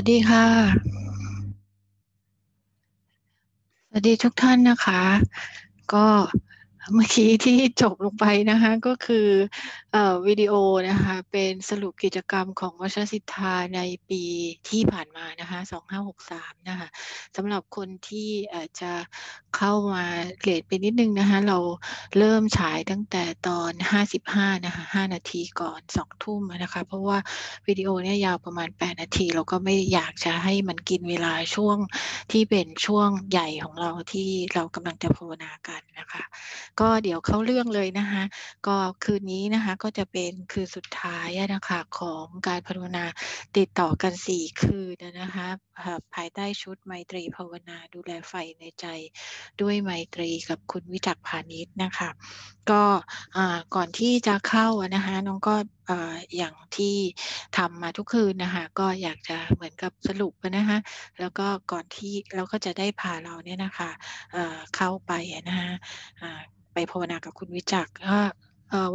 วัสดีค่ะ สวัสดีทุกท่านนะคะ ก็ เมื่อกี้ที่จบลงไปนะคะก็คืออวิดีโอนะคะเป็นสรุปกิจกรรมของวชสิทธาในปีที่ผ่านมานะคะ2563นะคะสำหรับคนที่อาจจะเข้ามาเลทไปนิดนึงนะคะเราเริ่มฉายตั้งแต่ตอน 55นะคะ5นาทีก่อน 2 ทุ่มนะคะเพราะว่าวิดีโอเนี่ยยาวประมาณ 8 นาที เราก็ไม่อยากจะให้มันกินเวลาช่วงที่เป็นช่วงใหญ่ของเราที่เรากำลังจะภาวนากันนะคะก็เดี๋ยวเข้าเรื่องเลยนะคะก็คืนนี้นะคะก็จะเป็นคืนสุดท้ายนะคะของการภาวนาติดต่อกัน 4 คืนนะคะภายใต้ชุดไมตรีภาวนาดูแลไฟในใจ ด้วยไมตรีกับคุณวิจักพาณิชย์นะคะ ก็ก่อนที่จะเข้านะคะน้องก็อย่างที่ทำมาทุกคืนนะคะก็อยากจะเหมือนกับสรุปนะคะแล้วก็ก่อนที่เราก็จะได้พาเราเนี่ยนะคะเข้าไปนะคะไปภาวนากับคุณวิจักก็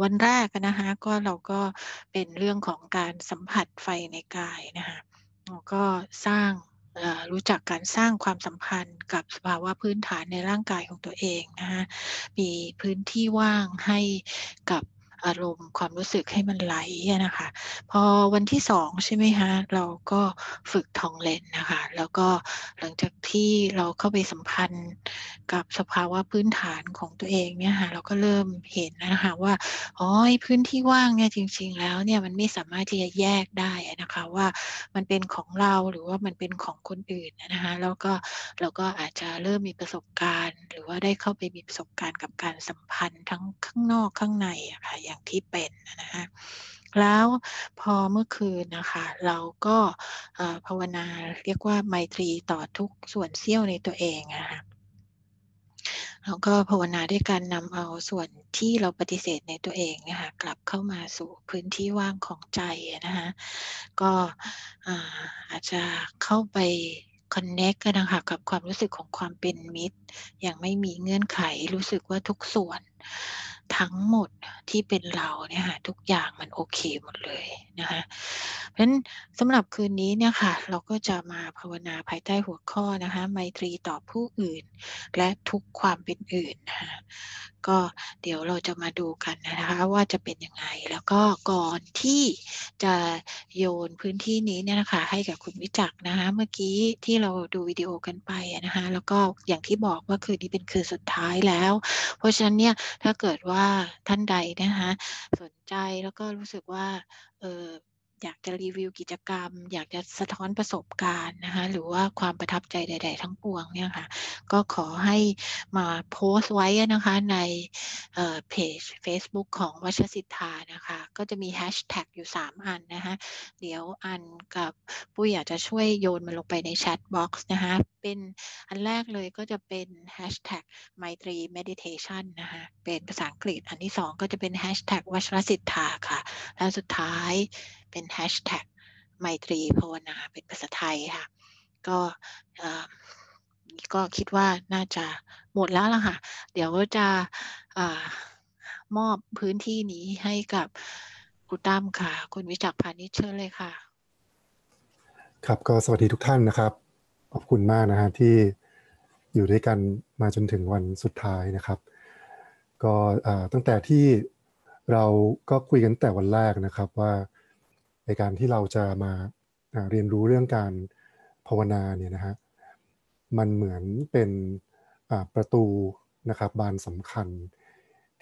วันแรกนะคะก็เราก็เป็นเรื่องของการสัมผัสไฟในกายนะคะก็สร้าง รู้จักการสร้างความสัมพันธ์กับสภาวะพื้นฐานในร่างกายของตัวเองนะคะมีพื้นที่ว่างให้กับ อารมณ์ความรู้สึกให้มันไหลนะคะ พอวันที่สองใช่ไหมคะเราก็ฝึกทองเลนนะคะ แล้วก็หลังจากที่เราเข้าไปสัมพันธ์กับสภาวะพื้นฐานของตัวเองเนี่ยค่ะเราก็เริ่มเห็นนะคะว่าอ๋อพื้นที่ว่างเนี่ยจริง ๆ แล้วเนี่ยมันไม่สามารถที่จะแยกได้นะคะว่ามันเป็นของเราหรือว่ามันเป็นของคนอื่นนะคะแล้วก็เราก็อาจจะเริ่มมีประสบการณ์ หรือว่าได้เข้าไปมีประสบการณ์กับการสัมพันธ์ทั้งข้างนอกข้างในอะค่ะอย่างที่เป็นนะคะแล้วพอเมื่อคืนนะคะ เราก็ภาวนาเรียกว่าไมตรีต่อทุกส่วนเสี้ยวในตัวเองอะคะแล้วก็ภาวนาด้วยการนำเอาส่วนที่เราปฏิเสธในตัวเองนะคะกลับเข้ามาสู่พื้นที่ว่างของใจนะคะก็อาอาจจะเข้าไป connect กันนะคะกับความรู้สึกของความเป็นมิตร อย่างไม่มีเงื่อนไขรู้สึกว่าทุกส่วน ทั้งหมดที่เป็นเราเนี่ยค่ะทุกอย่างมันโอเคหมดเลยนะคะเพราะฉะนั้นสำหรับคืนนี้เนี่ยค่ะเราก็จะมาภาวนาภายใต้หัวข้อนะคะไมตรีต่อผู้อื่น และทุกความเป็นอื่นนะคะก็เดี๋ยวเราจะมาดูกันนะคะว่าจะเป็นยังไง แล้วก็ก่อนที่จะโยนพื้นที่นี้เนี่ยนะคะให้กับคุณวิจักนะคะเมื่อกี้ที่เราดูวิดีโอกันไปนะคะแล้วก็อย่างที่บอกว่าคืนนี้เป็นคืนสุดท้ายแล้ว เพราะฉะนั้นเนี่ยถ้าเกิดว่าท่านใดนะคะสนใจ แล้วก็รู้สึกว่า เออ อยากจะรีวิวกิจกรรม อยากจะสะท้อนประสบการณ์นะคะหรือว่าความประทับใจใด ๆ ทั้งปวงเนี่ยค่ะก็ขอให้มาโพสต์ไว้นะคะในเพจ Facebook ของวัชรสิทธานะคะก็จะมีแฮชแท็กอยู่ 3 อันนะคะเดี๋ยวอันกับปุ้ยอยากจะช่วยโยนมันลงไปใน chat box นะคะเป็นอันแรกเลยก็จะเป็นแฮชแท็กไมตรี meditation นะคะเป็นภาษาอังกฤษอันที่สองก็จะเป็นแฮชแท็กวัชรสิทธาค่ะ แล้วสุดท้าย เป็นแฮชแท็กไมตรีภาวนาเป็นภาษาไทยค่ะ ก็ก็คิดว่าน่าจะหมดแล้วล่ะค่ะ เดี๋ยวจะอมอบพื้นที่นี้ให้กับครูตั้มค่ะ คุณวิจักพานิชเชิญเลยค่ะ ครับก็สวัสดีทุกท่านนะครับ ขอบคุณมากนะฮะที่อยู่ด้วยกันมาจนถึงวันสุดท้ายนะครับ ก็ตั้งแต่ที่เราก็คุยกันแต่วันแรกนะครับว่า ในการที่เราจะมาเรียนรู้เรื่องการภาวนาเนี่ยนะฮะมันเหมือนเป็นประตูนะครับบานสำคัญ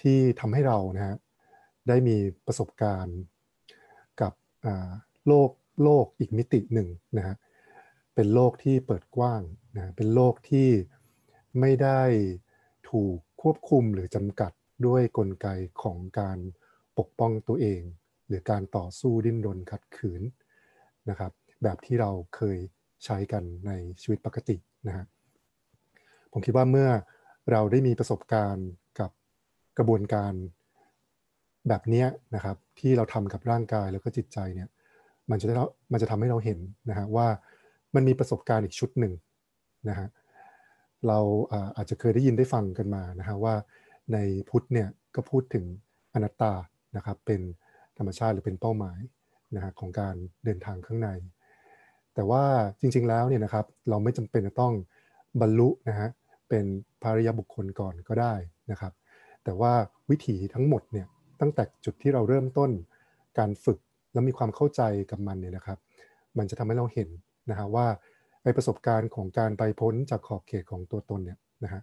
ที่ทำให้เรานะฮะได้มีประสบการณ์กับโลกโลกอีกมิติหนึ่งนะฮะเป็นโลกที่เปิดกว้างนะเป็นโลกที่ไม่ได้ถูกควบคุมหรือจำกัดด้วยกลไกของการปกป้องตัวเอง หรือการต่อสู้ดิ้นรนขัดขืนนะครับ แบบที่เราเคยใช้กันในชีวิตปกตินะฮะผมคิดว่าเมื่อเราได้มีประสบการณ์กับกระบวนการแบบนี้นะครับ ที่เราทำกับร่างกายแล้วก็จิตใจเนี่ยมันจะได้มันจะทำให้เราเห็นนะฮะว่ามันมีประสบการณ์อีกชุดหนึ่งนะฮะเราอาอาจจะเคยได้ยินได้ฟังกันมานะฮะว่าในพุทธเนี่ยก็พูดถึงอนัตตานะครับเป็น ธรรมชาติหรือเป็นเป้าหมายนะฮะของการเดินทางข้างใน แต่ว่าจริงๆแล้วเนี่ยนะครับเราไม่จำเป็นจะต้องบรรลุนะฮะเป็นภาริยบุคคลก่อนก็ได้นะครับ แต่ว่าวิถีทั้งหมดเนี่ยตั้งแต่จุดที่เราเริ่มต้นการฝึกแล้วมีความเข้าใจกับมันเนี่ยนะครับ มันจะทำให้เราเห็นนะฮะว่าไอประสบการณ์ของการไปพ้นจากขอบเขตของตัวตนเนี่ยนะฮะ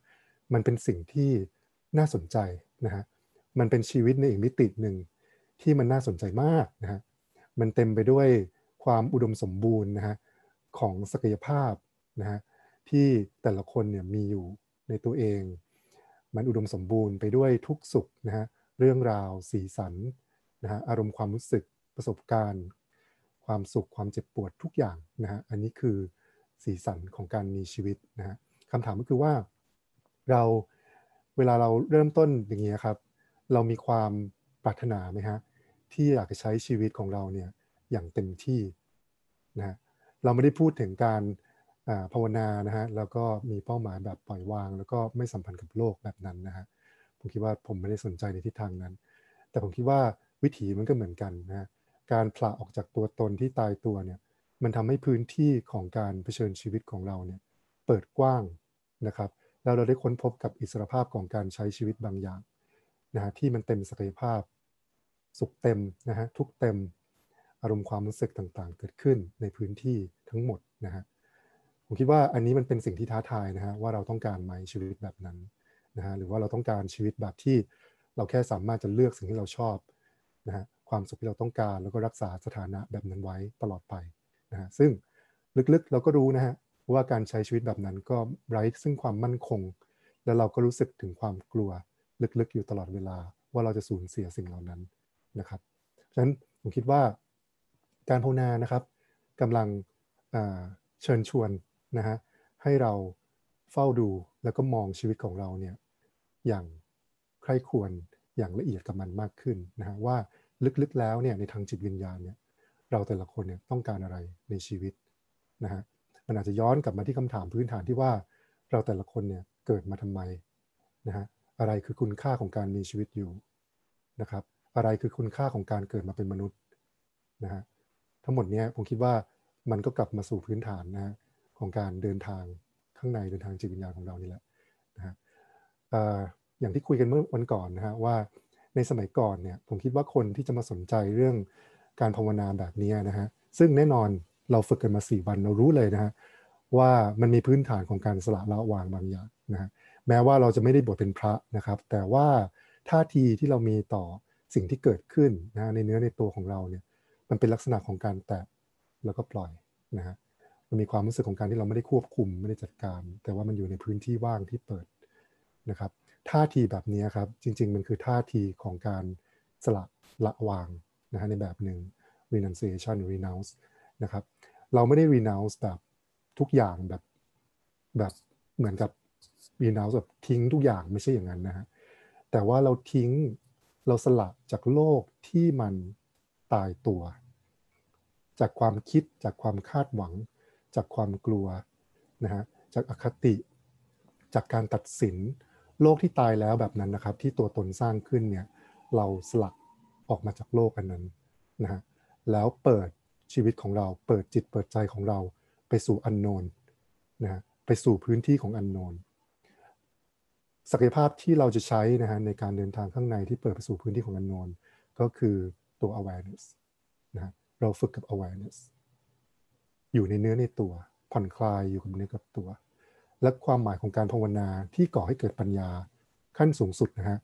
มันเป็นสิ่งที่น่าสนใจนะฮะมันเป็นชีวิตในอีกมิติหนึ่ง ที่มันน่าสนใจมากนะฮะมันเต็มไปด้วยความอุดมสมบูรณ์นะฮะของศักยภาพนะฮะที่แต่ละคนเนี่ยมีอยู่ในตัวเอง มันอุดมสมบูรณ์ไปด้วยทุกสุขนะฮะเรื่องราวสีสันนะฮะอารมณ์ความรู้สึกประสบการณ์ ความสุขความเจ็บปวดทุกอย่างนะฮะอันนี้คือสีสันของการมีชีวิตนะฮะคำถามก็คือว่าเราเวลาเราเริ่มต้นอย่างนี้ยครับ เรามีความปรารถนาไหมฮะ ที่อยากจะใช้ชีวิตของเราเนี่ยอย่างเต็มที่นะฮะเราไม่ได้พูดถึงการภาวนานะฮะแล้วก็มีเป้าหมายแบบปล่อยวาง แล้วก็ไม่สัมพันธ์กับโลกแบบนั้นนะฮะผมคิดว่าผมไม่ได้สนใจในทิศทางนั้น แต่ผมคิดว่าวิถีมันก็เหมือนกันนะฮะการผละออกจากตัวตนที่ตายตัวเนี่ยมันทำให้พื้นที่ของการเผชิญชีวิตของเราเนี่ยเปิดกว้างนะครับแล้วเราได้ค้นพบกับอิสรภาพของการใช้ชีวิตบางอย่างนะฮะที่มันเต็มศักยภาพ สุขเต็มนะฮะทุกเต็มอารมณ์ความรู้สึกต่างๆ เกิดขึ้นในพื้นที่ทั้งหมดนะฮะผมคิดว่าอันนี้มันเป็นสิ่งที่ท้าทายนะฮะว่าเราต้องการไหมชีวิตแบบนั้นนะฮะหรือว่าเราต้องการชีวิตแบบที่เราแค่สามารถจะเลือกสิ่งที่เราชอบนะฮะความสุขที่เราต้องการแล้วก็รักษาสถานะแบบนั้นไว้ตลอดไปนะฮะซึ่งลึกๆเราก็รู้นะฮะว่าการใช้ชีวิตแบบนั้นก็ไร้ซึ่งความมั่นคง แล้วเราก็รู้สึกถึงความกลัวลึกๆอยู่ตลอดเวลาว่าเราจะสูญเสียสิ่งเหล่านั้น นะครับฉะนั้นผมคิดว่าการภาวนานะครับกำลังเชิญชวนนะฮะให้เราเฝ้าดูแล้วก็มองชีวิตของเราเนี่ยอย่างใคร่ควรอย่างละเอียดกับมันมากขึ้นนะฮะว่าลึกๆแล้วเนี่ยในทางจิตวิญญาณเนี่ยเราแต่ละคนเนี่ยต้องการอะไรในชีวิตนะฮะมันอาจจะย้อนกลับมาที่คำถามพื้นฐานที่ว่าเราแต่ละคนเนี่ยเกิดมาทำไมนะฮะอะไรคือคุณค่าของการมีชีวิตอยู่นะครับ อะไรคือคุณค่าของการเกิดมาเป็นมนุษย์นะฮะทั้งหมดเนี้ยผมคิดว่ามันก็กลับมาสู่พื้นฐานนะฮะของการเดินทางข้างในเดินทางจิตวิญญาณของเรานี่แหละนะฮะอย่างที่คุยกันเมื่อวันก่อนนะฮะว่าในสมัยก่อนเนี่ยผมคิดว่าคนที่จะมาสนใจเรื่องการภาวนาแบบนี้นะฮะซึ่งแน่นอนเราฝึกกันมาสี่วันเรารู้เลยนะฮะว่ามันมีพื้นฐานของการสละละวางบางอย่างนะฮะแม้ว่าเราจะไม่ได้บวชเป็นพระนะครับ แต่ว่าท่าทีที่เรามีต่อ สิ่งที่เกิดขึ้นนะฮะในเนื้อในตัวของเราเนี่ยมันเป็นลักษณะของการแตะแล้วก็ปล่อยนะฮะมันมีความรู้สึกของการที่เราไม่ได้ควบคุมไม่ได้จัดการ แต่ว่ามันอยู่ในพื้นที่ว่างที่เปิดนะครับท่าทีแบบนี้ครับจริง ๆ มันคือท่าทีของการสละละวางนะฮะในแบบหนึ่ง renunciation renounce นะครับเราไม่ได้ renounce แบบทุกอย่างแบบแบบเหมือนกับ renounce แบบทิ้งทุกอย่างไม่ใช่อย่างนั้นนะฮะแต่ว่าเราทิ้ง เราสละจากโลกที่มันตายตัว จากความคิดจากความคาดหวัง จากความกลัวนะฮะจากอคติ จากการตัดสิน โลกที่ตายแล้วแบบนั้นนะครับ ที่ตัวตนสร้างขึ้นเนี่ยเราสลักออกมาจากโลกอันนั้นนะฮะแล้วเปิดชีวิตของเรา เปิดจิตเปิดใจของเราไปสู่อันโนนนะฮะไปสู่พื้นที่ของอันโนน ศักยภาพที่เราจะใช้นะฮะในการเดินทางข้างในที่เปิดไปสู่พื้นที่ของอันโนนก็คือตัว awareness นะะเราฝึกกับ awareness อยู่ในเนื้อในตัวผ่อนคลายอยู่กับเนื้อกับตัว และความหมายของการภาวนาที่ก่อให้เกิดปัญญาขั้นสูงสุดนะฮะ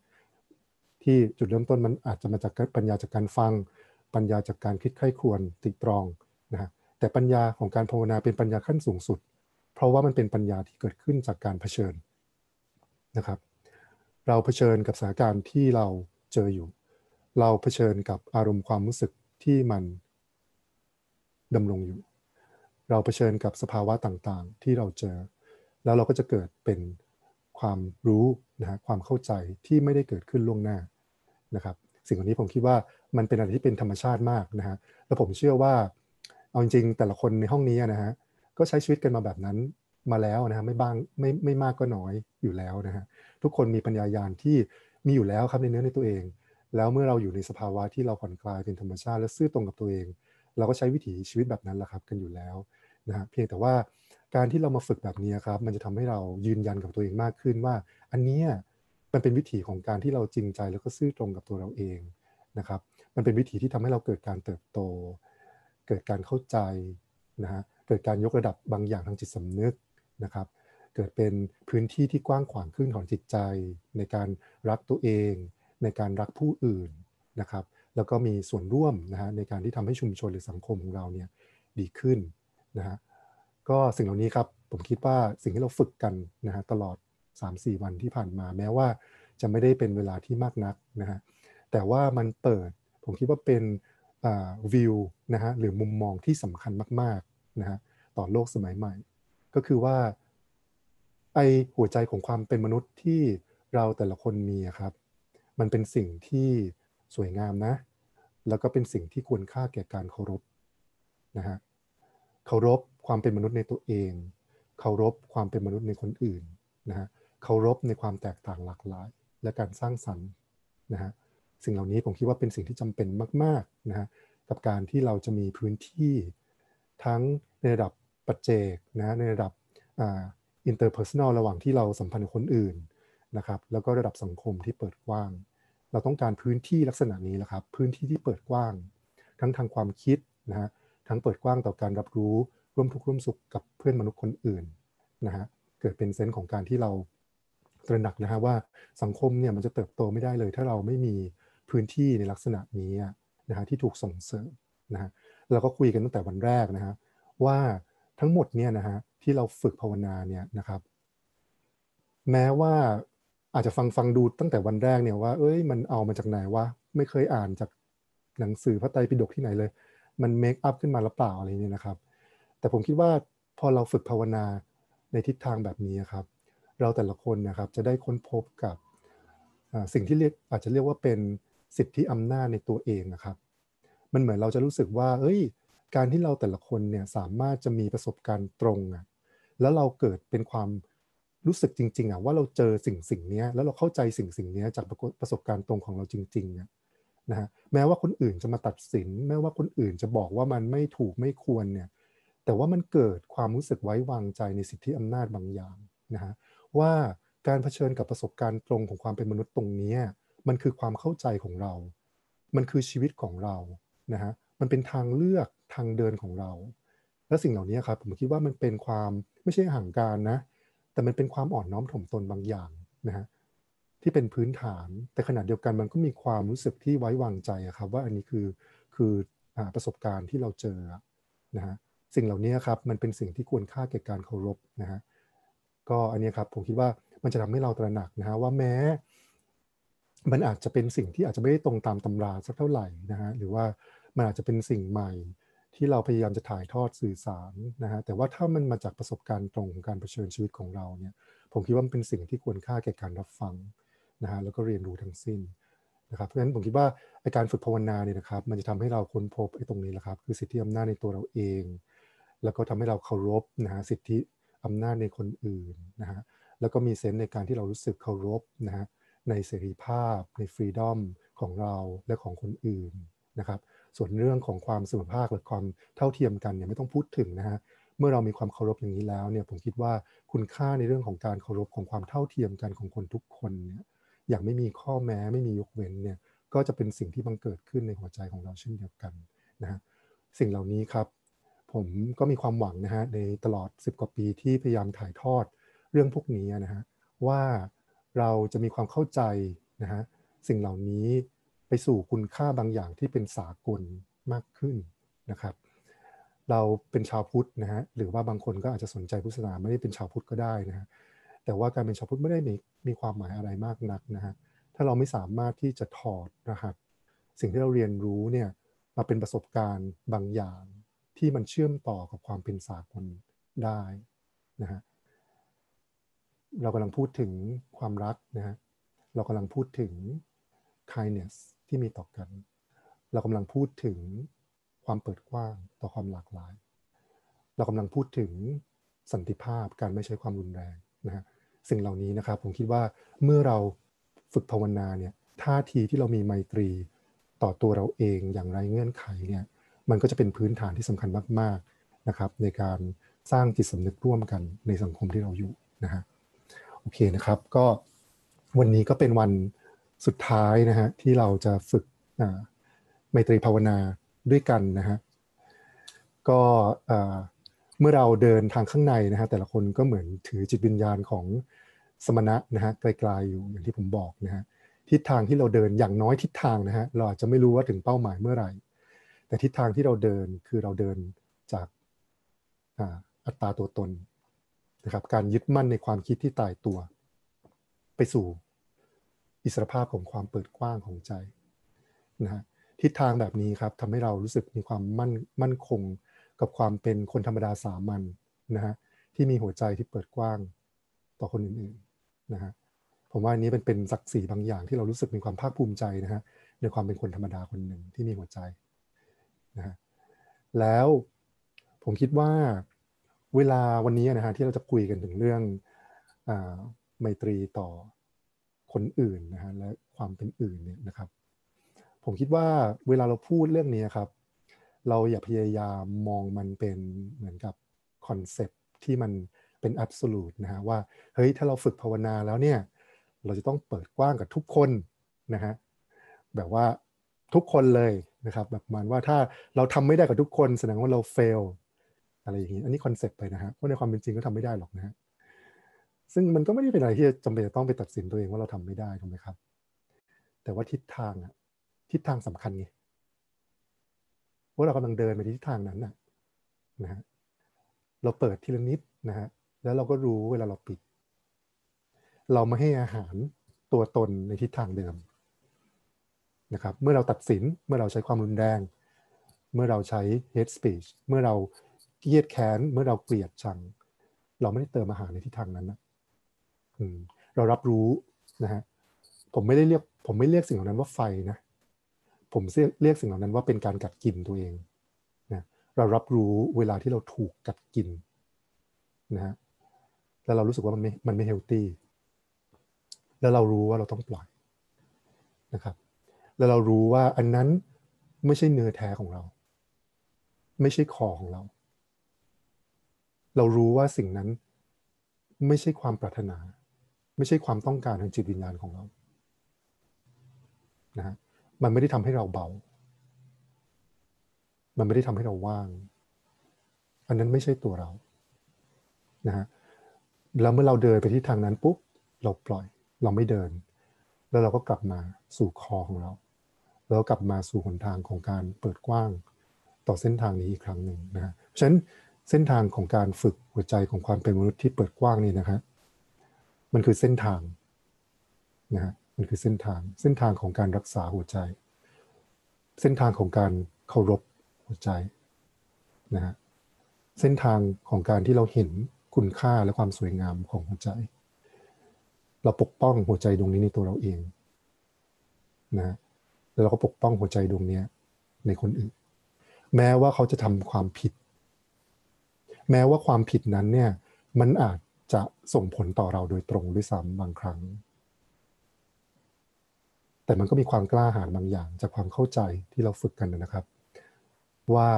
ที่จุดเริ่มต้นมันอาจจะมาจากปัญญาจากการฟัง ปัญญาจากการคิดไข้ควรติตรองนะฮะแต่ปัญญาของการภาวนาเป็นปัญญาขั้นสูงสุด เพราะว่ามันเป็นปัญญาที่เกิดขึ้นจากการเผชิญ นะครับ เราเผชิญกับสถานการณ์ที่เราเจออยู่ เราเผชิญกับอารมณ์ความรู้สึกที่มันดำรงอยู่ เราเผชิญกับสภาวะต่างๆ ที่เราเจอ แล้วเราก็จะเกิดเป็นความรู้นะฮะความเข้าใจที่ไม่ได้เกิดขึ้นล่วงหน้านะครับ สิ่งเหล่านี้ผมคิดว่ามันเป็นอะไรที่เป็นธรรมชาติมากนะฮะแล้วผมเชื่อว่าเอาจริงๆแต่ละคนในห้องนี้นะฮะก็ใช้ชีวิตกันมาแบบนั้น มาแล้วนะฮะไม่บ้างไม่ไม่มากก็น้อยอยู่แล้วนะฮะทุกคนมีปัญญายาณที่มีอยู่แล้วครับในเนื้อในตัวเอง แล้วเมื่อเราอยู่ในสภาวะที่เราผ่อนคลายเป็นธรรมชาติและซื่อตรงกับตัวเอง เราก็ใช้วิถีชีวิตแบบนั้นแหละครับกันอยู่แล้วนะฮะเพียงแต่ว่าการที่เรามาฝึกแบบนี้ครับมันจะทำให้เรายืนยันกับตัวเองมากขึ้นว่า อันเนี้ยมันเป็นวิถีของการที่เราจริงใจแล้วก็ซื่อตรงกับตัวเราเองนะครับมันเป็นวิถีที่ทำให้เราเกิดการเติบโต เกิดการเข้าใจนะฮะเกิดการยกระดับบางอย่างทางจิตสำนึก นะครับ เกิดเป็นพื้นที่ที่กว้างขวางขึ้นของจิตใจ ในการรักตัวเอง ในการรักผู้อื่นนะครับ แล้วก็มีส่วนร่วมนะฮะในการที่ทำให้ชุมชนหรือสังคมของเราเนี่ยดีขึ้นนะฮะก็สิ่งเหล่านี้ครับผมคิดว่าสิ่งที่เราฝึกกันนะฮะตลอด 3-4 วันที่ผ่านมาแม้ว่าจะไม่ได้เป็นเวลาที่มากนักนะฮะแต่ว่ามันเปิดผมคิดว่าเป็นวิวนะฮะหรือมุมมองที่สำคัญมากๆนะฮะต่อโลกสมัยใหม่ ก็คือว่าไอหัวใจของความเป็นมนุษย์ที่เราแต่ละคนมีครับ มันเป็นสิ่งที่สวยงามนะ แล้วก็เป็นสิ่งที่ควรค่าแก่การเคารพนะฮะเคารพความเป็นมนุษย์ในตัวเอง เคารพความเป็นมนุษย์ในคนอื่นนะฮะเคารพในความแตกต่างหลากหลาย และการสร้างสรรค์นะฮะสิ่งเหล่านี้ผมคิดว่าเป็นสิ่งที่จำเป็นมาก ๆนะฮะกับการที่เราจะมีพื้นที่ทั้งในระดับ ปัจเจกนะในระดับ interpersonal ระหว่างที่เราสัมพันธ์กับคนอื่นนะครับแล้วก็ระดับสังคมที่เปิดกว้าง เราต้องการพื้นที่ลักษณะนี้แหละครับพื้นที่ที่เปิดกว้าง ทั้งทางความคิดนะฮะทั้งเปิดกว้างต่อการรับรู้ร่วมทุกข์ร่วมสุขกับเพื่อนมนุษย์คนอื่นนะฮะเกิดเป็นเซนส์ของการที่เราตระหนักนะฮะว่าสังคมเนี่ยมันจะเติบโตไม่ได้เลย ถ้าเราไม่มีพื้นที่ในลักษณะนี้นะฮะที่ถูกส่งเสริมนะฮะเราก็คุยกันตั้งแต่วันแรกนะฮะว่า ทั้งหมดเนี่ยนะฮะที่เราฝึกภาวนาเนี่ยนะครับ แม้ว่าอาจจะฟังฟังดูตั้งแต่วันแรกเนี่ยว่า เอ้ยมันเอามาจากไหนวะไม่เคยอ่านจากหนังสือพระไตรปิฎกที่ไหนเลย มันเมคอัพขึ้นมาหรือเปล่าอะไรเนี่ยนะครับ แต่ผมคิดว่าพอเราฝึกภาวนาในทิศทางแบบนี้ครับ เราแต่ละคนนะครับจะได้ค้นพบกับสิ่งที่เรียกอาจจะเรียกว่าเป็นสิทธิอำนาจในตัวเองนะครับ มันเหมือนเราจะรู้สึกว่า เอ้ย การที่เราแต่ละคนเนี่ยสามารถจะมีประสบการณ์ตรงอะแล้วเราเกิดเป็นความรู้สึกจริง ๆอะว่าเราเจอสิ่งสิ่งนี้แล้วเราเข้าใจสิ่งสิ่งนี้จากประสบการณ์ตรงของเราจริงๆนะฮะแม้ว่าคนอื่นจะมาตัดสิน แม้ว่าคนอื่นจะบอกว่ามันไม่ถูกไม่ควรเนี่ยแต่ว่ามันเกิดความรู้สึกไว้วางใจในสิทธิอำนาจบางอย่างนะฮะว่าการเผชิญกับประสบการณ์ตรงของความเป็นมนุษย์ตรงนี้มันคือความเข้าใจของเรา มันคือชีวิตของเรานะฮะ มันเป็นทางเลือกทางเดินของเรา และสิ่งเหล่านี้ครับผมคิดว่ามันเป็นความไม่ใช่ห่างการนะ แต่มันเป็นความอ่อนน้อมถ่อมตนบางอย่างนะฮะที่เป็นพื้นฐาน แต่ขณะเดียวกันมันก็มีความรู้สึกที่ไว้วางใจครับ ว่าอันนี้คือคือประสบการณ์ที่เราเจอนะฮะสิ่งเหล่านี้ครับมันเป็นสิ่งที่ควรค่าแก่การเคารพนะฮะก็อันนี้ครับผมคิดว่ามันจะทำให้เราตระหนักนะฮะว่าแม้ มันอาจจะเป็นสิ่งที่อาจจะไม่ได้ตรงตามตำราสักเท่าไหร่นะฮะหรือว่า มันอาจจะเป็นสิ่งใหม่ ที่เราพยายามจะถ่ายทอดสื่อสารนะฮะแต่ว่าถ้ามันมาจากประสบการณ์ตรงของการเผชิญชีวิตของเราเนี่ยผมคิดว่ามันเป็นสิ่งที่ควรค่าแก่การรับฟังนะฮะแล้วก็เรียนรู้ทั้งสิ้นนะครับเพราะฉะนั้นผมคิดว่าการฝึกภาวนาเนี่ยนะครับ มันจะทำให้เราค้นพบไอ้ตรงนี้แหละครับ คือสิทธิอำนาจในตัวเราเอง แล้วก็ทำให้เราเคารพนะฮะสิทธิอำนาจในคนอื่นนะฮะแล้วก็มีเซนส์ในการที่เรารู้สึกเคารพนะฮะในเสรีภาพ ในฟรีดอมของเราและของคนอื่นนะครับ ส่วนเรื่องของความเสมอภาคหรือความเท่าเทียมกันเนี่ยไม่ต้องพูดถึงนะฮะเมื่อเรามีความเคารพอย่างนี้แล้วเนี่ยผมคิดว่าคุณค่าในเรื่องของการเคารพของความเท่าเทียมกันของคนทุกคนเนี่ยอย่างไม่มีข้อแม้ไม่มียกเว้นเนี่ยก็จะเป็นสิ่งที่บังเกิดขึ้นในหัวใจของเราเช่นเดียวกันนะฮะสิ่งเหล่านี้ครับ ผมก็มีความหวังนะฮะในตลอด 10 กว่าปีที่พยายามถ่ายทอดเรื่องพวกนี้นะฮะว่าเราจะมีความเข้าใจนะฮะสิ่งเหล่านี้ ไปสู่คุณค่าบางอย่างที่เป็นสากลมากขึ้นนะครับ เราเป็นชาวพุทธนะฮะหรือว่าบางคนก็อาจจะสนใจพุทธศาสนาไม่ได้เป็นชาวพุทธก็ได้นะฮะแต่ว่าการเป็นชาวพุทธไม่ได้มีมีความหมายอะไรมากนักนะฮะถ้าเราไม่สามารถที่จะถอดรหัส สิ่งที่เราเรียนรู้เนี่ยมาเป็นประสบการณ์บางอย่าง ที่มันเชื่อมต่อกับความเป็นสากลได้นะฮะเรากำลังพูดถึงความรักนะฮะเรากำลังพูดถึง kindness ที่มีต่อกัน เรากำลังพูดถึงความเปิดกว้างต่อความหลากหลาย เรากำลังพูดถึงสันติภาพการไม่ใช้ความรุนแรงนะฮะสิ่งเหล่านี้นะครับผมคิดว่าเมื่อเราฝึกภาวนาเนี่ยท่าทีที่เรามีไมตรีต่อตัวเราเองอย่างไรเงื่อนไขเนี่ยมันก็จะเป็นพื้นฐานที่สำคัญมากๆนะครับ ในการสร้างจิตสำนึกร่วมกันในสังคมที่เราอยู่นะฮะโอเคนะครับก็วันนี้ก็เป็นวัน สุดท้ายนะฮะที่เราจะฝึกไมตรีภาวนาด้วยกันนะฮะก็เมื่อเราเดินทางข้างในนะฮะแต่ละคนก็เหมือนถือจิตวิญญาณของสมณะนะฮะไกลๆอยู่อย่างที่ผมบอกนะฮะทิศทางที่เราเดินอย่างน้อยทิศทางนะฮะเราอาจจะไม่รู้ว่าถึงเป้าหมายเมื่อไหร่ แต่ทิศทางที่เราเดินคือเราเดินจากอัตตาตัวตนนะครับการยึดมั่นในความคิดที่ตายตัว ไปสู่ อิสรภาพของความเปิดกว้างของใจนะฮะทิศทางแบบนี้ครับทำให้เรารู้สึกมีความมั่นมั่นคงกับความเป็นคนธรรมดาสามัญนะฮะที่มีหัวใจที่เปิดกว้างต่อคนอื่นๆนะฮะผมว่าอันนี้เป็นเป็นศักดิ์ศรีบางอย่างที่เรารู้สึกมีความภาคภูมิใจนะฮะในความเป็นคนธรรมดาคนหนึ่งที่มีหัวใจนะฮะแล้วผมคิดว่าเวลาวันนี้นะฮะที่เราจะคุยกันถึงเรื่องอาไมตรีต่อ คนอื่นนะฮะและความเป็นอื่นเนี่ยนะครับ ผมคิดว่าเวลาเราพูดเรื่องนี้ครับ เราอย่าพยายามมองมันเป็นเหมือนกับคอนเซปที่มันเป็น a b s o l u t e นะฮะว่าเฮ้ยถ้าเราฝึกภาวนาแล้วเนี่ยเราจะต้องเปิดกว้างกับทุกคนนะฮะแบบว่าทุกคนเลยนะครับแบบมันว่าถ้าเราทำไม่ได้กับทุกคน แสดงว่าเรา fail อะไรอย่างนี้อันนี้คอนเซปต์ไปนะฮะเพราะในความเป็นจริงก็ทำไม่ได้หรอกนะฮะ ซึ่งมันก็ไม่ได้เป็นอะไรที่จำเป็นจะต้องไปตัดสินตัวเองว่าเราทำไม่ได้ถูกไหมครับ แต่ว่าทิศทางอะทิศทางสำคัญไงว่าเรากำลังเดินไปทิศทางนั้นนะนะฮะเราเปิดทีละนิดนะฮะแล้วเราก็รู้เวลาเราปิด เราไม่ให้อาหารตัวตนในทิศทางเดิมนะครับ เมื่อเราตัดสินเมื่อเราใช้ความรุนแรง เมื่อเราใช้ hate speech เมื่อเราเกลียดแค้นเมื่อเราเกลียดชัง เราไม่ได้เติมอาหารในทิศทางนั้นนะ เรารับรู้นะฮะผมไม่ได้เรียกผมไม่เรียกสิ่งเหล่านั้นว่าไฟนะผมเรียกสิ่งเหล่านั้นว่าเป็นการกัดกินตัวเองนะเรารับรู้เวลาที่เราถูกกัดกินนะฮะแล้วเรารู้สึกว่ามันไม่มันไม่เฮลตี้แล้วเรารู้ว่าเราต้องปล่อยนะครับ แล้วเรารู้ว่าอันนั้นไม่ใช่เนื้อแท้ของเรา ไม่ใช่คอของเรา เรารู้ว่าสิ่งนั้นไม่ใช่ความปรารถนา ไม่ใช่ความต้องการทางจิตวิญญาณของเรานะฮะมันไม่ได้ทำให้เราเบา มันไม่ได้ทำให้เราว่าง อันนั้นไม่ใช่ตัวเรานะฮะแล้วเมื่อเราเดินไปที่ทางนั้นปุ๊บเราปล่อย เราไม่เดิน แล้วเราก็กลับมาสู่คอของเรา แล้วกลับมาสู่หนทางของการเปิดกว้างต่อเส้นทางนี้อีกครั้งหนึ่งนะฮะฉะนั้นเส้นทางของการฝึกหัวใจของความเป็นมนุษย์ที่เปิดกว้างนี่นะครับ มันคือเส้นทางนะฮะมันคือเส้นทางเส้นทางของการรักษาหัวใจ เส้นทางของการเคารพหัวใจนะฮะเส้นทางของการที่เราเห็นคุณค่าและความสวยงามของหัวใจ เราปกป้องหัวใจดวงนี้ในตัวเราเองนะฮะแล้วเราก็ปกป้องหัวใจดวงนี้ในคนอื่น แม้ว่าเขาจะทำความผิด แม้ว่าความผิดนั้นเนี่ยมันอาจ จะส่งผลต่อเราโดยตรงด้วยซ้ำบางครั้ง แต่มันก็มีความกล้าหาญบางอย่าง จากความเข้าใจที่เราฝึกกันนะครับ ว่า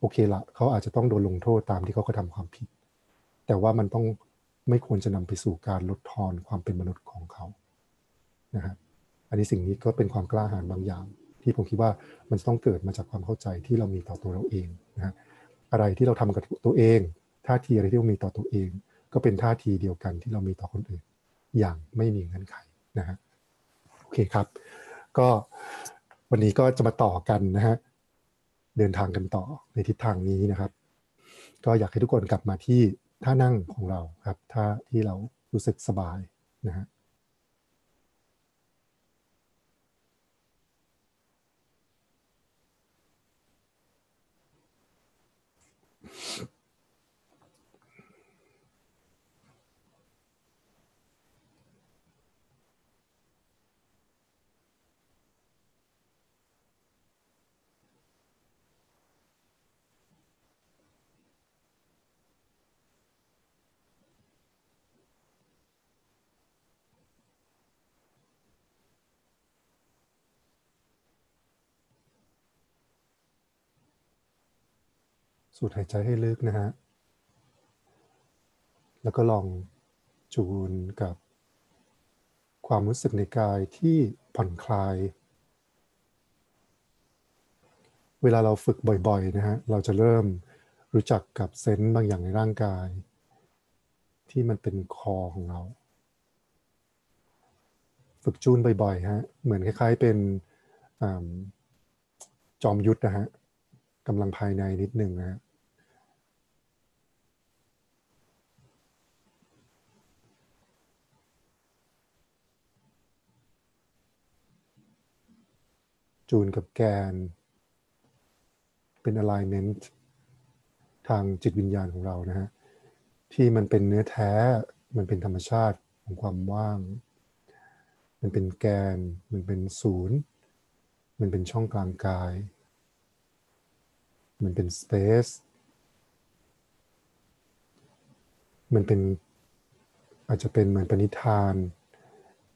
โอเคละเขาอาจจะต้องโดนลงโทษตามที่เขากระทำความผิด แต่ว่ามันต้องไม่ควรจะนำไปสู่การลดทอนความเป็นมนุษย์ของเขานะฮะอันนี้สิ่งนี้ก็เป็นความกล้าหาญบางอย่าง ที่ผมคิดว่ามันจะต้องเกิดมาจากความเข้าใจที่เรามีต่อตัวเราเองนะฮะอะไรที่เราทำกับตัวเองท่าทีอะไรที่เรามีต่อตัวเอง ก็เป็นท่าทีเดียวกันที่เรามีต่อคนอื่น อย่างไม่มีเงื่อนไขนะฮะโอเคครับ ก็วันนี้ก็จะมาต่อกันนะฮะเดินทางกันต่อในทิศทางนี้นะครับ ก็อยากให้ทุกคนกลับมาที่ท่านั่งของเราครับท่าที่เรารู้สึกสบายนะฮะ สูดหายใจให้ลึกนะฮะ แล้วก็ลองจูนกับความรู้สึกในกายที่ผ่อนคลาย เวลาเราฝึกบ่อยๆนะฮะ เราจะเริ่มรู้จักกับเซนต์บางอย่างในร่างกาย ที่มันเป็นคอของเรา ฝึกจูนบ่อยๆฮะ เหมือนคล้ายๆเป็นอจอมยุทธนะฮะกำลังภายในนิดหนึ่งนะฮะ จูนกับแกน เป็น alignment ทางจิตวิญญาณของเรานะฮะที่มันเป็นเนื้อแท้มันเป็นธรรมชาติของความว่าง มันเป็นแกน มันเป็นศูนย์ มันเป็นช่องกลางกาย มันเป็น space มันเป็นอาจจะเป็นเหมือนปณิธาน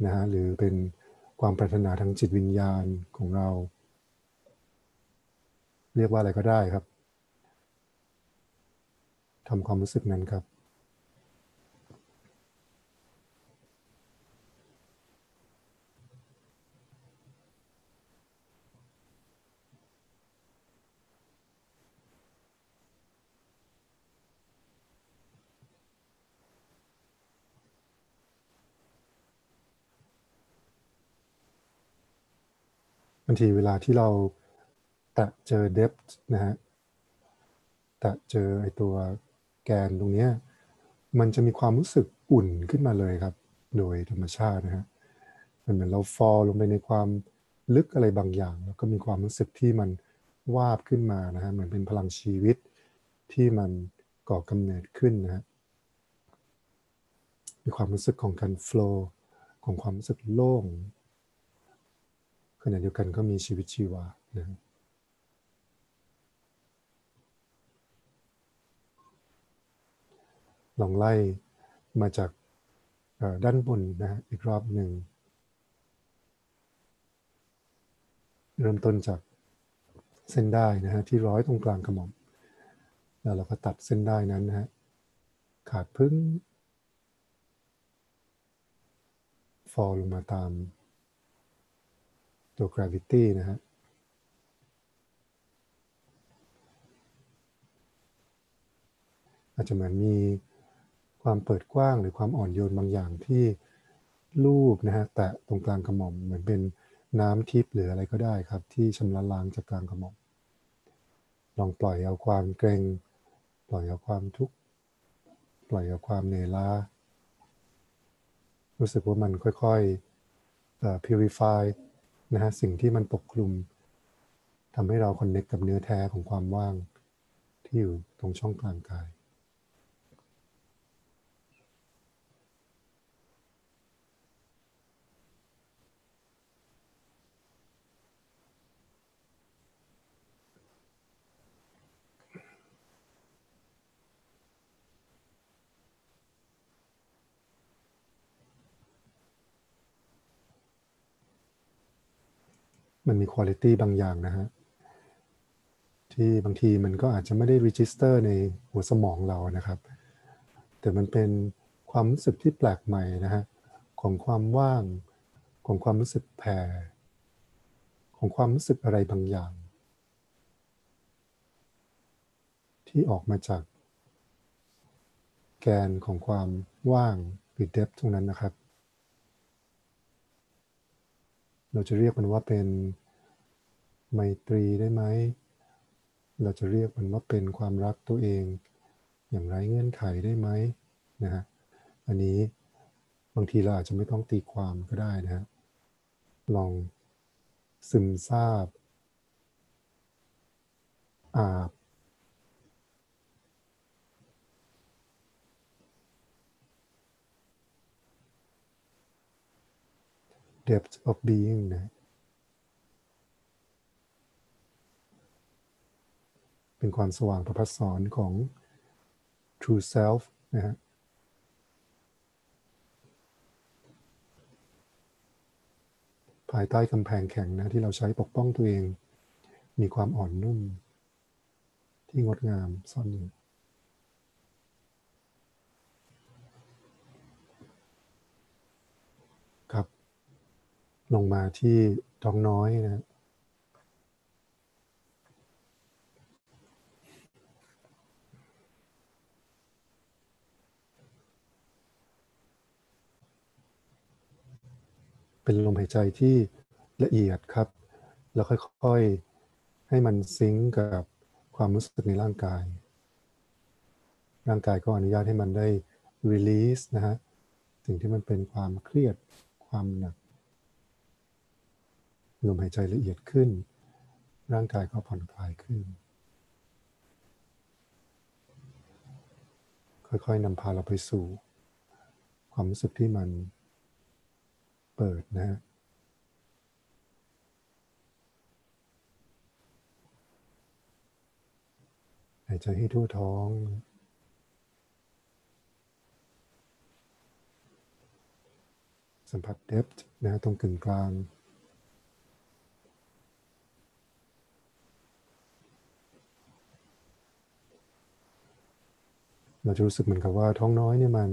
นะฮะหรือเป็น ความปรารถนาทางจิตวิญญาณของเรา เรียกว่าอะไรก็ได้ครับทำความรู้สึกนั้นครับ บางทีเวลาที่เราแตะเจอ depth นะฮะแตะเจอไอตัวแกนตรงเนี้ยมันจะมีความรู้สึกอุ่นขึ้นมาเลยครับ โดยธรรมชาตินะฮะมันเหมือนเราฟอลลงไปในความลึกอะไรบางอย่าง แล้วก็มีความรู้สึกที่มันวาบขึ้นมานะฮะเหมือนเป็นพลังชีวิตที่มันก่อกำเนิดขึ้นนะฮะมีความรู้สึกของการ flow ของความรู้สึกโล่ง ณะเดียวกันก็มีชีวิตชีวานะลองไล่มาจากด้านบนนะฮะอีกรอบหนึ่ง เริ่มต้นจากเส้นได้นะฮะที่ร้อยตรงกลางกระหม่อม แล้วเราก็ตัดเส้นได้นั้นนะฮะขาดพึ่งฟอลลงมาตาม ตัว gravity นะฮะอาจจะเหมือนมีความเปิดกว้างหรือความอ่อนโยนบางอย่างที่ลูบนะฮะแตะตรงกลางกระหม่อมเหมือนเป็นน้ำทิพย์หรืออะไรก็ได้ครับ ที่ชำระล้างจากกลางกระหม่อมลองปล่อยเอาความเกรงปล่อยเอาความทุกข์ปล่อยเอาความเหนื่อยล้า รู้สึกว่ามันค่อยๆเอ่อ purify นะฮะสิ่งที่มันปกคลุมทำให้เราคอนเน็กกับเนื้อแท้ของความว่างที่อยู่ตรงช่องกลางกาย มันมีคุณ i t y บางอย่างนะฮะที่บางทีมันก็อาจจะไม่ได้ register ในหัวสมองเรานะครับ แต่มันเป็นความรู้สึกที่แปลกใหม่นะฮะของความว่างของความรู้สึกแผ่ของความรู้สึกอะไรบางอย่าง ที่ออกมาจาก แกนของความว่างหรือ depth ตรงนั้นนะครับ เราจะเรียกมันว่าเป็นไมตรีได้ไหม เราจะเรียกมันว่าเป็นความรักตัวเอง อย่างไรเงื่อนไขได้ไหมนะฮะ อันนี้บางทีเราอาจจะไม่ต้องตีความก็ได้นะฮะ ลองซึมซาบอาบ depth of being นะเป็นความสว่างประพัสสอนของ true self นะฮะภายใต้กำแพงแข็งนะที่เราใช้ปกป้องตัวเอง มีความอ่อนนุ่ม ที่ที่งดงามซ่อนอยู่ ครับ ลงมาที่ท้องน้อยนะเป็นลมหายใจที่ละเอียดครับ แล้วค่อยๆ ให้มันซิงกับความรู้สึกในร่างกาย ร่างกายก็อนุญาตให้มันได้ release นะฮะ สิ่งที่มันเป็นความเครียด ความหนัก ลมหายใจละเอียดขึ้น ร่างกายก็ผ่อนคลายขึ้น ค่อยๆนำพาเราไปสู่ ความรู้สึกที่มันเปิดนะฮะหายใจให้ทั่วท้อง สัมผัสเดฟนะฮะตรงกึ่งกลาง เราจะรู้สึกเหมือนกับว่าท้องน้อยเนี่ยมัน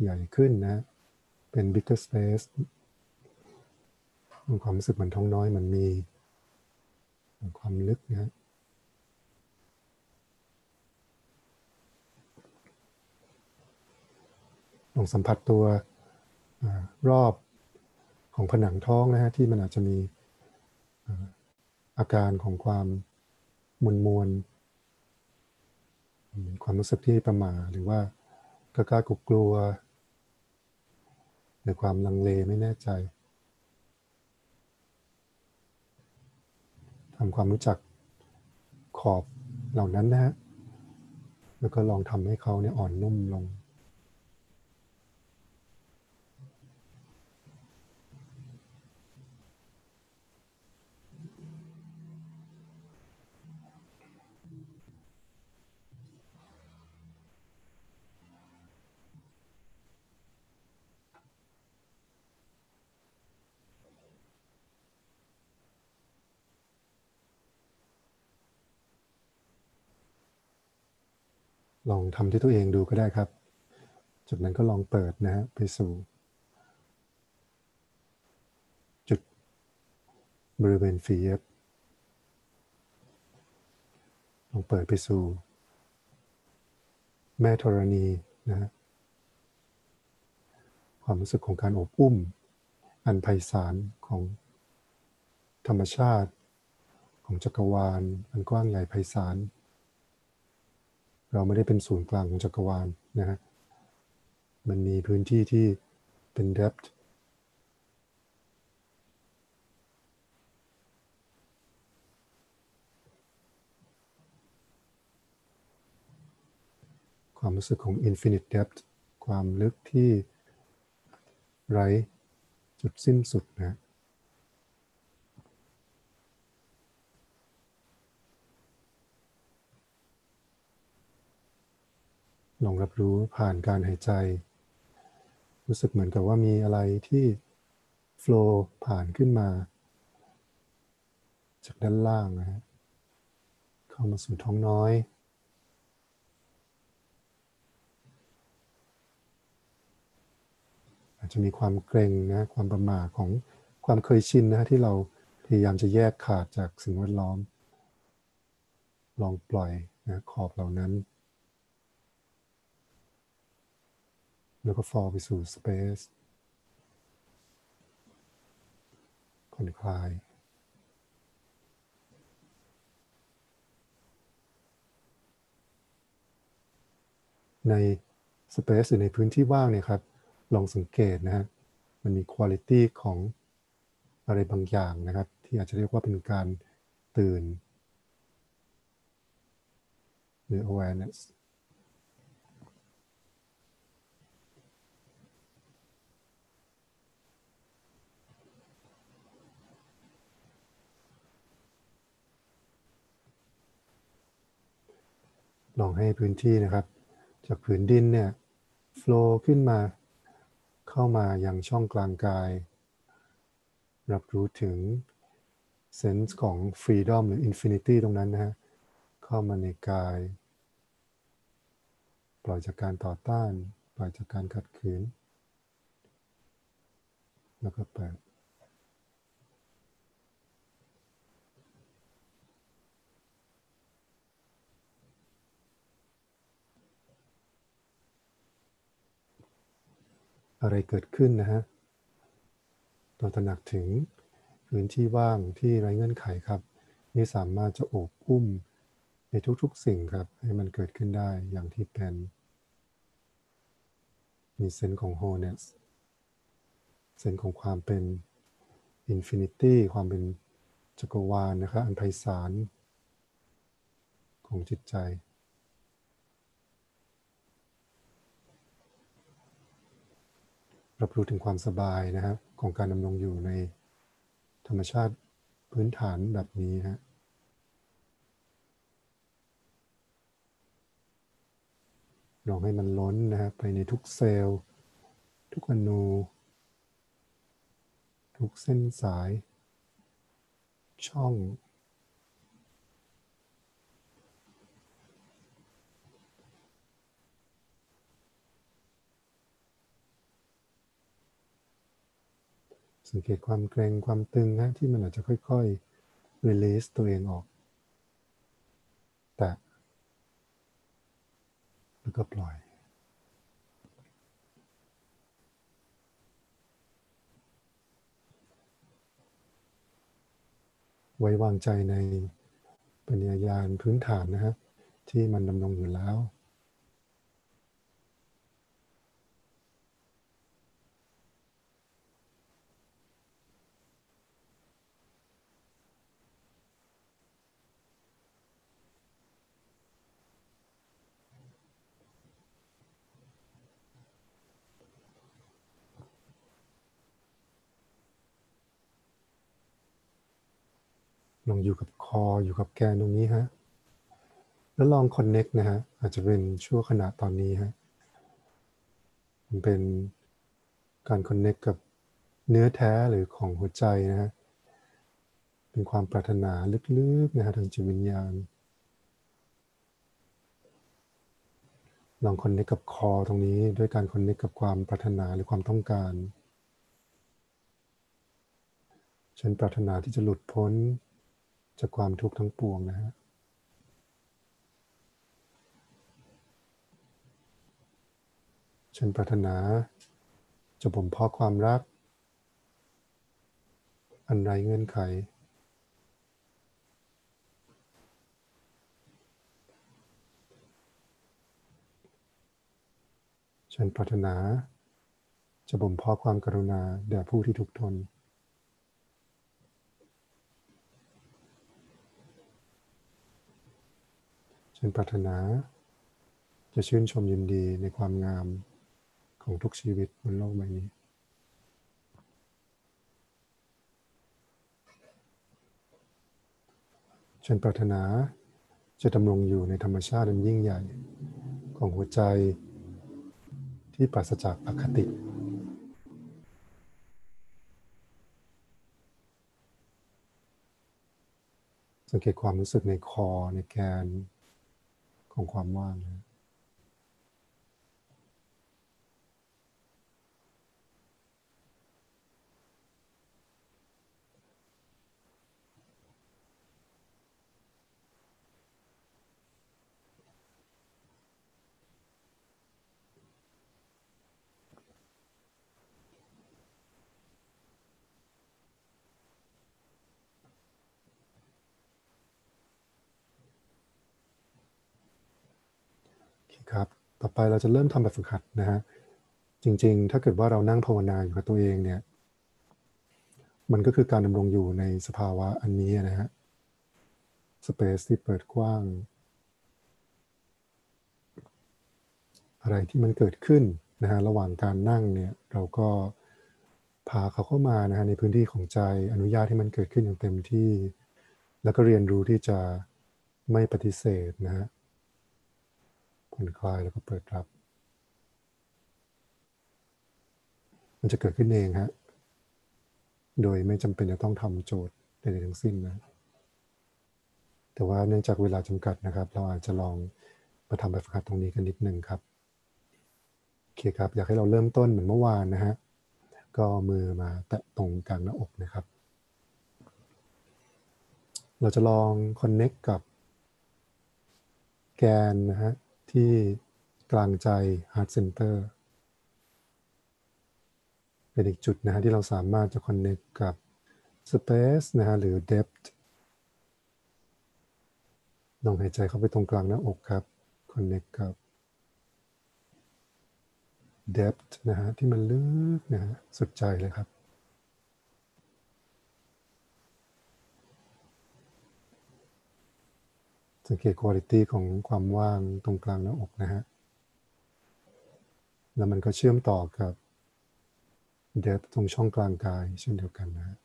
ใหญ่ขึ้นนะ เป็น bigger space มีความรู้สึกเหมือนท้องน้อยมันมีความลึกนะลองสัมผัสตัวอรอบของผนังท้องนะฮะที่มันอาจจะมีอาการของความมวลมวลๆ ความรู้สึกที่ประมาหรือว่ากล้ากล้ากลัวกลัวหรือความลังเลไม่แน่ใจทำความรู้จักขอบเหล่านั้นนะฮะแล้วก็ลองทำให้เขาเนี่ยอ่อนนุ่มลง ลองทำที่ตัวเองดูก็ได้ครับ จากนั้นก็ลองเปิดนะฮะไปสู่จุดบริเวณฝีเย็บลองเปิดไปสู่ แม่ธรณีนะฮะความรู้สึกของการอบอุ้ม อันไพศาลของธรรมชาติของจักรวาล อันกว้างใหญ่ไพศาล เราไม่ได้เป็นศูนย์กลางของจักรวาลนะฮะมันมีพื้นที่ที่เป็น depth ความรู้สึกของ infinite depth ความลึกที่ไร้จุดสิ้นสุดนะ ลองรับรู้ผ่านการหายใจ รู้สึกเหมือนกับว่ามีอะไรที่โฟล์ผ่านขึ้นมา จากด้านล่างนะฮะเข้ามาสู่ท้องน้อยอาจจะมีความเกรงนะความประหม่าของความเคยชินนะที่เราพยายามจะแยกขาดจากสิ่งแวดล้อม ลองปล่อยนะขอบเหล่านั้น แล้วก็ fall ไปสู่ space ผ่อนคลายใน space หรือในพื้นที่ว่างเนี่ยครับ ลองสังเกตนะฮะ มันมี quality ของอะไรบางอย่างนะครับ ที่อาจจะเรียกว่าเป็นการตื่น หรือ awareness ลองให้พื้นที่นะครับ จากผืนดินเนี่ยโฟลขึ้นมา เข้ามายังช่องกลางกาย รับรู้ถึงเซนส์ของ freedom หรือ infinity ตรงนั้นนะฮะเข้ามาในกาย ปล่อยจากการต่อต้าน ปล่อยจากการขัดขืน แล้วก็เปิด อะไรเกิดขึ้นนะฮะเราตระหนักถึงพื้นที่ว่างที่ไร้เงื่อนไขครับนี่สามารถจะโอบอุ้มในทุกๆสิ่งครับ ให้มันเกิดขึ้นได้อย่างที่เป็นมีเซนของ wholeness เซนของความเป็น infinity ความเป็นจักรวาลนะครับอันไพศาลของจิตใจ รับรู้ถึงความสบายนะครับของการดำรงอยู่ในธรรมชาติพื้นฐานแบบนี้ฮะลองให้มันล้นนะครับไปในทุกเซลล์ ทุกอนู ทุกเส้นสาย ช่อง สังเกตความเกรงความตึงนะที่มันอาจจะค่อยๆ release ตัวเองออก แต่แล้วก็ปล่อยไว้วางใจในปัญญายาณพื้นฐานนะครับที่มันดำรงอยู่แล้ว ลองอยู่กับคออยู่กับแกนตรงนี้ฮะแล้วลองคอนเน็กนะฮะอาจจะเป็นชั่วขณะตอนนี้ฮะมันเป็นการคอนเน็กกับเนื้อแท้หรือของหัวใจนะฮะเป็นความปรารถนาลึกๆนะฮะทางจิตวิญญาณ ลองคอนเน็กกับคอตรงนี้ด้วยการคอนเน็กกับความปรารถนาหรือความต้องการ ฉันปรารถนาที่จะหลุดพ้น จากความทุกข์ทั้งปวงนะฮะฉันปรารถนาจะบ่มเพาะความรัก อันไรเงื่อนไข ฉันปรารถนาจะบ่มเพาะความกรุณาแด่ผู้ที่ทุกข์ทน ฉันปรารถนา จะชื่นชมยินดีในความงามของทุกชีวิตบนโลกใบนี้ฉันปรารถนาจะดำรงอยู่ในธรรมชาติอันยิ่งใหญ่ ของหัวใจที่ปราศจากอคติ สังเกตความรู้สึกในคอในแกน ของความว่างนะ อไปเราจะเริ่มทำแบบฝึกหัดนะฮะจริง ๆ ถ้าเกิดว่าเรานั่งภาวนาอยู่กับตัวเองเนี่ยมันก็คือการดำรงอยู่ในสภาวะอันนี้นะฮะสเปซที่เปิดกว้าง อะไรที่มันเกิดขึ้นนะฮะระหว่างการนั่งเนี่ยเราก็พาเขาเข้ามานะฮะในพื้นที่ของใจอนุญาตให้มันเกิดขึ้นอย่างเต็มที่ แล้วก็เรียนรู้ที่จะไม่ปฏิเสธนะฮะ ผ่อนคลายแล้วก็เปิดรับ มันจะเกิดขึ้นเองฮะ โดยไม่จำเป็นจะต้องทำโจทย์ใดๆทั้งสิ้นนะ แต่ว่าเนื่องจากเวลาจำกัดนะครับ เราอาจจะลองมาทำแบบฝึกหัดตรงนี้กันนิดนึงครับโอเคครับ อยากให้เราเริ่มต้นเหมือนเมื่อวานนะฮะ ก็มือมาแตะตรงกลางหน้าอกนะครับ เราจะลอง connect กับแกนนะฮะ ที่กลางใจ heart center เป็นอีกจุดนะฮะที่เราสามารถจะ connect กับ space นะฮะหรือ depth ลองหายใจเข้าไปตรงกลางหน้าอกครับ connect กับ depth นะฮะที่มันลึกนะฮะสุดใจเลยครับ สังเกตคุณภาพของความว่างตรงกลางหน้าอกนะฮะ แล้วมันก็เชื่อมต่อกับ depth ตรงช่องกลางกายเช่นเดียวกันนะฮะ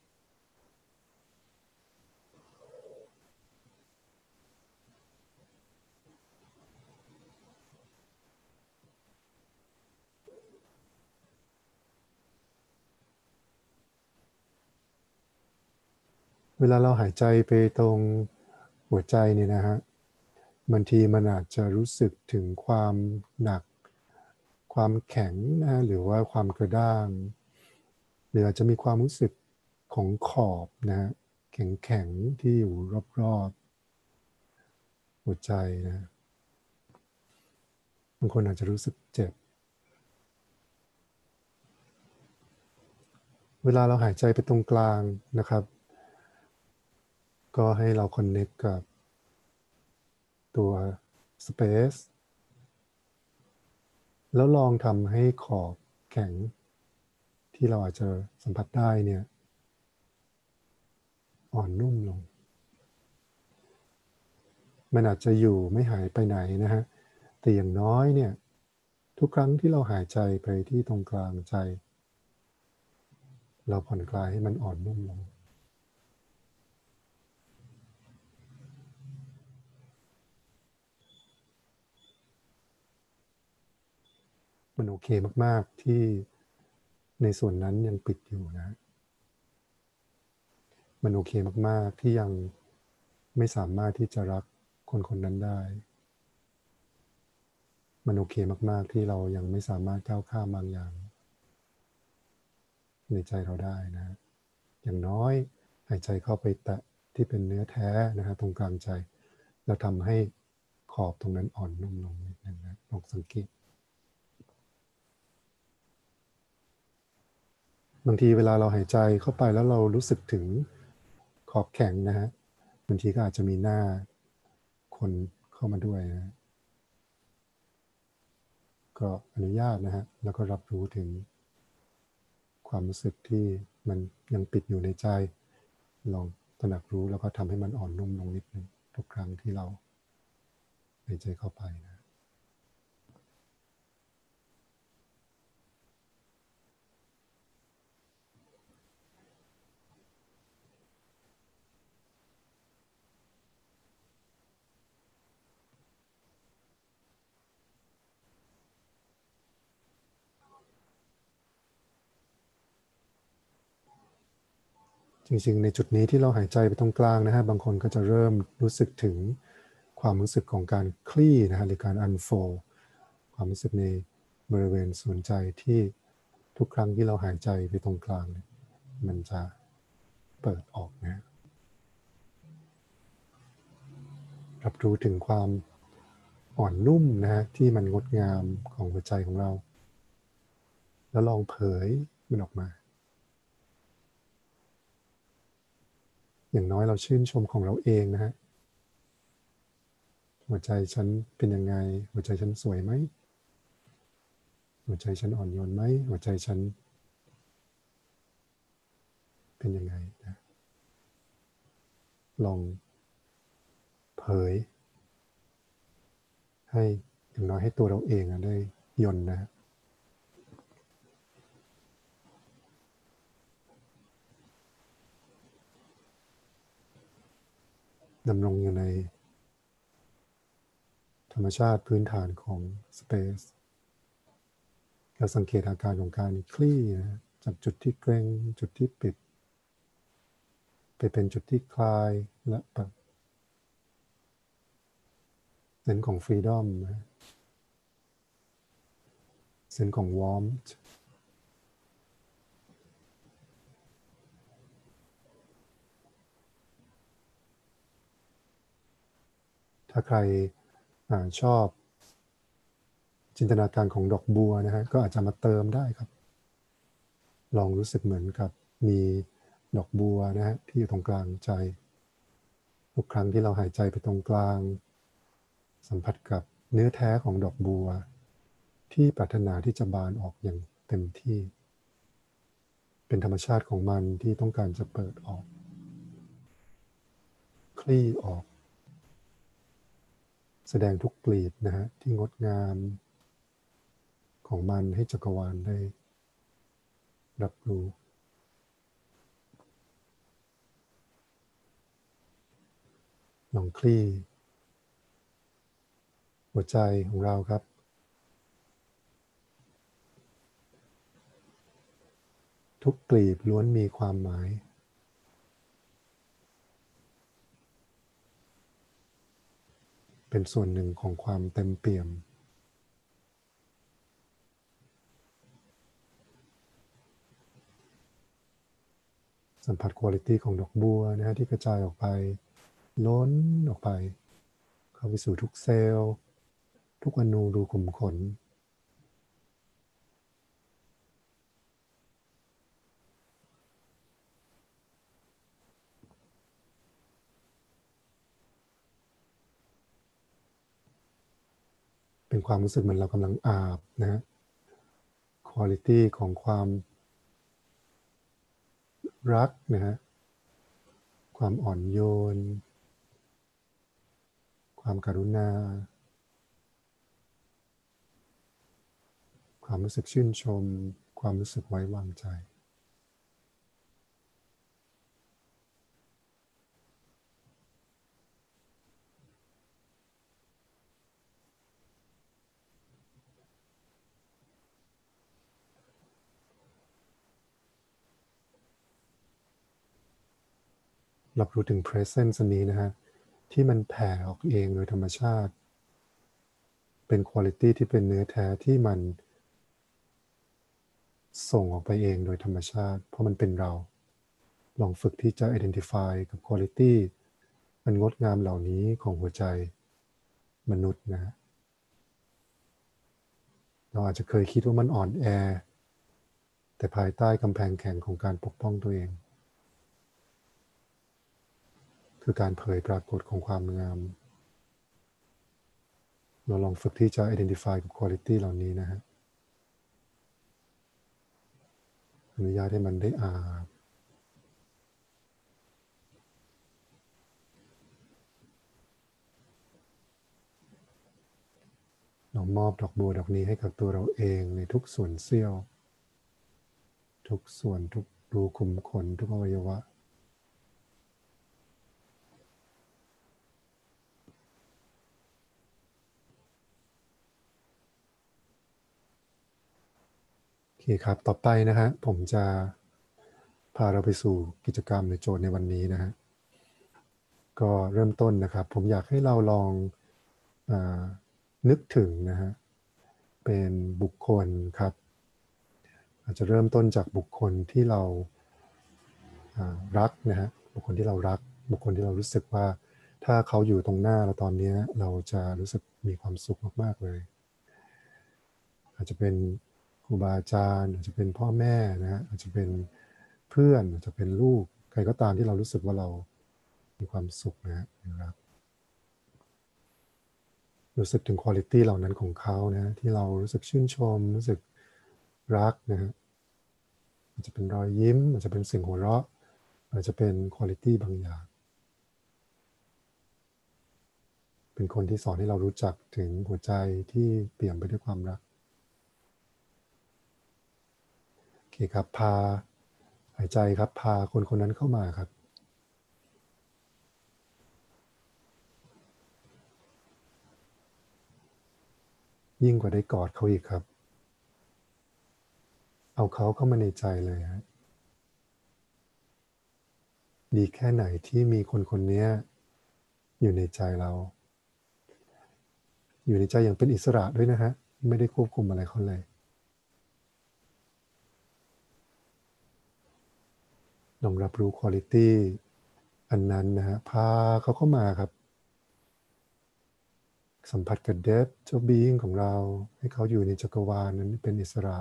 เวลาเราหายใจไปตรงหัวใจเนี่ยนะฮะ บางทีมันอาจจะรู้สึกถึงความหนัก ความแข็งนะหรือว่าความกระด้าง หรืออาจจะมีความรู้สึกของขอบนะ แข็งแข็งๆที่อยู่รอบๆ หัวใจนะบางคนอาจจะรู้สึกเจ็บ เวลาเราหายใจไปตรงกลางนะครับ ก็ให้เรา connect กับ ตัว space แล้วลองทำให้ขอบแข็ง ที่เราอาจจะสัมผัสได้เนี่ย อ่อนนุ่มลง มันอาจจะอยู่ไม่หายไปไหนนะฮะ แต่อย่างน้อยเนี่ย ทุกครั้งที่เราหายใจไปที่ตรงกลางใจ เราผ่อนคลายให้มันอ่อนนุ่มลง มันโอเคมาก ๆ ที่ในส่วนนั้นยังปิดอยู่นะ มันโอเคมาก ๆ ที่ยังไม่สามารถที่จะรักคนคนนั้นได้ มันโอเคมาก ๆ ที่เรายังไม่สามารถก้าวข้ามบางอย่าง ในใจเราได้นะ อย่างน้อยหายใจเข้าไปแตะที่เป็นเนื้อแท้นะฮะตรงกลางใจ แล้วทำให้ขอบตรงนั้นอ่อนนุ่มลงนิดนึงนะลองสังเกต บางทีเวลาเราหายใจเข้าไปแล้วเรารู้สึกถึงขอบแข็งนะฮะบางทีก็อาจจะมีหน้าคนเข้ามาด้วยนะก็อนุญาตนะฮะแล้วก็รับรู้ถึงความรู้สึกที่มันยังปิดอยู่ในใจ ลองตระหนักรู้แล้วก็ทำให้มันอ่อนนุ่มลงนิดนึงทุกครั้งที่เราหายใจเข้าไปนะ จริงๆ ในจุดนี้ที่เราหายใจไปตรงกลางนะฮะ บางคนก็จะเริ่มรู้สึกถึงความรู้สึกของการคลี่นะฮะหรือการ unfold ความรู้สึกในบริเวณส่วนใจที่ทุกครั้งที่เราหายใจไปตรงกลางเนี่ยมันจะเปิดออกนะรับรู้ถึงความอ่อนนุ่มนะฮะที่มันงดงามของหัวใจของเรา แล้วลองเผยมันออกมา อย่างน้อยเราชื่นชมของเราเองนะฮะหัวใจฉันเป็นยังไง หัวใจฉันสวยไหม หัวใจฉันอ่อนโยนไหม หัวใจฉัน เป็นยังไงนะลองเผย ให้อย่างน้อยให้ตัวเราเองได้ยนต์นะฮะ ดำรงอยู่ใน ธรรมชาติพื้นฐานของ Space เราสังเกตอาการของการคลี่นะจากจุดที่เกรงจุดที่ปิด ไปเป็นจุดที่คลายและเปิดเซนของฟรีดอมนะเซนของวอร์ม ถ้าใครอชอบ จินตนาการของดอกบัวนะฮะก็อาจจะมาเติมได้ครับ ลองรู้สึกเหมือนกับมีดอกบัวนะฮะที่อยู่ตรงกลางใจ ทุกครั้งที่เราหายใจไปตรงกลาง สัมผัสกับเนื้อแท้ของดอกบัว ที่ปรารถนาที่จะบานออกอย่างเต็มที่ เป็นธรรมชาติของมันที่ต้องการจะเปิดออก คลี่ออก แสดงทุกกลีบนะฮะที่งดงามของมันให้จักรวาลได้ รับรู้ลองคลี่ หัวใจของเราครับ ทุกกลีบล้วนมีความหมาย เป็นส่วนหนึ่งของความเต็มเปี่ยม สัมผัสคุณภาพของดอกบัวนะฮะที่กระจายออกไป ล้นออกไป เข้าไปสู่ทุกเซลล์ ทุกอนูรูขุมขน ความรู้สึกเหมือนเรากำลังอาบนะฮะคุณภาพของความรักนะฮะความอ่อนโยน ความกรุณา ความรู้สึกชื่นชม ความรู้สึกไว้วางใจ รับรู้ถึง presence นนี้นะฮะที่มันแผ่ออกเองโดยธรรมชาติ เป็นคุณ i t y ที่เป็นเนื้อแท้ที่มัน ส่งออกไปเองโดยธรรมชาติ เพราะมันเป็นเรา ลองฝึกที่จะ identify กับคุณ i t y มันงดงามเหล่านี้ของหัวใจมนุษย์นะ เราอาจจะเคยคิดว่ามันอ่อนแอ แต่ภายใต้กำแพงแข็งของการปกป้องตัวเอง คือการเผยปรากฏของความงาม เราลองฝึกที่จะ identify กับ quality เหล่านี้นะฮะ อนุญาตให้มันได้อาบเรามอบดอกบัวดอกนี้ให้กับตัวเราเองในทุกส่วนเสี้ยว ทุกส่วนทุกรูขุมขนทุกอวัยวะ คครับ ต่อไปนะฮะ ผมจะพาเราไปสู่กิจกรรมในโจทย์ในวันนี้นะฮะ ก็เริ่มต้นนะครับ ผมอยากให้เราลองอนึกถึงนะฮะ เป็นบุคคลครับ อาจจะเริ่มต้นจากบุคคลที่เรารักนะฮะ บุคคลที่เรารัก บุคคลที่เรารู้สึกว่า ถ้าเขาอยู่ตรงหน้าเราตอนนี้เราจะรู้สึกมีความสุขมาก ๆ เลย อาจจะเป็น ครูบาอาจารย์อาจจะเป็นพ่อแม่นะฮะอาจจะเป็นเพื่อนอาจจะเป็นลูก ใครก็ตามที่เรารู้สึกว่าเรามีความสุขนะฮะรักรู้สึกถึงคุณภาพเหล่านั้นของเขานะที่เรารู้สึกชื่นชม รู้สึกรักนะฮะอาจจะเป็นรอยยิ้ม อาจจะเป็นเสียงหัวเราะ อาจจะเป็นคุณภาพบางอย่าง เป็นคนที่สอนให้เรารู้จักถึงหัวใจที่เปี่ยมไปด้วยความรัก โอ เคครับพาหายใจครับ พาคนคนนั้นเข้ามาครับยิ่งกว่าได้กอดเขาอีกครับ เอาเขาเข้ามาในใจเลยฮะ ดีแค่ไหนที่มีคนคนนี้อยู่ในใจเรา อยู่ในใจอย่างเป็นอิสระด้วยนะฮะ ไม่ได้ควบคุมอะไรเขาเลย ลองรับรู้คุณ i t y อันนั้นนะฮะพาเขาเข้ามาครับ สัมผัสกับเดฟเจ้าบีงของเรา ให้เขาอยู่ในจักรวาลนั้นเป็นอิสระ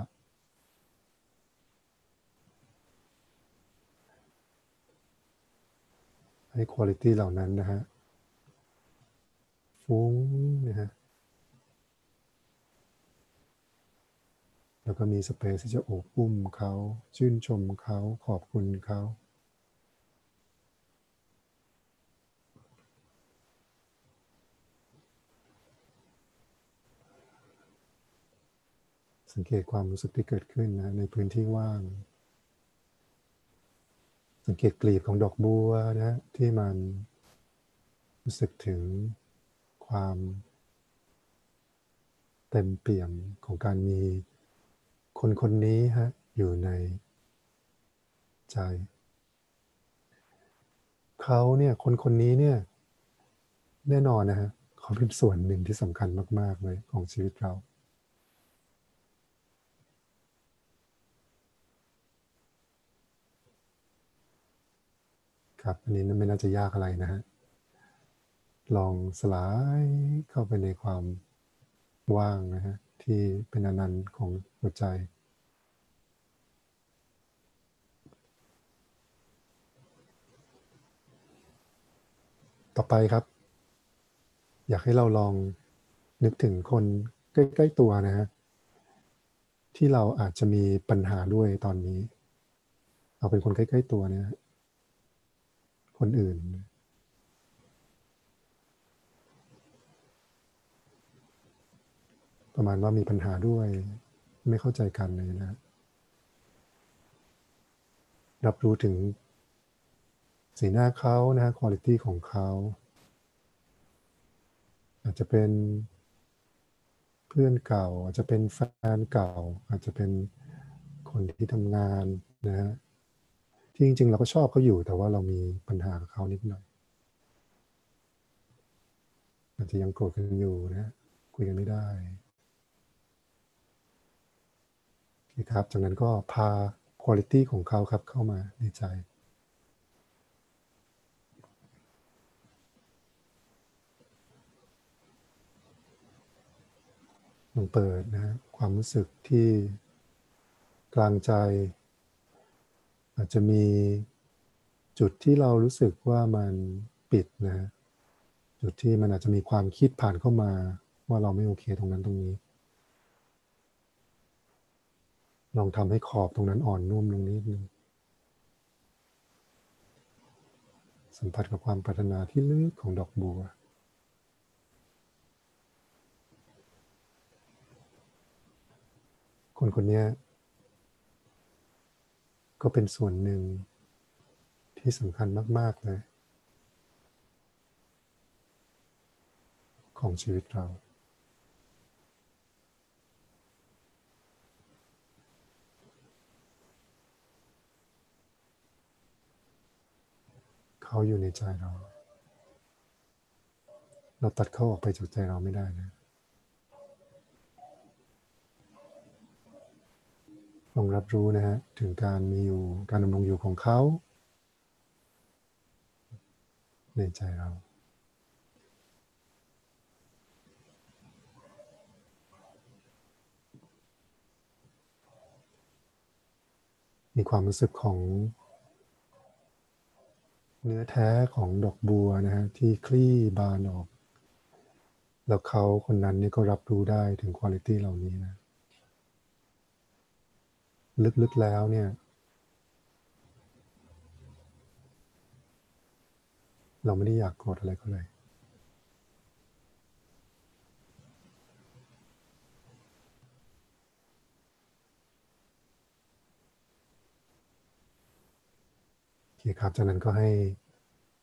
ให้คุณ i t y เหล่านั้นนะฮะฟุ้งนะฮะ แล้วก็มีสเปซที่จะโอบอุ้มเขาชื่นชมเขาขอบคุณเขาสังเกตความรู้สึกที่เกิดขึ้นนะในพื้นที่ว่าง สังเกตกลีบของดอกบัวนะที่มันรู้สึกถึงความเต็มเปี่ยมของการมี คนคนนี้ฮะอยู่ในใจ เขาเนี่ยคนคนนี้เนี่ยแน่นอนนะฮะเขาเป็นส่วนหนึ่งที่สำคัญมาก ๆ เลยของชีวิตเรา ครับอันนี้ไม่น่าจะยากอะไรนะฮะลองสลายเข้าไปในความว่างนะฮะ ที่เป็นอนันต์ของหัวใจ ต่อไปครับ อยากให้เราลองนึกถึงคนใกล้ ๆ ตัวนะฮะที่เราอาจจะมีปัญหาด้วยตอนนี้ เอาเป็นคนใกล้ ๆ ตัวเนี่ยคนอื่น ประมาณว่ามีปัญหาด้วย ไม่เข้าใจกันเลยนะ รับรู้ถึง สีหน้าเขานะฮะคุณ i t y ของเขาอาจจะเป็นเพื่อนเก่า อาจจะเป็นแฟนเก่า อาจจะเป็นคนที่ทำงานนะฮะที่จริง ๆ เราก็ชอบเขาอยู่แต่ว่าเรามีปัญหากับเขานิดหน่อยอาจจะยังโกรธกันอยู่นะคุยกันไม่ได้ โอเครับจากนั้นก็พาคุณ i t y ของเขาครับเข้ามาในใจ ลองเปิดนะความรู้สึกที่กลางใจ อาจจะมีจุดที่เรารู้สึกว่ามันปิดนะ จุดที่มันอาจจะมีความคิดผ่านเข้ามาว่าเราไม่โอเคตรงนั้นตรงนี้ ลองทำให้ขอบตรงนั้นอ่อนนุ่มลงนิดนึง สัมผัสกับความปรารถนาที่ลึกของดอกบัว คนคนนี้ก็เป็นส่วนหนึ่งที่สำคัญมาก ๆ เลย ของชีวิตเรา เขาอยู่ในใจเรา เราตัดเขาออกไปจากใจเราไม่ได้นะลองรับรู้นะฮะถึงการมีอยู่การดำรงอยู่ของเขา ในใจเรามีความรู้สึกของ เนื้อแท้ของดอกบัวนะฮะที่คลี่บานออก แล้วเขาคนนั้นนี่ก็รับรู้ได้ถึงคุณตี้เหล่านี้นะ ลึกๆแล้วเนี่ย เราไม่ได้อยากโกรธอะไรเขาเลย คครับ จากนั้นก็ให้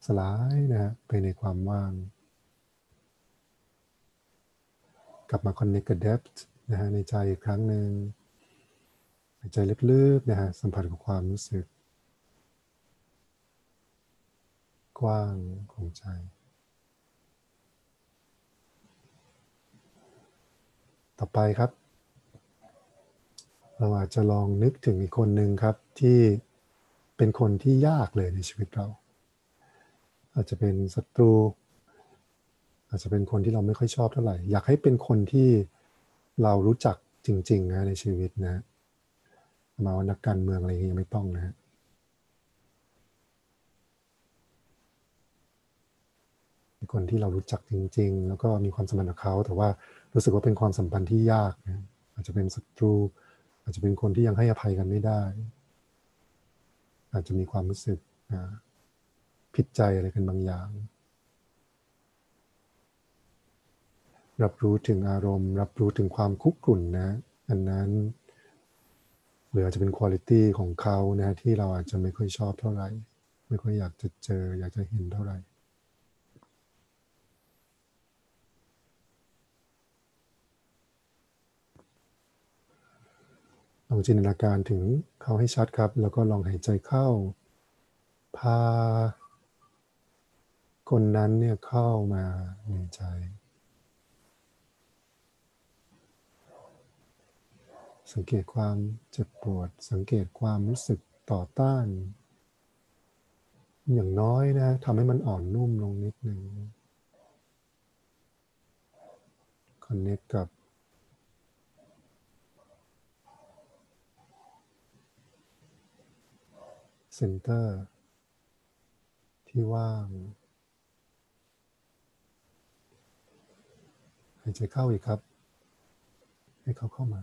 สลายนะฮะไปในความว่าง กลับมา connect กับ depth นะฮะในใจอีกครั้งหนึ่งหายใจลึกๆนะฮะสัมผัสกับความรู้สึก กว้างของใจต่อไปครับ เราอาจจะลองนึกถึงอีกคนหนึ่งครับที่ เป็นคนที่ยากเลยในชีวิตเรา อาจจะเป็นศัตรู อาจจะเป็นคนที่เราไม่ค่อยชอบเท่าไหร่ อยากให้เป็นคนที่เรารู้จักจริงๆนะในชีวิตนะมาว่านักการเมืองอะไรอย่างเงี้ยังไม่ต้องนะคนที่เรารู้จักจริง ๆ แล้วก็มีความสัมพันธ์กับเขา แต่ว่ารู้สึกว่าเป็นความสัมพันธ์ที่ยากนะอาจจะเป็นศัตรู อาจจะเป็นคนที่ยังให้อภัยกันไม่ได้ อาจจะมีความรู้สึกผิดใจอะไรกันบางอย่าง รับรู้ถึงอารมณ์ รับรู้ถึงความคุกรุ่นนะ อันนั้นหรืออาจจะเป็นคุณตี้ของเขานะที่เราอาจจะไม่ค่อยชอบเท่าไหร่ ไม่ค่อยอยากจะเจอ อยากจะเห็นเท่าไหร่ ลองจินตนาการถึงเขาให้ชัดครับ แล้วก็ลองหายใจเข้า พา คนนั้นเนี่ยเข้ามาในใจสังเกตความเจ็บปวด สังเกตความรู้สึกต่อต้าน อย่างน้อยนะทำให้มันอ่อนนุ่มลงนิดหนึ่งคอนเน c t กับ เซ็นเตอร์ ที่ว่างหายใจเข้าอีกครับ ให้เขาเข้ามา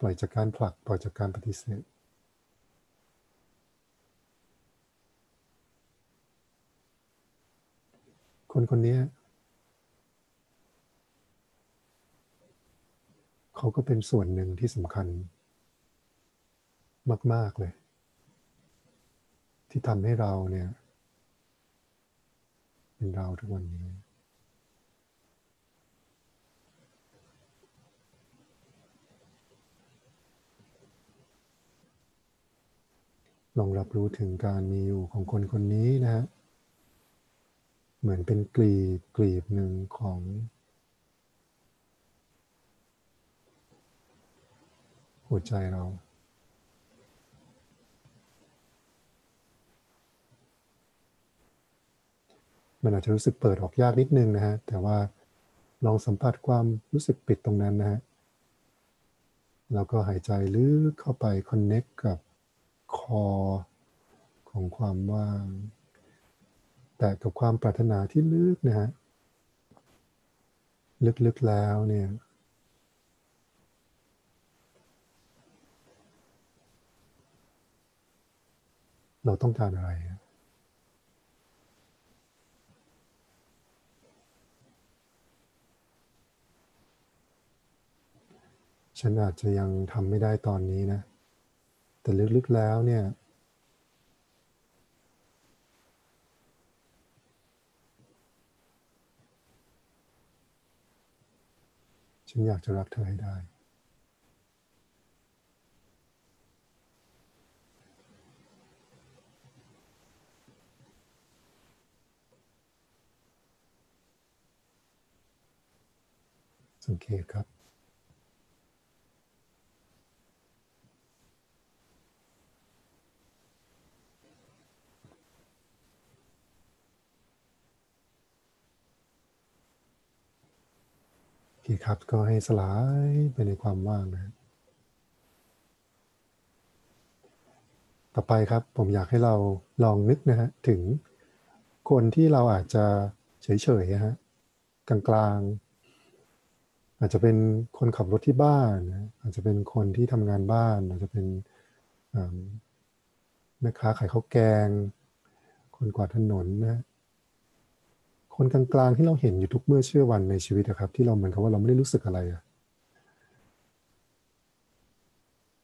ปล่อยจากการผลัก ปล่อยจากการปฏิเสธคนคนนี้เขาก็เป็นส่วนหนึ่งที่สำคัญ มาก ๆ เลย ที่ทำให้เราเนี่ย เป็นเราทุกวันนี้ลองรับรู้ถึงการมีอยู่ของคนคนนี้นะฮะ เหมือนเป็นกลีบกลีบหนึ่งของ หัวใจเรา มันอาจจะรู้สึกเปิดออกยากนิดนึงนะฮะแต่ว่าลองสัมผัสความรู้สึกปิดตรงนั้นนะฮะแล้วก็หายใจลึกเข้าไปคอนเน็กกับคอของความว่าง แต่กับความปรารถนาที่ลึกนะฮะลึกๆแล้วเนี่ยเราต้องการอะไรอะ ฉันอาจจะยังทำไม่ได้ตอนนี้นะ แต่ลึกๆแล้วเนี่ย ฉันอยากจะรักเธอให้ได้ สังเกตครับ คครับก็ให้สลายไปในความว่างนะต่อไปครับผมอยากให้เราลองนึกนะฮะถึงคนที่เราอาจจะเฉยๆนะฮะกลางๆ อาจจะเป็นคนขับรถที่บ้านนะอาจจะเป็นคนที่ทำงานบ้าน อาจจะเป็นแม่ค้าขายข้าวแกง คนกวาดถนนนะ คนกลางๆที่เราเห็นอยู่ทุกเมื่อเชื่อวันในชีวิตนะครับ ที่เราเหมือนกับว่าเราไม่ได้รู้สึกอะไรอะ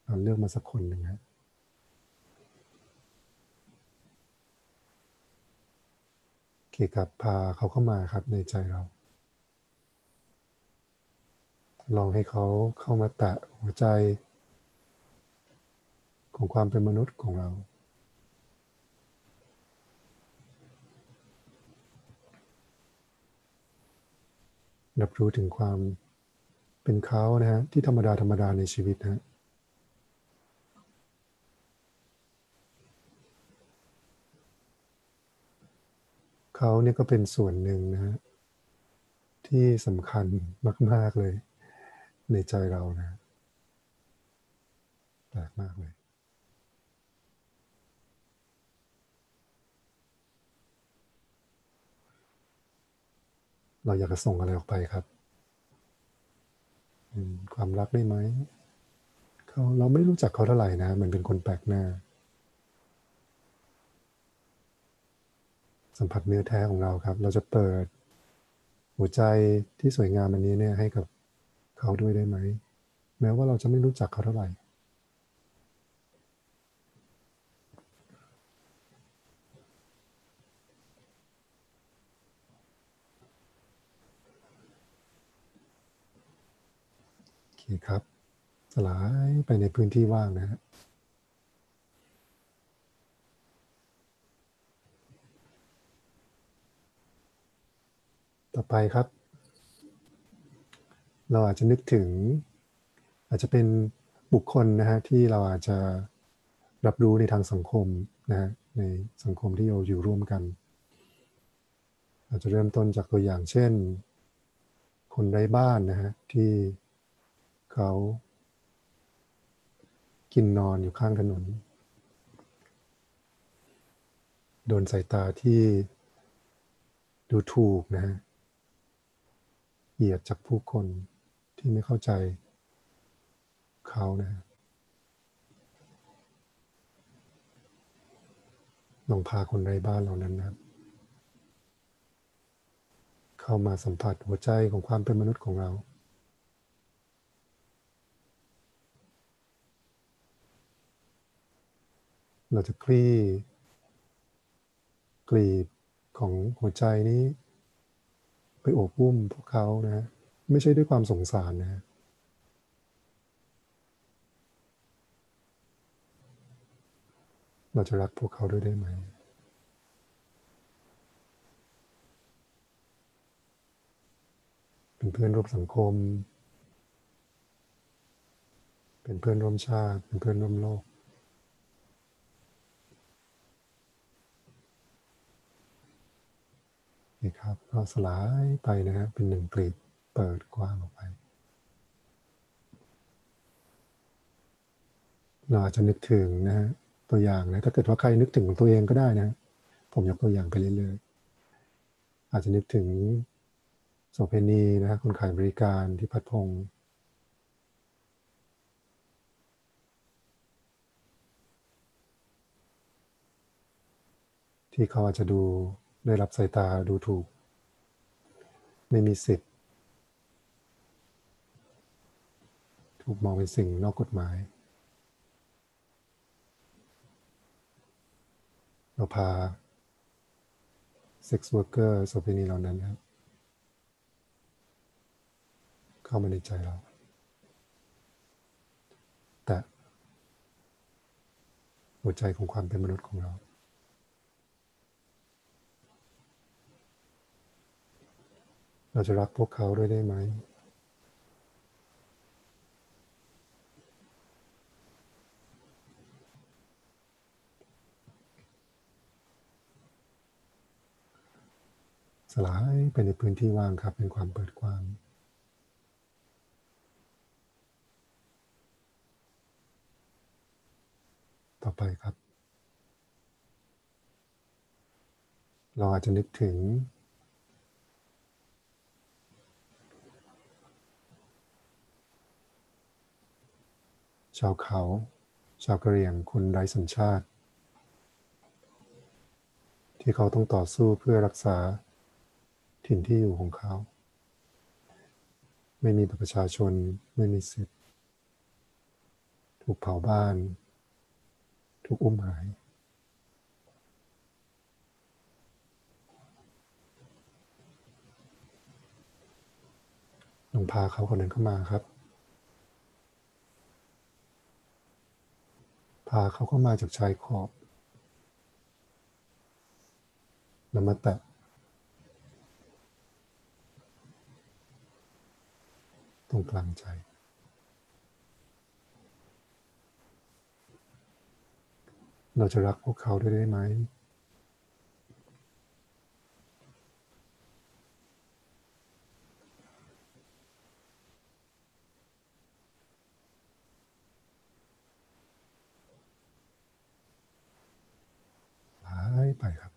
เราเลือกมาสักคนหนึ่งฮะโอเคครับพาเขาเข้ามาครับในใจเรา ลองให้เขาเข้ามาแตะหัวใจ ของความเป็นมนุษย์ของเรา ล รับรู้ถึงความเป็นเขานะฮะที่ธรรมดาธรรมดาในชีวิตนะฮะเขาเนี่ยก็เป็นส่วนหนึ่งนะฮะที่สำคัญมาก ๆ เลยในใจเรานะแปลกมากเลย เราอยากจะส่งอะไรออกไปครับความรักได้ไหมเขาเราไม่รู้จักเขาเท่าไหร่นะเหมันเป็นคนแปลกหน้า สัมผัสเนื้อแท้ของเราครับ เราจะเปิด หัวใจที่สวยงามอันนี้เนี่ยให้กับเขาด้วยได้ไหม แม้ว่าเราจะไม่รู้จักเขาเท่าไหร่ คครับ สลายไปในพื้นที่ว่างนะฮะต่อไปครับ เราอาจจะนึกถึง อาจจะเป็นบุคคลนะฮะที่เราอาจจะรับรู้ในทางสังคมนะฮะในสังคมที่เราอยู่ร่วมกัน อาจจะเริ่มต้นจากตัวอย่างเช่น คนไร้บ้านนะฮะที่ เขา กินนอนอยู่ข้างถนน โดนสายตาที่ดูถูกนะฮะเหยียดจากผู้คนที่ไม่เข้าใจเขานะลองพาคนไร้บ้านเหล่านั้นนะครับเข้ามาสัมผัสหัวใจของความเป็นมนุษย์ของเรา เราจะคลี่กลีบของหัวใจนี้ ไปโอบอุ้มพวกเขานะ ไม่ใช่ด้วยความสงสารนะฮะเราจะรักพวกเขาด้วยได้ไหมเป็นเพื่อนร่วมสังคม เป็นเพื่อนร่วมชาติ เป็นเพื่อนร่วมโลก นี่ครับ ก็สลายไปนะฮะเป็นหนึ่งกลีบเปิดกว้างออกไป เราอาจจะนึกถึงนะฮะตัวอย่างนะถ้าเกิดว่าใครนึกถึงของตัวเองก็ได้นะ ผมยกตัวอย่างไปเรื่อยๆ อาจจะนึกถึงโสเพณีนะฮะคนขายบริการที่พัดพงศ์ที่เขาอาจจะดู ได้รับสายตาดูถูก ไม่มีสิทธิ์ ถูกมองเป็นสิ่งนอกกฎหมาย เราพาเซ็กซ์ r ว e ร์เกอร์โสเภณีเหล่านั้นครับ เข้ามาในใจเรา แต่หัวใจของความเป็นมนุษย์ของเรา เราจะรักพวกเขาด้วยได้ไหม สลายไปในพื้นที่ว่างครับ เป็นความเปิดกว้างต่อไปครับ เราอาจจะนึกถึง ชาวเขา ชาวกะเหรี่ยงคนไร้สัญชาติ ที่เขาต้องต่อสู้เพื่อรักษาถิ่นที่อยู่ของเขา ไม่มีประชาชนไม่มีสิทธิ์ ถูกเผาบ้าน ถูกอุ้มหายลองพาเขาคนนั้นเข้ามาครับ พาเขาเข้ามาจากชายขอบแล้วมาแตะตรงกลางใจ เราจะรักพวกเขาด้ได้ไหม หายไปครับ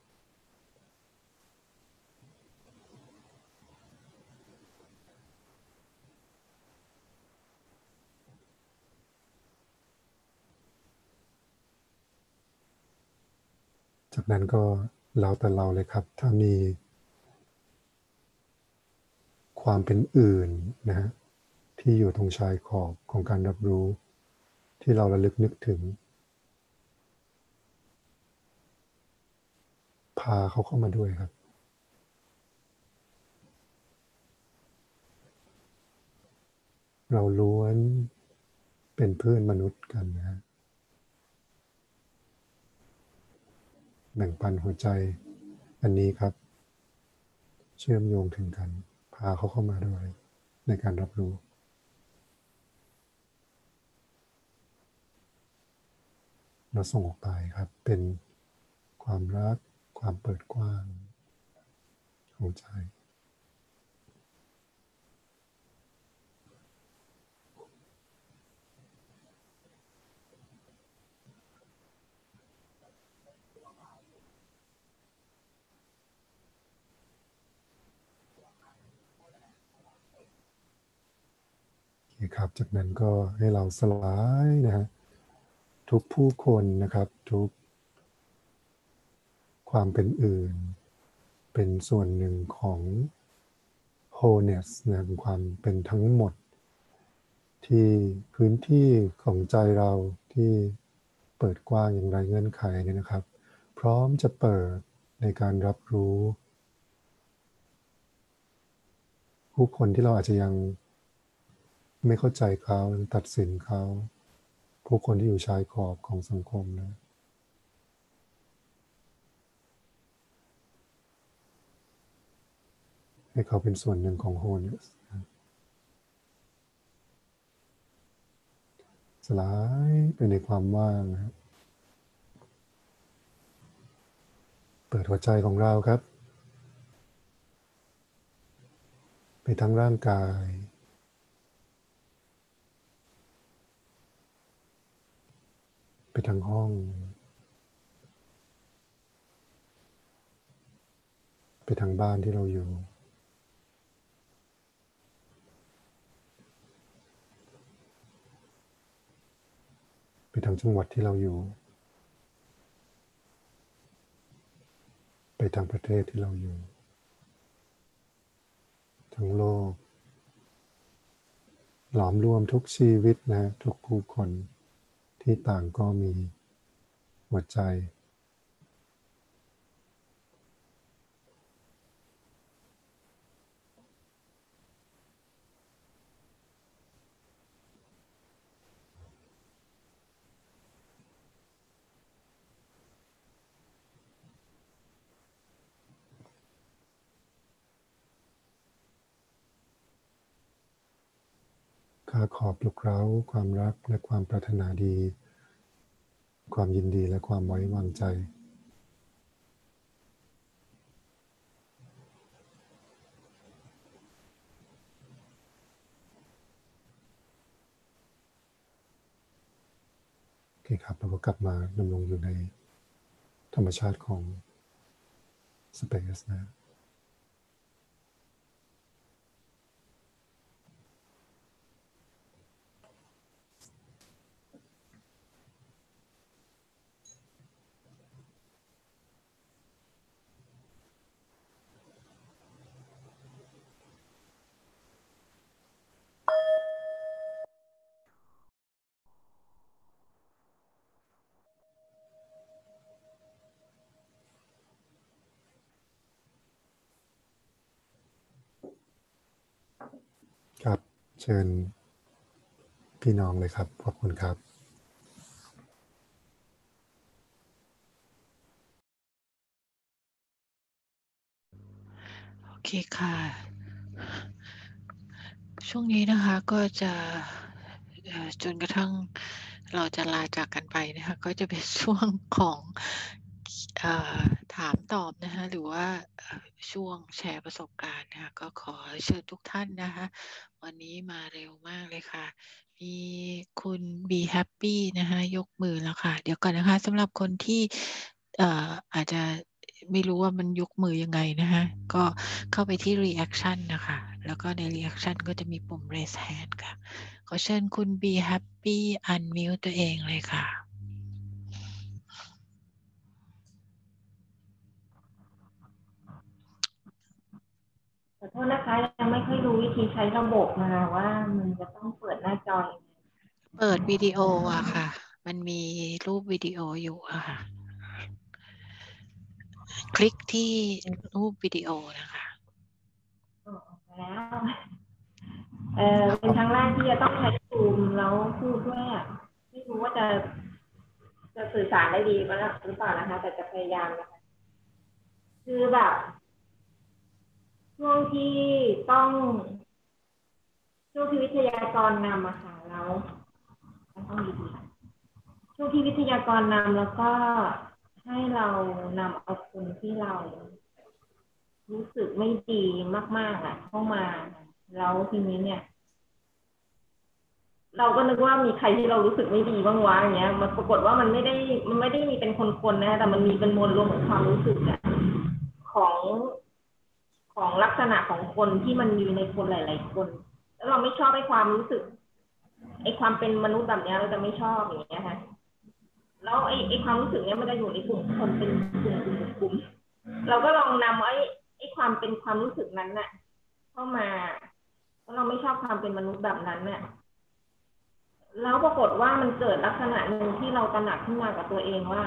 จาก นั้นก็แล้วแต่เราเลยครับ ถ้ามี ความเป็นอื่นนะฮะที่อยู่ตรงชายขอบของการรับรู้ ที่เราระลึกนึกถึง พาเขาเข้ามาด้วยครับ เราล้วนเป็นเพื่อนมนุษย์กันนะฮะ แบ่งปันหัวใจ อันนี้ครับ เชื่อมโยงถึงกัน พาเขาเข้ามาด้วยในการรับรู้เราส่งออกไปครับ เป็นความรัก ความเปิดกว้างของใจ โอเคครับ จากนั้นก็ให้เราสลายนะฮะทุกผู้คนนะครับทุก ความเป็นอื่น เป็นส่วนหนึ่งของ wholeness นะความเป็นทั้งหมด ที่พื้นที่ของใจเราที่เปิดกว้างอย่างไรเงื่อนไขเนี่ยนะครับ พร้อมจะเปิดในการรับรู้ ผู้คนที่เราอาจจะยัง ไม่เข้าใจเขาตัดสินเขาผู้คนที่อยู่ชายขอบของสังคมนะให้เขาเป็นส่วนหนึ่งของโฮเนสสลายไปในความว่างนะครับเปิดหัวใจของเราครับ ไปทั้งร่างกาย ไปทั้งห้อง ไปทางบ้านที่เราอยู่ ไปทางจังหวัดที่เราอยู่ ไปทางประเทศที่เราอยู่ ทั้งโลก หลอมรวมทุกชีวิตนะ ทุกผู้คน ที่ต่างก็มีหัวใจ ข้าขอปลุกเร้าความรักและความปรารถนาดี ความยินดีและความไว้วางใจ โอเคครับเราก็กลับมาดำรงอยู่ในธรรมชาติของสเปซนะ ครับ เชิญพี่น้องเลยครับ ขอบคุณครับโอเคค่ะ ช่วงนี้นะคะก็จะจนกระทั่งเราจะลาจากกันไปนะคะ ก็จะเป็นช่วงของ ถามตอบนะคะหรือว่าช่วงแชร์ประสบการณ์นะคะก็ขอเชิญทุกท่านนะคะวันนี้มาเร็วมากเลยค่ะ มีคุณ Be Happy นะคะยกมือแล้วค่ะ เดี๋ยวก่อนนะคะสำหรับคนที่เอ่ออาจจะไม่รู้ว่ามันยกมือยังไงนะคะก็เข้าไปที่ reaction นะคะ แล้วก็ใน reaction ก็จะมีปุ่ม raise hand ค่ะ ขอเชิญคุณ Be Happy unmute ตัวเองเลยค่ะ ขอโทษนะคะยังไม่ค่อยรู้วิธีใช้ระบบมาว่ามันจะต้องเปิดหน้าจอยังไงเปิดวิดีโออะค่ะ มันมีรูปวิดีโออยู่อะค่ะ คลิกที่รูปวิดีโอนะคะอ๋อออกมาแล้วเออเป็นครั้งแรกที่จะต้องใช้ซูมแล้วพูดด้วยอะไม่รู้ว่าจะจะสื่อสารได้ดีมั้ยหรือเปล่านะคะ แต่จะพยายามนะคะ คือแบบ ช่วงที่ต้อง ช่วงที่วิทยากรนำอะค่ะแล้วต้องดีๆช่วงที่วิทยากรนำแล้วก็ให้เรานำเอาคนที่เรา รู้สึกไม่ดีมาก ๆอะเข้ามา แล้วทีนี้เนี่ย เราก็นึกว่ามีใครที่เรารู้สึกไม่ดีบ้างวะอย่างเงี้ย มันปรากฏว่ามันไม่ได้มันไม่ได้มีเป็นคนๆนะ แต่มันมีเป็นมวลรวมของความรู้สึกอะของ ของลักษณะของคนที่มันมีในคนหลาย ๆ คน แล้วเราไม่ชอบไอ้ความรู้สึกไอ้ความเป็นมนุษย์แบบเนี้ยเราจะไม่ชอบอย่างเงี้ยค่ะแล้วไอ้ไอ้ความรู้สึกเนี้ยมันจะอยู่ในกลุ่มคนเป็นกลุ่มกลุ่มกลุ่มเราก็ลองนำไอ้ไอ้ความเป็นความรู้สึกนั้นน่ะ เข้ามาแล้วเราไม่ชอบความเป็นมนุษย์แบบนั้นน่ะแล้วปรากฏว่ามันเกิดลักษณะหนึ่งที่เราตระหนักขึ้นมากับตัวเองว่า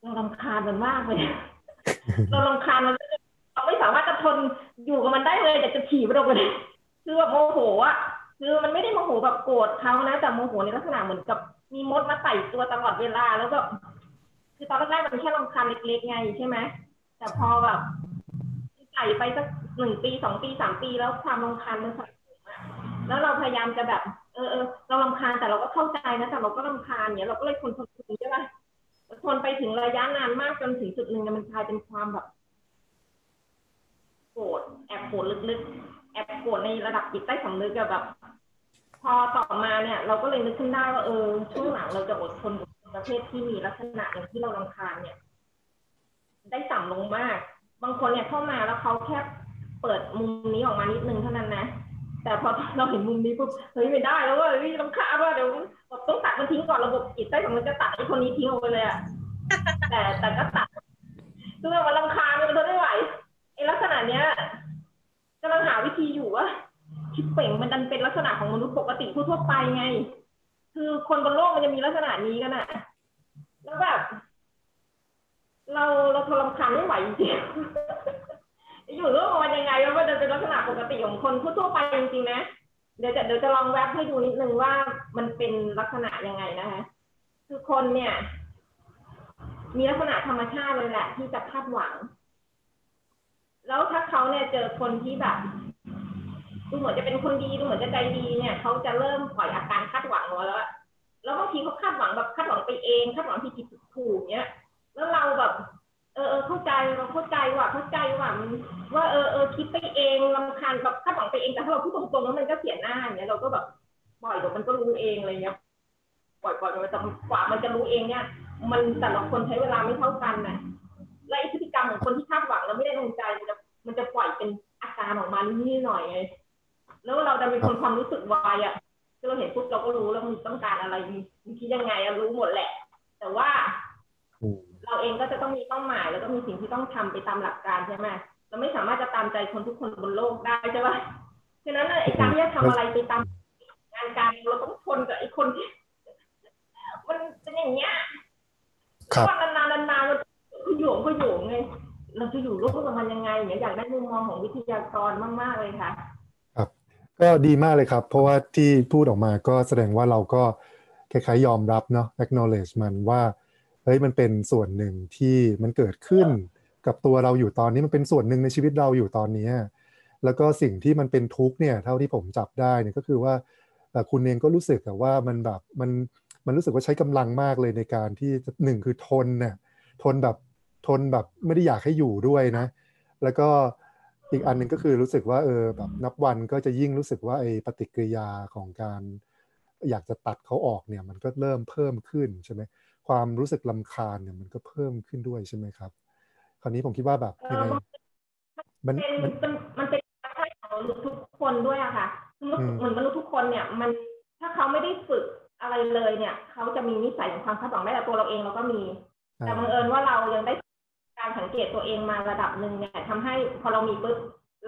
เราลำคาญมันมากเลย เราลำคาญมันเราไม่สามารถจะทนอยู่กับมันได้เลยแต่จะฉี่ไปตรงเลยคือแบบโมโหอะคือมันไม่ได้โมโหแบบโกรธเขานะแต่โมโหในลักษณะเหมือนกับมีมดมาไต่ตัวตลอดเวลาแล้วก็คือตอนแรกมันแค่ลำคาญเล็กๆไงใช่ไหมแต่พอแบบไต่ไปสักหนึ่งปีสองปีสามปีแล้วความรำคาญมันสะสมอะแล้วเราพยายามจะแบบ เออเออเราลำคาญแต่เราก็เข้าใจนะแต่เราก็ลำคาญเนี่ยเราก็เลยทนทนทนใช่ไหม ทนไปถึงระยะนานมากจนถึงจุดหนึ่งเนี่ยมันกลายเป็นความแบบโกรธแอบโกรธลึกๆ แอบโกรธในระดับจิตใต้สำนึกอะแบบ พอต่อมาเนี่ย เราก็เลยนึกขึ้นได้ว่าเออช่วงหลังเราจะอดทนกับประเภทที่มีลักษณะอย่างที่เราลำคาญเนี่ย ได้ต่ำลงมาก บางคนเนี่ยเข้ามาแล้วเขาแค่เปิดมุมนี้ออกมานิดนึงเท่านั้นนะแต่พอเราเห็นมุมนี้ปุ๊บเฮ้ยไม่ได้แล้วว่าเฮ้ยลำคาญว่าเดี๋ยว ต้องตัดมันทิ้งก่อนระบบจิตใต้สำนึกจะตัดไอ้คนนี้ทิ้งออกไปเลยอะแต่แต่ก็ตัดคือแบบมันลำคาญเนี่ยมันทนไม่ไหวไอ้ลักษณะเนี้ยกำลังหาวิธีอยู่ว่าชิปเป่งมันดันเป็นลักษณะของมนุษย์ปกติทั่วๆไปไง คือคนบนโลกมันจะมีลักษณะนี้กันอะแล้วแบบเราเราทนรำคาญไม่ไหวจริงๆอยู่ร่วมกับมันยังไงว่ามันจะเป็นลักษณะปกติของคนทั่วๆไปจริงๆนะ เดี๋ยวจะเดี๋ยวจะลองแวบให้ดูนิดนึงว่ามันเป็นลักษณะยังไงนะคะ คือคนเนี่ย มีลักษณะธรรมชาติเลยแหละที่จะคาดหวัง แล้วถ้าเขาเนี่ยเจอคนที่แบบดูเหมือนจะเป็นคนดีดูเหมือนจะใจดีเนี่ยเขาจะเริ่มปล่อยอาการคาดหวังแล้วแล้วบางทีเขาคาดหวังแบบคาดหวังไปเองคาดหวังที่ผิดถูกเนี้ย แล้วเราแบบ เออเออเข้าใจเราเข้าใจว่ะเข้าใจว่ะมันว่าเออเออคิดไปเองลำคาญแบบคาดหวังไปเองแต่ถ้าเราพูดตรงๆแล้วมันก็เสียหน้าอย่างเงี้ยเราก็แบบปล่อยเดี๋ยวมันก็รู้เองอะไรเงี้ยปล่อยปล่อยมันจะกว่ามันจะรู้เองเนี่ย มันแต่ละคนใช้เวลาไม่เท่ากันน่ะและพฤติกรรมของคนที่คาดหวังแล้วไม่ได้ลงใจมันจะมันจะปล่อยเป็นอาการออกมานิดๆหน่อยไงแล้วเราจะเป็นคนความรู้สึกวายอะคือเราเห็นปุ๊บเราก็รู้แล้วมันต้องการอะไรมันคิดยังไงรู้หมดแหละ แต่ว่า เราเองก็จะต้องมีเป้าหมาย แล้วก็มีสิ่งที่ต้องทำไปตามหลักการใช่ไหมเราไม่สามารถจะตามใจคนทุกคนบนโลกได้ใช่ปะฉะนั้นน่ะไอ้การที่จะทำอะไรไปตามงานการเราต้องทนกับไอ้คนที่มันเป็นอย่างเงี้ยครับวันนานๆนานๆมันขโยงขโยงไงเราจะอยู่ร่วมกับมันยังไงเนี่ยอยากได้มุมมองของวิทยากรมาก ๆ เลยค่ะ ครับ ก็ดีมากเลยครับ เพราะว่าที่พูดออกมาก็แสดงว่าเราก็คล้ายๆยอมรับเนาะ acknowledge มันว่า เฮ้ยมันเป็นส่วนหนึ่งที่มันเกิดขึ้นกับตัวเราอยู่ตอนนี้มันเป็นส่วนหนึ่งในชีวิตเราอยู่ตอนนี้ แล้วก็สิ่งที่มันเป็นทุกข์เนี่ยเท่าที่ผมจับได้เนี่ยก็คือว่าแต่คุณเองก็รู้สึกอะว่ามันแบบมันมันรู้สึกว่าใช้กำลังมากเลยในการที่จะหนึ่งคือทนเนี่ยทนแบบทนแบบไม่ได้อยากให้อยู่ด้วยนะ แล้วก็อีกอันหนึ่งก็คือรู้สึกว่าเออแบบนับวันก็จะยิ่งรู้สึกว่าไอ้ปฏิกิริยาของการอยากจะตัดเขาออกเนี่ยมันก็เริ่มเพิ่มขึ้นใช่ไหม ความรู้สึกลำคาญเนี่ยมันก็เพิ่มขึ้นด้วยใช่ไหมครับ คราวนี้ผมคิดว่าแบบเอยังอไงมันเป็นมันเป็นมันเป็นธรรมชาติของมนุษย์ทุกคนด้วยอะค่ะคืออืมเหมือนมนุษย์ทุกคนเนี่ยมันถ้าเขาไม่ได้ฝึกอะไรเลยเนี่ยเขาจะมีนิสัยของความคาดหวังได้แต่ตัวเราเองเราก็มี แต่บังเอิญว่าเรายังได้การสังเกตตัวเองมาระดับหนึ่งเนี่ยทำให้พอเรามีปุ๊บ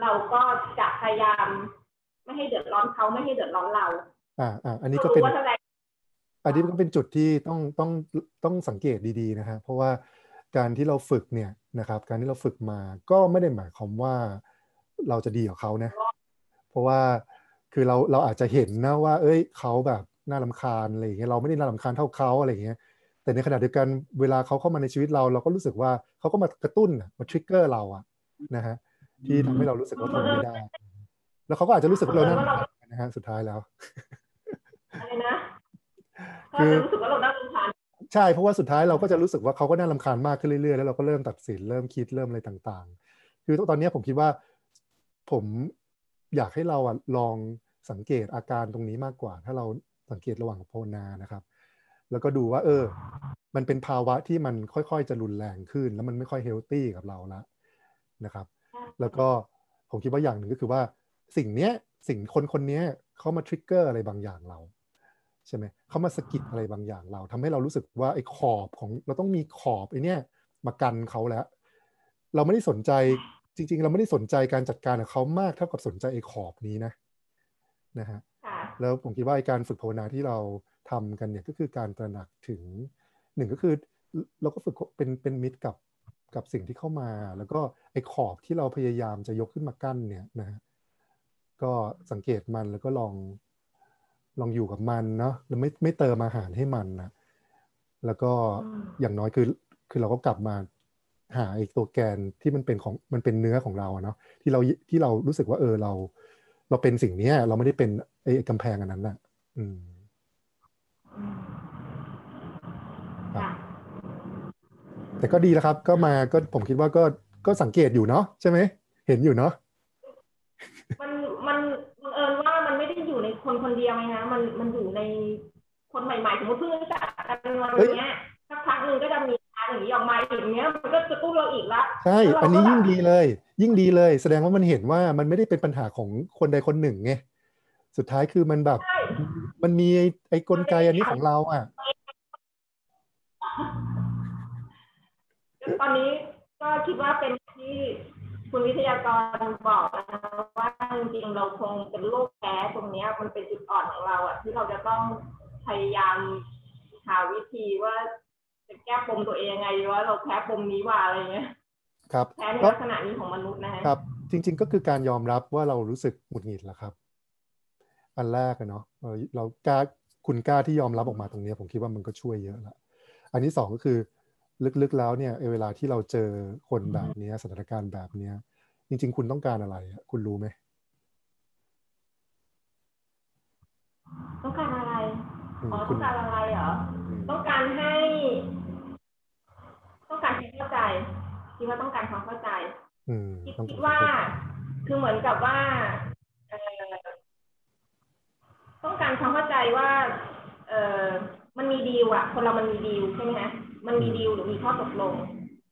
เราก็จะพยายาม ไม่ให้เดือดร้อนเขาไม่ให้เดือดร้อนเรา อ่าอ่าอันนี้ก็เป็นรู้ว่าแสดง อันนี้ก็เป็นจุดที่ต้องต้องต้องสังเกตดีๆนะฮะเพราะว่าการที่เราฝึกเนี่ยนะครับ การที่เราฝึกมาก็ไม่ได้หมายความว่าเราจะดีกว่าเขานะ เพราะว่าคือเราเราอาจจะเห็นนะว่า เอ้ยเขาแบบน่ารำคาญอะไรอย่างเงี้ยเราไม่ได้น่ารำคาญเท่าเขาอะไรอย่างเงี้ยแต่ในขณะเดียวกันเวลาเขาเข้ามาในชีวิตเราเราก็รู้สึกว่าเขาก็มากระตุ้นมาทริกเกอร์เราอะนะฮะที่ทำให้เรารู้สึกว่าทนไม่ได้ แล้วเขาก็อาจจะรู้สึกว่าเราน่ารำคาญนะฮะสุดท้ายแล้วอะไรนะ คืก็อจะรู้สึกว่าเราได้รู้ทานใช่เพราะว่าสุดท้ายเราก็จะรู้สึกว่าเขาก็น่ารำคาญมากขึ้นเรื่อยๆแล้วเราก็เริ่มตัดสินเริ่มคิดเริ่มอะไรต่างๆ คือตอนนี้ผมคิดว่าผมอยากให้เราอะลองสังเกตอาการตรงนี้มากกว่า ถ้าเราสังเกตระหว่างภาวนานะครับ แล้วก็ดูว่า เออ มันเป็นภาวะที่มันค่อยๆจะรุนแรงขึ้น แล้วมันไม่ค่อย healthy กับเราละนะครับ แล้วก็ผมคิดว่าอย่างหนึ่งก็คือว่าสิ่งเนี้ยสิ่งคนคนเนี้ยเขามา trigger อะไรบางอย่างเรา ใช่ไหมเขามาสะกิดอะไรบางอย่างเราทำให้เรารู้สึกว่าไอ้ขอบของเราต้องมีขอบไอ้เนี่ยมากันเขาแล้ว เราไม่ได้สนใจจริง ๆ เราไม่ได้สนใจการจัดการกับเขามากเท่ากับสนใจไอ้ขอบนี้นะนะฮะค่ะแล้วผมคิดว่าไอ้การฝึกภาวนาที่เราทำกันเนี่ยก็คือการตระหนักถึงหนึ่งก็คือเราก็ฝึกเป็นเป็นมิตรกับกับสิ่งที่เข้ามา แล้วก็ไอ้ขอบที่เราพยายามจะยกขึ้นมากั้นเนี่ยนะฮะก็สังเกตมันแล้วก็ลอง ลองอยู่กับมันเนาะแล้วไม่ไม่เติมอาหารให้มันนะแล้วก็อืมอย่างน้อยคือ คือเราก็กลับมาหาไอ้ตัวแกนที่มันเป็นของมันเป็นเนื้อของเราอะเนาะที่เราที่เรารู้สึกว่าเออเรา เราเป็นสิ่งเนี้ย เราไม่ได้เป็นไอ้กำแพงอันนั้นน่ะอืมอืมครับค่ะแต่ก็ดีแล้วครับ ก็มาก็ผมคิดว่าก็ก็สังเกตอยู่เนาะใช่ไหมเห็นอยู่เนาะ มันมันบังเอิญว่ามันไม่ได้อยู่ใน คนคนเดียวไงฮะมันมันอยู่ในคนใหม่ๆสมมติเพิ่งรู้จักกันวันเนี้ยสักพักหนึ่งก็จะมีการอย่างนี้ออกมาอย่างเงี้ยมันก็จะตุ้นเราอีกละใช่แล้วเราอันนี้ก็แบบยิ่งดีเลย ยิ่งดีเลย แสดงว่ามันเห็นว่ามันไม่ได้เป็นปัญหาของคนใดคนหนึ่งไงสุดท้ายคือมันแบบใช่มันมีไอ้ไอ้กลไกอันนี้ของเราอะตอนนี้ก็คิดว่าเป็นที่ คุณวิทยากรบอกนะว่าจริงๆเราคงเป็นโรคแพ้ตรงเนี้ยมันเป็นจุดอ่อนของเราอะที่เราจะต้องพยายามหาวิธีว่าจะแก้ปมตัวเองยังไงว่าเราแพ้ปมนี้ว่าอะไรเงี้ยครับแพ้ในก็ลักษณะนี้ของมนุษย์นะฮะครับ จริง ๆ ก็คือการยอมรับว่าเรารู้สึกหงุดหงิดแหละครับ อันแรกอะเนาะเออเรากล้าคุณกล้าที่ยอมรับออกมาตรงเนี้ยผมคิดว่ามันก็ช่วยเยอะละอันที่สองก็คือ ลึกๆแล้วเนี่ยไอ้เวลาที่เราเจอคนแบบเนี้ยสถานการณ์แบบเนี้ย จริง ๆ คุณต้องการอะไรอะคุณรู้ไหมต้องการอะไรอืมอ๋อคุต้อณงการอะไรเหรออืมต้องการให้ ต้องการความเข้าใจคิดว่าต้องการความเข้าใจอืมคิดต้องคิดการว่าเข้าใจคือเหมือนกับว่าเอ่อต้องการความเข้าใจว่า เออมันมีดีลอะคนเรามันมีดีลใช่ไหมฮะ มันมีดีลหรือมีข้อตกลง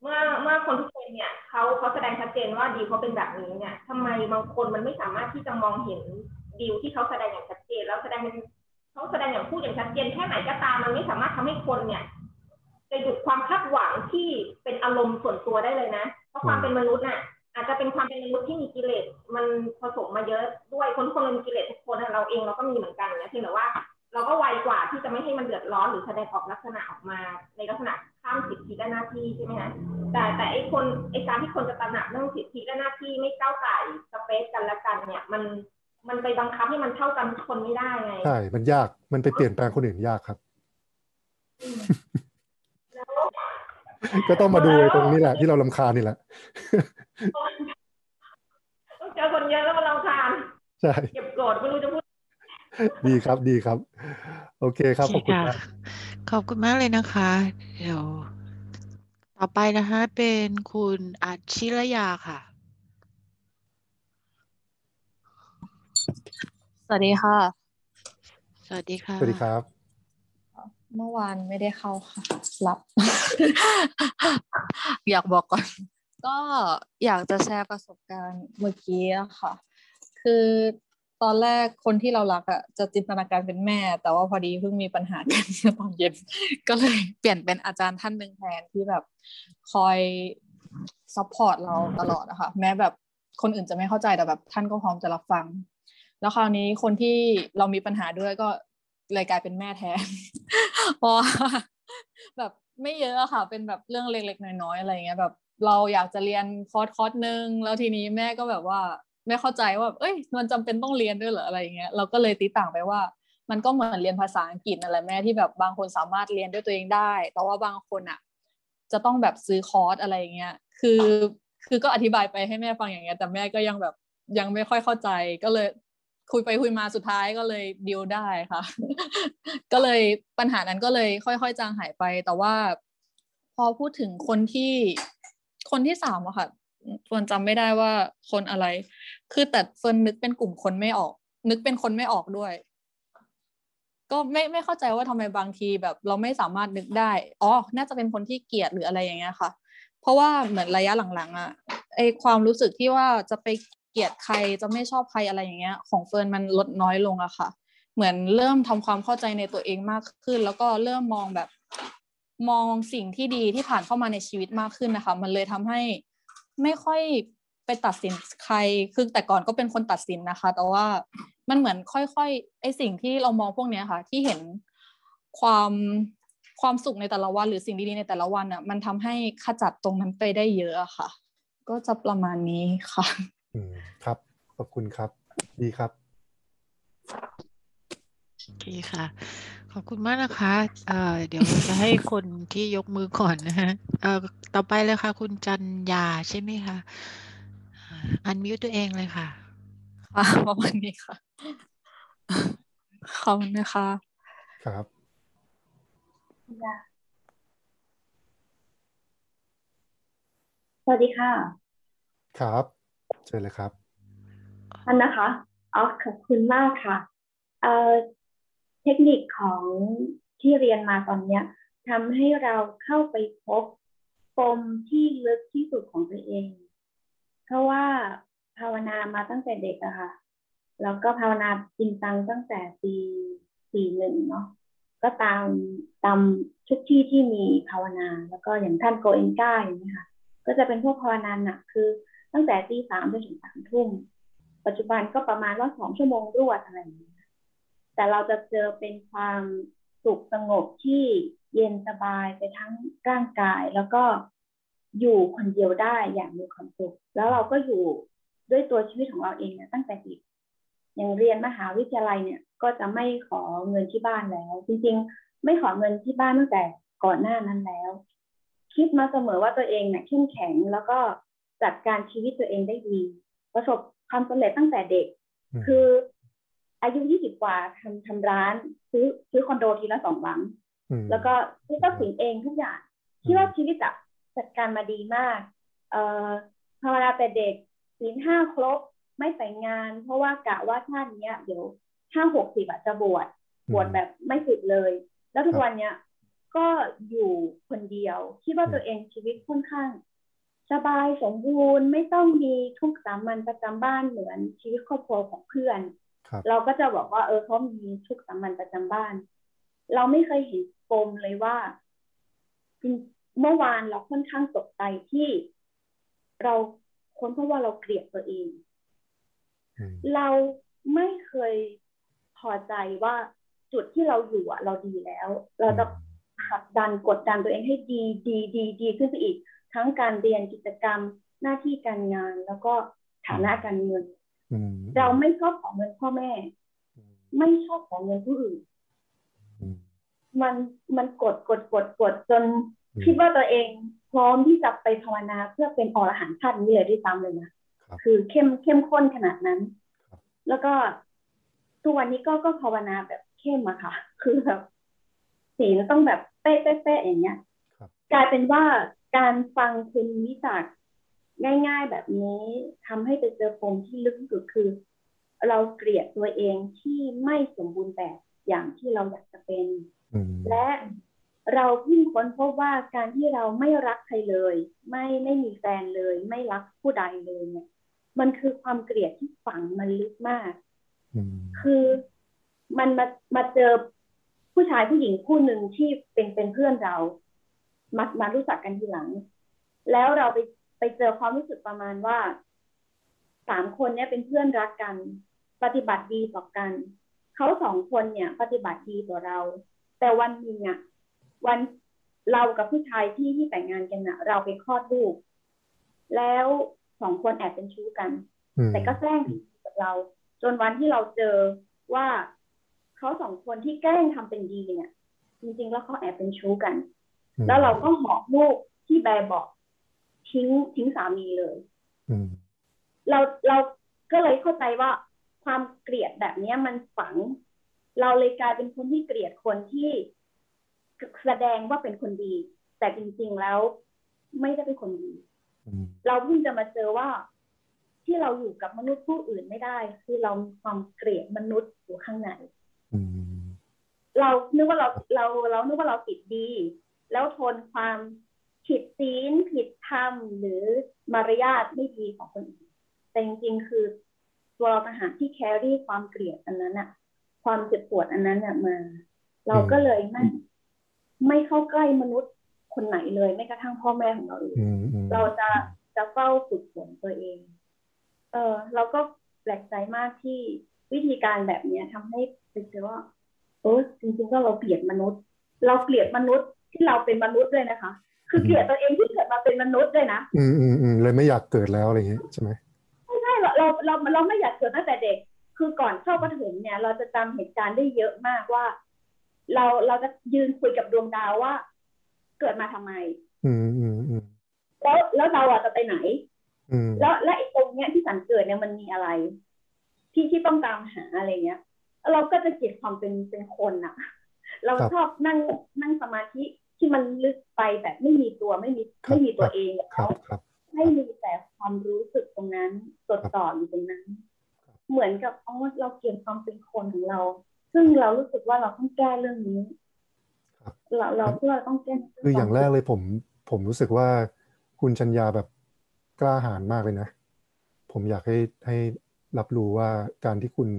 เมื่อเมื่อคนทุกคนเนี่ยเขาเขาแสดงชัดเจนว่าดีลเขาเป็นแบบนี้เนี่ยทำไมบางคนมันไม่สามารถที่จะมองเห็นดีลที่เขาแสดงอย่างชัดเจน แล้วแสดงเป็นเขาแสดงอย่างพูดอย่างชัดเจนแค่ไหนก็ตามมันไม่สามารถทำให้คนเนี่ยจะหยุดความคาดหวังที่เป็นอารมณ์ส่วนตัวได้เลยนะ เพราะความเป็นมนุษย์น่ะอาจจะเป็นความเป็นมนุษย์ที่มีกิเลสมันผสมมาเยอะด้วยคนทุกคนมีกิเลสทุกคนนะเราเองเราก็มีเหมือนกันนะเพียงแต่ว่า เราก็ไวกว่าที่จะไม่ให้มันเดือดร้อนหรือแสดงออกลักษณะออกมา ในลักษณะข้ามสิทธิและหน้าที่ใช่ไหมฮะแต่แต่ไอ้คนไอ้การที่คนจะตระหนักเรื่องสิทธิและหน้าที่ไม่ก้าวไก่สเปซกันและกันเนี่ยมันมันไปบังคับให้มันเท่ากันทุกคนไม่ได้ไงใช่ มันยากมันไปเปลี่ยนแปลงคนอื่นยากครับแล้วก็ต้องมาดูไอ้ตรงนี้แหละ ที่เราลำคาญนี่แหละต้องเจออะคนเยอะแล้วมันรำคาญใช่เก็บโกรธไม่รู้จะพูด ดีครับดีครับ โอเคครับขอบคุณค่ะมากขอบคุณมากเลยนะคะ เดี๋ยว ต่อไปนะคะเป็นคุณอัจฉิรยาค่ะ สวัสดีค่ะ สวัสดีค่ะสวัสดีครับ เมื่อวานไม่ได้เข้าค่ะหลับ อยากบอกก่อน ก็อยากจะแชร์ประสบการณ์เมื่อกี้อะค่ะ คือ ตอนแรกคนที่เรารักอะจะจินตนาการเป็นแม่ แต่ว่าพอดีเพิ่งมีปัญหากันตอนเย็น ก็เลยเปลี่ยนเป็นอาจารย์ท่านหนึ่งแทนที่แบบคอย support เราตลอดอะค่ะแม้แบบคนอื่นจะไม่เข้าใจแต่แบบท่านก็พร้อมจะรับฟัง แล้วคราวนี้คนที่เรามีปัญหาด้วยก็เลยกลายเป็นแม่แทนเพราะแบบไม่เยอะอะค่ะ เป็นแบบเรื่องเล็กๆน้อยๆอะไรเงี้ยแบบเราอยากจะเรียนคอร์สคอร์สหนึ่งแล้วทีนี้แม่ก็แบบว่า ไม่เข้าใจว่า เอ้ย มันจำเป็นต้องเรียนด้วยเหรออะไรอย่างเงี้ย เราก็เลยตีต่างไปว่า มันก็เหมือนเรียนภาษาอังกฤษนั่นแหละแม่ที่แบบบางคนสามารถเรียนด้วยตัวเองได้ แต่ว่าบางคนอะ จะต้องแบบซื้อคอร์สอะไรอย่างเงี้ย คือ คือก็อธิบายไปให้แม่ฟังอย่างเงี้ย แต่แม่ก็ยังแบบยังไม่ค่อยเข้าใจ ก็เลยคุยไปคุยมาสุดท้ายก็เลยดีลได้ค่ะ ก็เลยปัญหานั้นก็เลยค่อยๆจางหายไป แต่ว่าพอพูดถึงคนที่คนที่สามอะค่ะ เฟิร์นจำไม่ได้ว่าคนอะไร คือแต่เฟิร์นนึกเป็นกลุ่มคนไม่ออก นึกเป็นคนไม่ออกด้วย ก็ไม่ไม่เข้าใจว่าทำไมบางทีแบบ เราไม่สามารถนึกได้อ๋อน่าจะเป็นคนที่เกลียดหรืออะไรอย่างเงี้ยค่ะ เพราะว่าเหมือนระยะหลังๆอะไอความรู้สึกที่ว่าจะไปเกลียดใครจะไม่ชอบใครอะไรอย่างเงี้ย ของเฟิร์นมันลดน้อยลงอะค่ะ เหมือนเริ่มทำความเข้าใจในตัวเองมากขึ้น แล้วก็เริ่มมองแบบมองสิ่งที่ดีที่ผ่านเข้ามาในชีวิตมากขึ้นนะคะ มันเลยทำให้ ไม่ค่อยไปตัดสินใคร คือแต่ก่อนก็เป็นคนตัดสินนะคะ แต่ว่ามันเหมือนค่อยๆ ไอสิ่งที่เรามองพวกเนี้ยค่ะ ที่เห็นความความสุขในแต่ละวัน หรือสิ่งดีๆในแต่ละวันอะ มันทำให้ขจัดตรงนั้นไปได้เยอะอะค่ะ ก็จะประมาณนี้ค่ะ อืมครับ ขอบคุณครับ ดีครับ โอเคค่ะ ขอบคุณมากนะคะเอ่อเดี๋ยวจะให้คนที่ยกมือก่อนนะฮะเอ่อต่อไปเลยค่ะ คุณจันยาใช่ไหมคะอันมิวตัวเองเลยค่ะค่ะประมาณนี้ค่ะขอบคุณนะคะครับสวัสดีค่ะ ครับเชิญเลยครับอันนะคะอ๋อขอบคุณมากค่ะ เอ่อ เทคนิคของที่เรียนมาตอนเนี้ยทำให้เราเข้าไปพบปมที่ลึกที่สุดของตัวเอง เพราะว่าภาวนามาตั้งแต่เด็กอะค่ะ แล้วก็ภาวนาจริงจังตั้งแต่ปีปีหนึ่งเนาะ ก็ตามตามทุกที่ที่มีภาวนา แล้วก็อย่างท่านโกเอนก้าอย่างนี้ยค่ะ ก็จะเป็นพวกภาวนาหนักคือตั้งแต่ตีสามจนถึงสามทุ่ม ปัจจุบันก็ประมาณว่าสองชั่วโมงรวดอะไรอย่างเงี้ย แต่เราจะเจอเป็นความสุขสงบที่เย็นสบายไปทั้งร่างกาย แล้วก็อยู่คนเดียวได้อย่างมีความสุข แล้วเราก็อยู่ด้วยตัวชีวิตของเราเองเนี่ยตั้งแต่เด็กอย่างเรียนมหาวิทยาลัยเนี่ย ก็จะไม่ขอเงินที่บ้านแล้ว จริง ๆ ไม่ขอเงินที่บ้านตั้งแต่ก่อนหน้านั้นแล้ว คิดมาเสมอว่าตัวเองเนี่ยเข้มแข็งแล้วก็จัดการชีวิตตัวเองได้ดี ประสบความสำเร็จตั้งแต่เด็กอืมคือ อายุยี่สิบกว่าทำทำร้าน ซื้อซื้อคอนโดทีละสองหลังอืมแล้วก็ซื้อทรัพย์สินเองทุกอย่างคิดว่าชีวิตอะจัดการมาดีมาก เอ่อภาวนาแต่เด็กศีลห้าครบไม่แต่งงาน เพราะว่ากะว่าชาติเนี้ยเดี๋ยวห้าหกสิบอะจะบวชบวชแบบไม่สุดเลย แล้วทุกวันเนี้ยก็อยู่คนเดียว คิดว่าตัวเองชีวิตค่อนข้าง สบายสมบูรณ์ไม่ต้องมีทุกข์สามัญประจำบ้านเหมือนชีวิตครอบครัวของเพื่อนครับ เราก็จะบอกว่า เออเขามีทุกข์สามัญประจำบ้าน เราไม่เคยเห็นปมเลยว่าจริงเมื่อวานเราค่อนข้างตกใจที่เราค้นพบว่าเราเกลียดตัวเองอืมเราไม่เคยพอใจว่าจุดที่เราอยู่อะเราดีแล้ว เราจะผลักดันกดดันตัวเองให้ดีดีดีดีขึ้นไปอีก ทั้งการเรียนกิจกรรมหน้าที่การงานแล้วก็ฐานะการเงินอืม เราไม่ชอบของเงินพ่อแม่ ไม่ชอบของเงินผู้อื่นอืมมันมันกดกดกดกดจนอืมคิดว่าตัวเองพร้อมที่จะไปภาวนาเพื่อเป็นอรหันต์ชาตินี้เลยด้วยซ้ำเลยนะครับคือเข้มเข้มข้นขนาดนั้นครับแล้วก็ทุกวันนี้ก็ก็ภาวนาแบบเข้มอะค่ะ คือแบบสีมันต้องแบบเป๊ะเป๊ะเป๊ะอย่างเงี้ยครับกลายเป็นว่าการฟังคุณวิจักร ง่าย ๆ แบบนี้ทำให้ไปเจอปมที่ลึกที่สุดคือ เราเกลียดตัวเองที่ไม่สมบูรณ์แบบอย่างที่เราอยากจะเป็นอืมและเราเพิ่งค้นพบว่าการที่เราไม่รักใครเลย ไม่ไม่มีแฟนเลย ไม่รักผู้ใดเลยเนี่ย มันคือความเกลียดที่ฝังมันลึกมากอืมคือมันมามาเจอผู้ชายผู้หญิงคู่หนึ่งที่เป็นเป็นเพื่อนเรามามารู้จักกันทีหลัง แล้วเราไปไป เจอความรู้สึกประมาณว่าสามคนเนี้ยเป็นเพื่อนรักกัน ปฏิบัติดีต่อกัน เขาสองคนเนี่ย ปฏิบัติดีต่อเรา แต่วันหนึ่งอะวันเรากับผู้ชายที่ที่แต่งงานกันอะเราไปคลอดลูก แล้วสองคนแอบเป็นชู้กันอืมแต่ก็แกล้งดีกับเรา จนวันที่เราเจอว่าเขาสองคนที่แกล้งทำเป็นดีเนี่ย จริงๆแล้วเขาแอบเป็นชู้กันอืมแล้วเราก็หอบลูกที่แบเบอก ทิ้งทิ้งสามีเลยอืมเราเราก็เลยเข้าใจว่าความเกลียดแบบเนี้ยมันฝัง เราเลยกลายเป็นคนที่เกลียดคนที่แสดงว่าเป็นคนดี แต่จริง ๆแล้วไม่ได้เป็นคนดีอืมเราเพิ่งจะมาเจอว่าที่เราอยู่กับมนุษย์ผู้อื่นไม่ได้ คือเรามีความเกลียดมนุษย์อยู่ข้างในอืมเรานึกว่าเราเราเรานึกว่าเราผิดดี แล้วทนความ ผิดศีลผิดธรรมหรือมารยาทไม่ดีของคนอื่นแต่จริงๆคือตัวเราต่างหากที่แครี่ความเกลียดอันนั้นอะความเจ็บปวดอันนั้นอะมา เราก็เลยไม่ไม่เข้าใกล้มนุษย์คนไหนเลยไม่กระทั่งพ่อแม่ของเราเองอืมอืมเราจะจะเฝ้าฝึกฝนตัวเอง เออเราก็แปลกใจมากที่วิธีการแบบเนี้ยทำให้ไปเจอว่าเออจริงๆก็เราเกลียดมนุษย์ เราเกลียดมนุษย์ที่เราเป็นมนุษย์ด้วยนะคะ คือเกลียดตัวเองที่เกิดมาเป็นมนุษย์ด้วยนะ อืมอืมอืมเลยไม่อยากเกิดแล้วอะไรอย่างเงี้ยใช่ไหมไม่ใช่เราเราเราเราไม่อยากเกิดตั้งแต่เด็ก คือก่อนเข้าประถมเนี่ย เราจะจำเหตุการณ์ได้เยอะมากว่า เราเราจะยืนคุยกับดวงดาวว่า เกิดมาทำไม อืมอืมอืมแล้วแล้วเราอะจะไปไหน อืมแล้วและไอ้ตรงเนี้ยที่สันเกิดเนี่ยมันมีอะไร ที่ที่ต้องตามหาอะไรเงี้ยแล้วเราก็จะเกลียดความเป็นเป็นคนอะเราชอบนั่งนั่งสมาธิ ที่มันลึกไปแบบไม่มีตัวไม่มีไม่มีตัวเองครัแล้บวครับให้มีแต่ความรู้สึกตรงนั้นจดจ่ออยู่ตรงนั้น เหมือนกับอ๋อเราเกลียดความเป็นคนของเรา ซึ่งเรารู้สึกว่าเราต้องแก้เรื่องนี้ครับเราเราเพื่อต้องแก้คืออย่างแรกเลยผมผมรู้สึกว่าคุณชัญญาแบบกล้าหาญมากเลยนะ ผมอยากให้ให้รับรู้ว่าการที่คุณ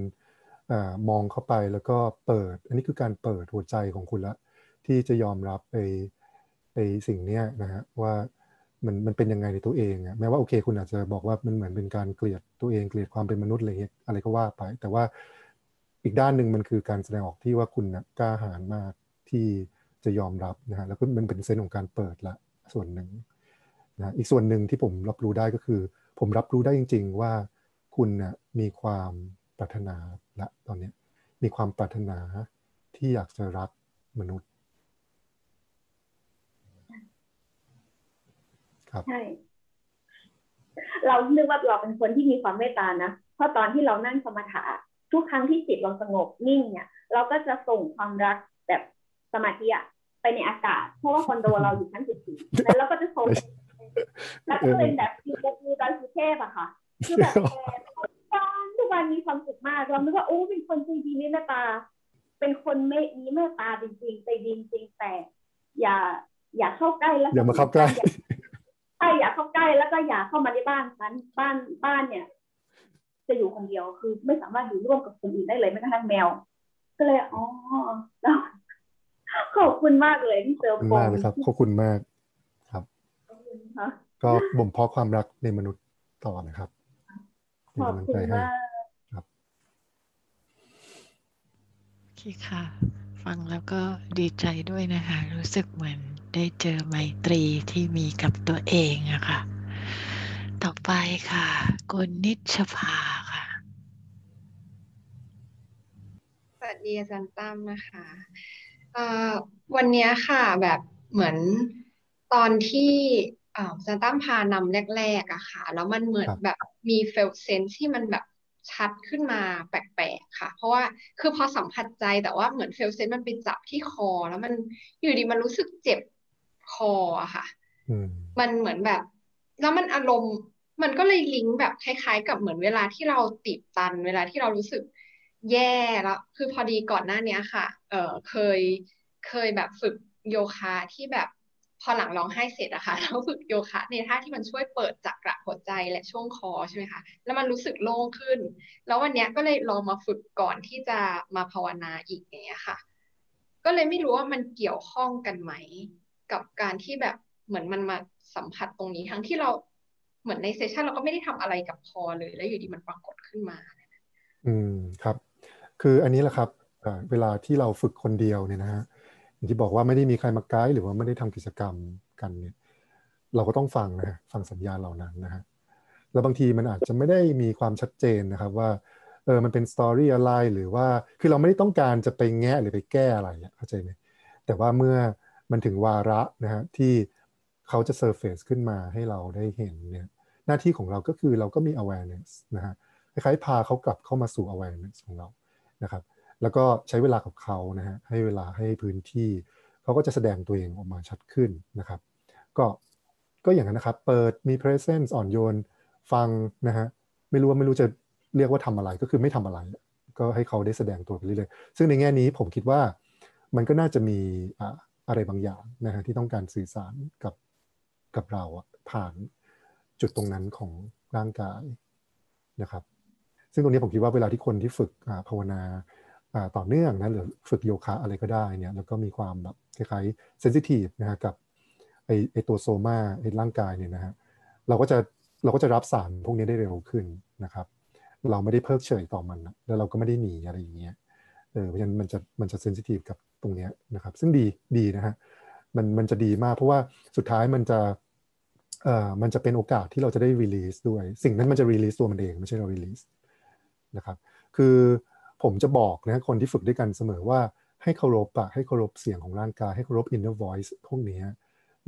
อามองเข้าไปแล้วก็เปิด อันนี้คือการเปิดหัวใจของคุณละ ที่จะยอมรับไปไปสิ่งเนี้ยนะฮะว่ามันมันเป็นยังไงในตัวเองอะแม้ว่าโอเค คุณอาจจะบอกว่ามันเหมือนเป็นการเกลียดตัวเองเกลียดความเป็นมนุษย์อะไรเงี้ยอะไรก็ว่าไป แต่ว่าอีกด้านหนึ่งมันคือการแสดงออกที่ว่าคุณนะกล้าหาญมากที่จะยอมรับนะฮะแล้วก็มันเป็นเซนส์ของการเปิดละส่วนหนึ่งนะอีกส่วนหนึ่งที่ผมรับรู้ได้ก็คือ ผมรับรู้ได้จริง ๆ ว่าคุณนะมีความปรารถนาละตอนเนี้ยมีความปรารถนาที่อยากจะรักมนุษย์ ครับใช่ เรานึกว่าเราเป็นคนที่มีความเมตตานะเพราะตอนที่เรานั่งสมาธิทุกครั้งที่จิตเราสงบนิ่งเนี่ย เราก็จะส่งความรักแบบสมาธิอะไปในอากาศ เพราะว่าคอนโดเราอยู่ชั้นสิบสี่แล้วเราก็จะส่งแล้วก็เป็นแบบฟิวฟิวตอนสุเทพอะค่ะคือแบบแอบบ้านทุกวันมีความสุขมาก เราคิดว่าโอ้เป็นคนใจดีมีเมตตา เป็นคนไม่มีเมตตาจริงๆใจดีจริงๆแต่ อย่า อย่าเข้าใกล้แล้วอย่ามาเข้าใกล้ ใช่อย่าเข้าใกล้แล้วก็อย่าเข้ามาในบ้านฉันบ้านบ้านเนี่ย จะอยู่คนเดียวคือไม่สามารถอยู่ร่วมกับคนอื่นได้เลยแม้กระทั่งแมว ก็เลยอ๋อแล้วขอบคุณมากเลยที่เจขออบคุณปมากเลยครับขอบคุณมากครับขอบคุณค่ะก็บ่มเพาะความรักในมนุษย์ต่อนะครับเป็นขอบกำลังคุณใจให้มากโอเคค่ะ ฟังแล้วก็ดีใจด้วยนะคะ รู้สึกเหมือน ได้เจอไมตรีที่มีกับตัวเองอะค่ะ ต่อไปค่ะกุณนิชภาค่ะ สวัสดีอาจารย์ตั้มนะคะเอ่อวันเนี้ยค่ะแบบเหมือนตอนที่อ่าซันตั้มพานำแรกๆอะค่ะ แล้วมันเหมือนครับแบบมีเฟลเซนที่มันแบบชัดขึ้นมาแปลกๆค่ะ เพราะว่าคือพอสัมผัสใจแต่ว่าเหมือนเฟลเซนมันไปจับที่คอ แล้วมันอยู่ดีมันรู้สึกเจ็บ คออะค่ะอืมมันเหมือนแบบ แล้วมันอารมณ์มันก็เลยลิงก์แบบคล้ายๆ กับเหมือนเวลาที่เราตีบตัน เวลาที่เรารู้สึกแย่แล้ว คือพอดีก่อนหน้าเนี้ยค่ะ เออเคยเคยแบบฝึกโยคะที่แบบพอหลังร้องไห้เสร็จอะค่ะแล้วฝึกโยคะในท่าที่มันช่วยเปิดจักระหัวใจและช่วงคอใช่ไหมคะแล้วมันรู้สึกโล่งขึ้น แล้ววันเนี้ยก็เลยลองมาฝึกก่อนที่จะมาภาวนาอีกอย่างเงี้ยค่ะ ก็เลยไม่รู้ว่ามันเกี่ยวข้องกันไหม กับการที่แบบเหมือนมันมาสัมผัสตรงนี้ทั้งที่เราเหมือนในเซสชันเราก็ไม่ได้ทำอะไรกับคอเลยแล้วอยู่ดีมันปรากฏขึ้นมา อืมครับ คืออันนี้แหละครับเวลาที่เราฝึกคนเดียวเนี่ยนะฮะอย่างที่บอกว่าไม่ได้มีใครมาไกด์หรือว่าไม่ได้ทำกิจกรรมกันเนี่ย เราก็ต้องฟังนะฮะฟังสัญญาณเหล่านั้นนะฮะแล้วบางทีมันอาจจะไม่ได้มีความชัดเจนนะครับว่าเออมันเป็นสตอรี่อะไรหรือว่าคือเราไม่ได้ต้องการจะไปแงะหรือไปแก้อะไรเข้าใจไหมแต่ว่าเมื่อ มันถึงวาระนะฮะที่เขาจะเซอร์เฟซขึ้นมาให้เราได้เห็นเนี่ยหน้าที่ของเราก็คือเราก็มี awareness นะฮะคล้ายๆพาเขากลับเข้ามาสู่ awareness ของเรานะครับ แล้วก็ใช้เวลากับเขานะฮะให้เวลาให้พื้นที่ เขาก็จะแสดงตัวเองออกมาชัดขึ้นนะครับ ก็ก็อย่างนั้นนะครับ เปิดมี presence อ่อนโยนฟังนะฮะไม่รู้ว่าไม่รู้จะเรียกว่าทำอะไรก็คือไม่ทำอะไร ก็ให้เขาได้แสดงตัวไปเรื่อยๆซึ่งในแง่นี้ผมคิดว่ามันก็น่าจะมี อะไรบางอย่างนะฮะที่ต้องการสื่อสารกับกับเราผ่านจุดตรงนั้นของร่างกายนะครับ ซึ่งตรงนี้ผมคิดว่าเวลาที่คนที่ฝึกภาวนาต่อเนื่องนะหรือฝึกโยคะอะไรก็ได้เนี่ยแล้วก็มีความแบบคล้ายๆเซนซิทีฟนะฮะกับไอไอตัว soma ไอร่างกายเนี่ยนะฮะเราก็จะเราก็จะรับสารพวกนี้ได้เร็วขึ้นนะครับ เราไม่ได้เพิกเฉยต่อมัน แล้วเราก็ไม่ได้หนีอะไรอย่างเงี้ยเออเพราะฉะนั้นมันจะมันจะ sensitive กับตรงนี้นะครับ ซึ่งดีดีนะฮะมันมันจะดีมากเพราะว่าสุดท้ายมันจะเอ่อมันจะเป็นโอกาสที่เราจะได้ release ด้วย สิ่งนั้นมันจะ release ตัวมันเองไม่ใช่เรา release นะครับคือผมจะบอกนะคนที่ฝึกด้วยกันเสมอว่าให้เคารพอะให้เคารพเสียงของร่างกาย ให้เคารพ inner voice พวกนี้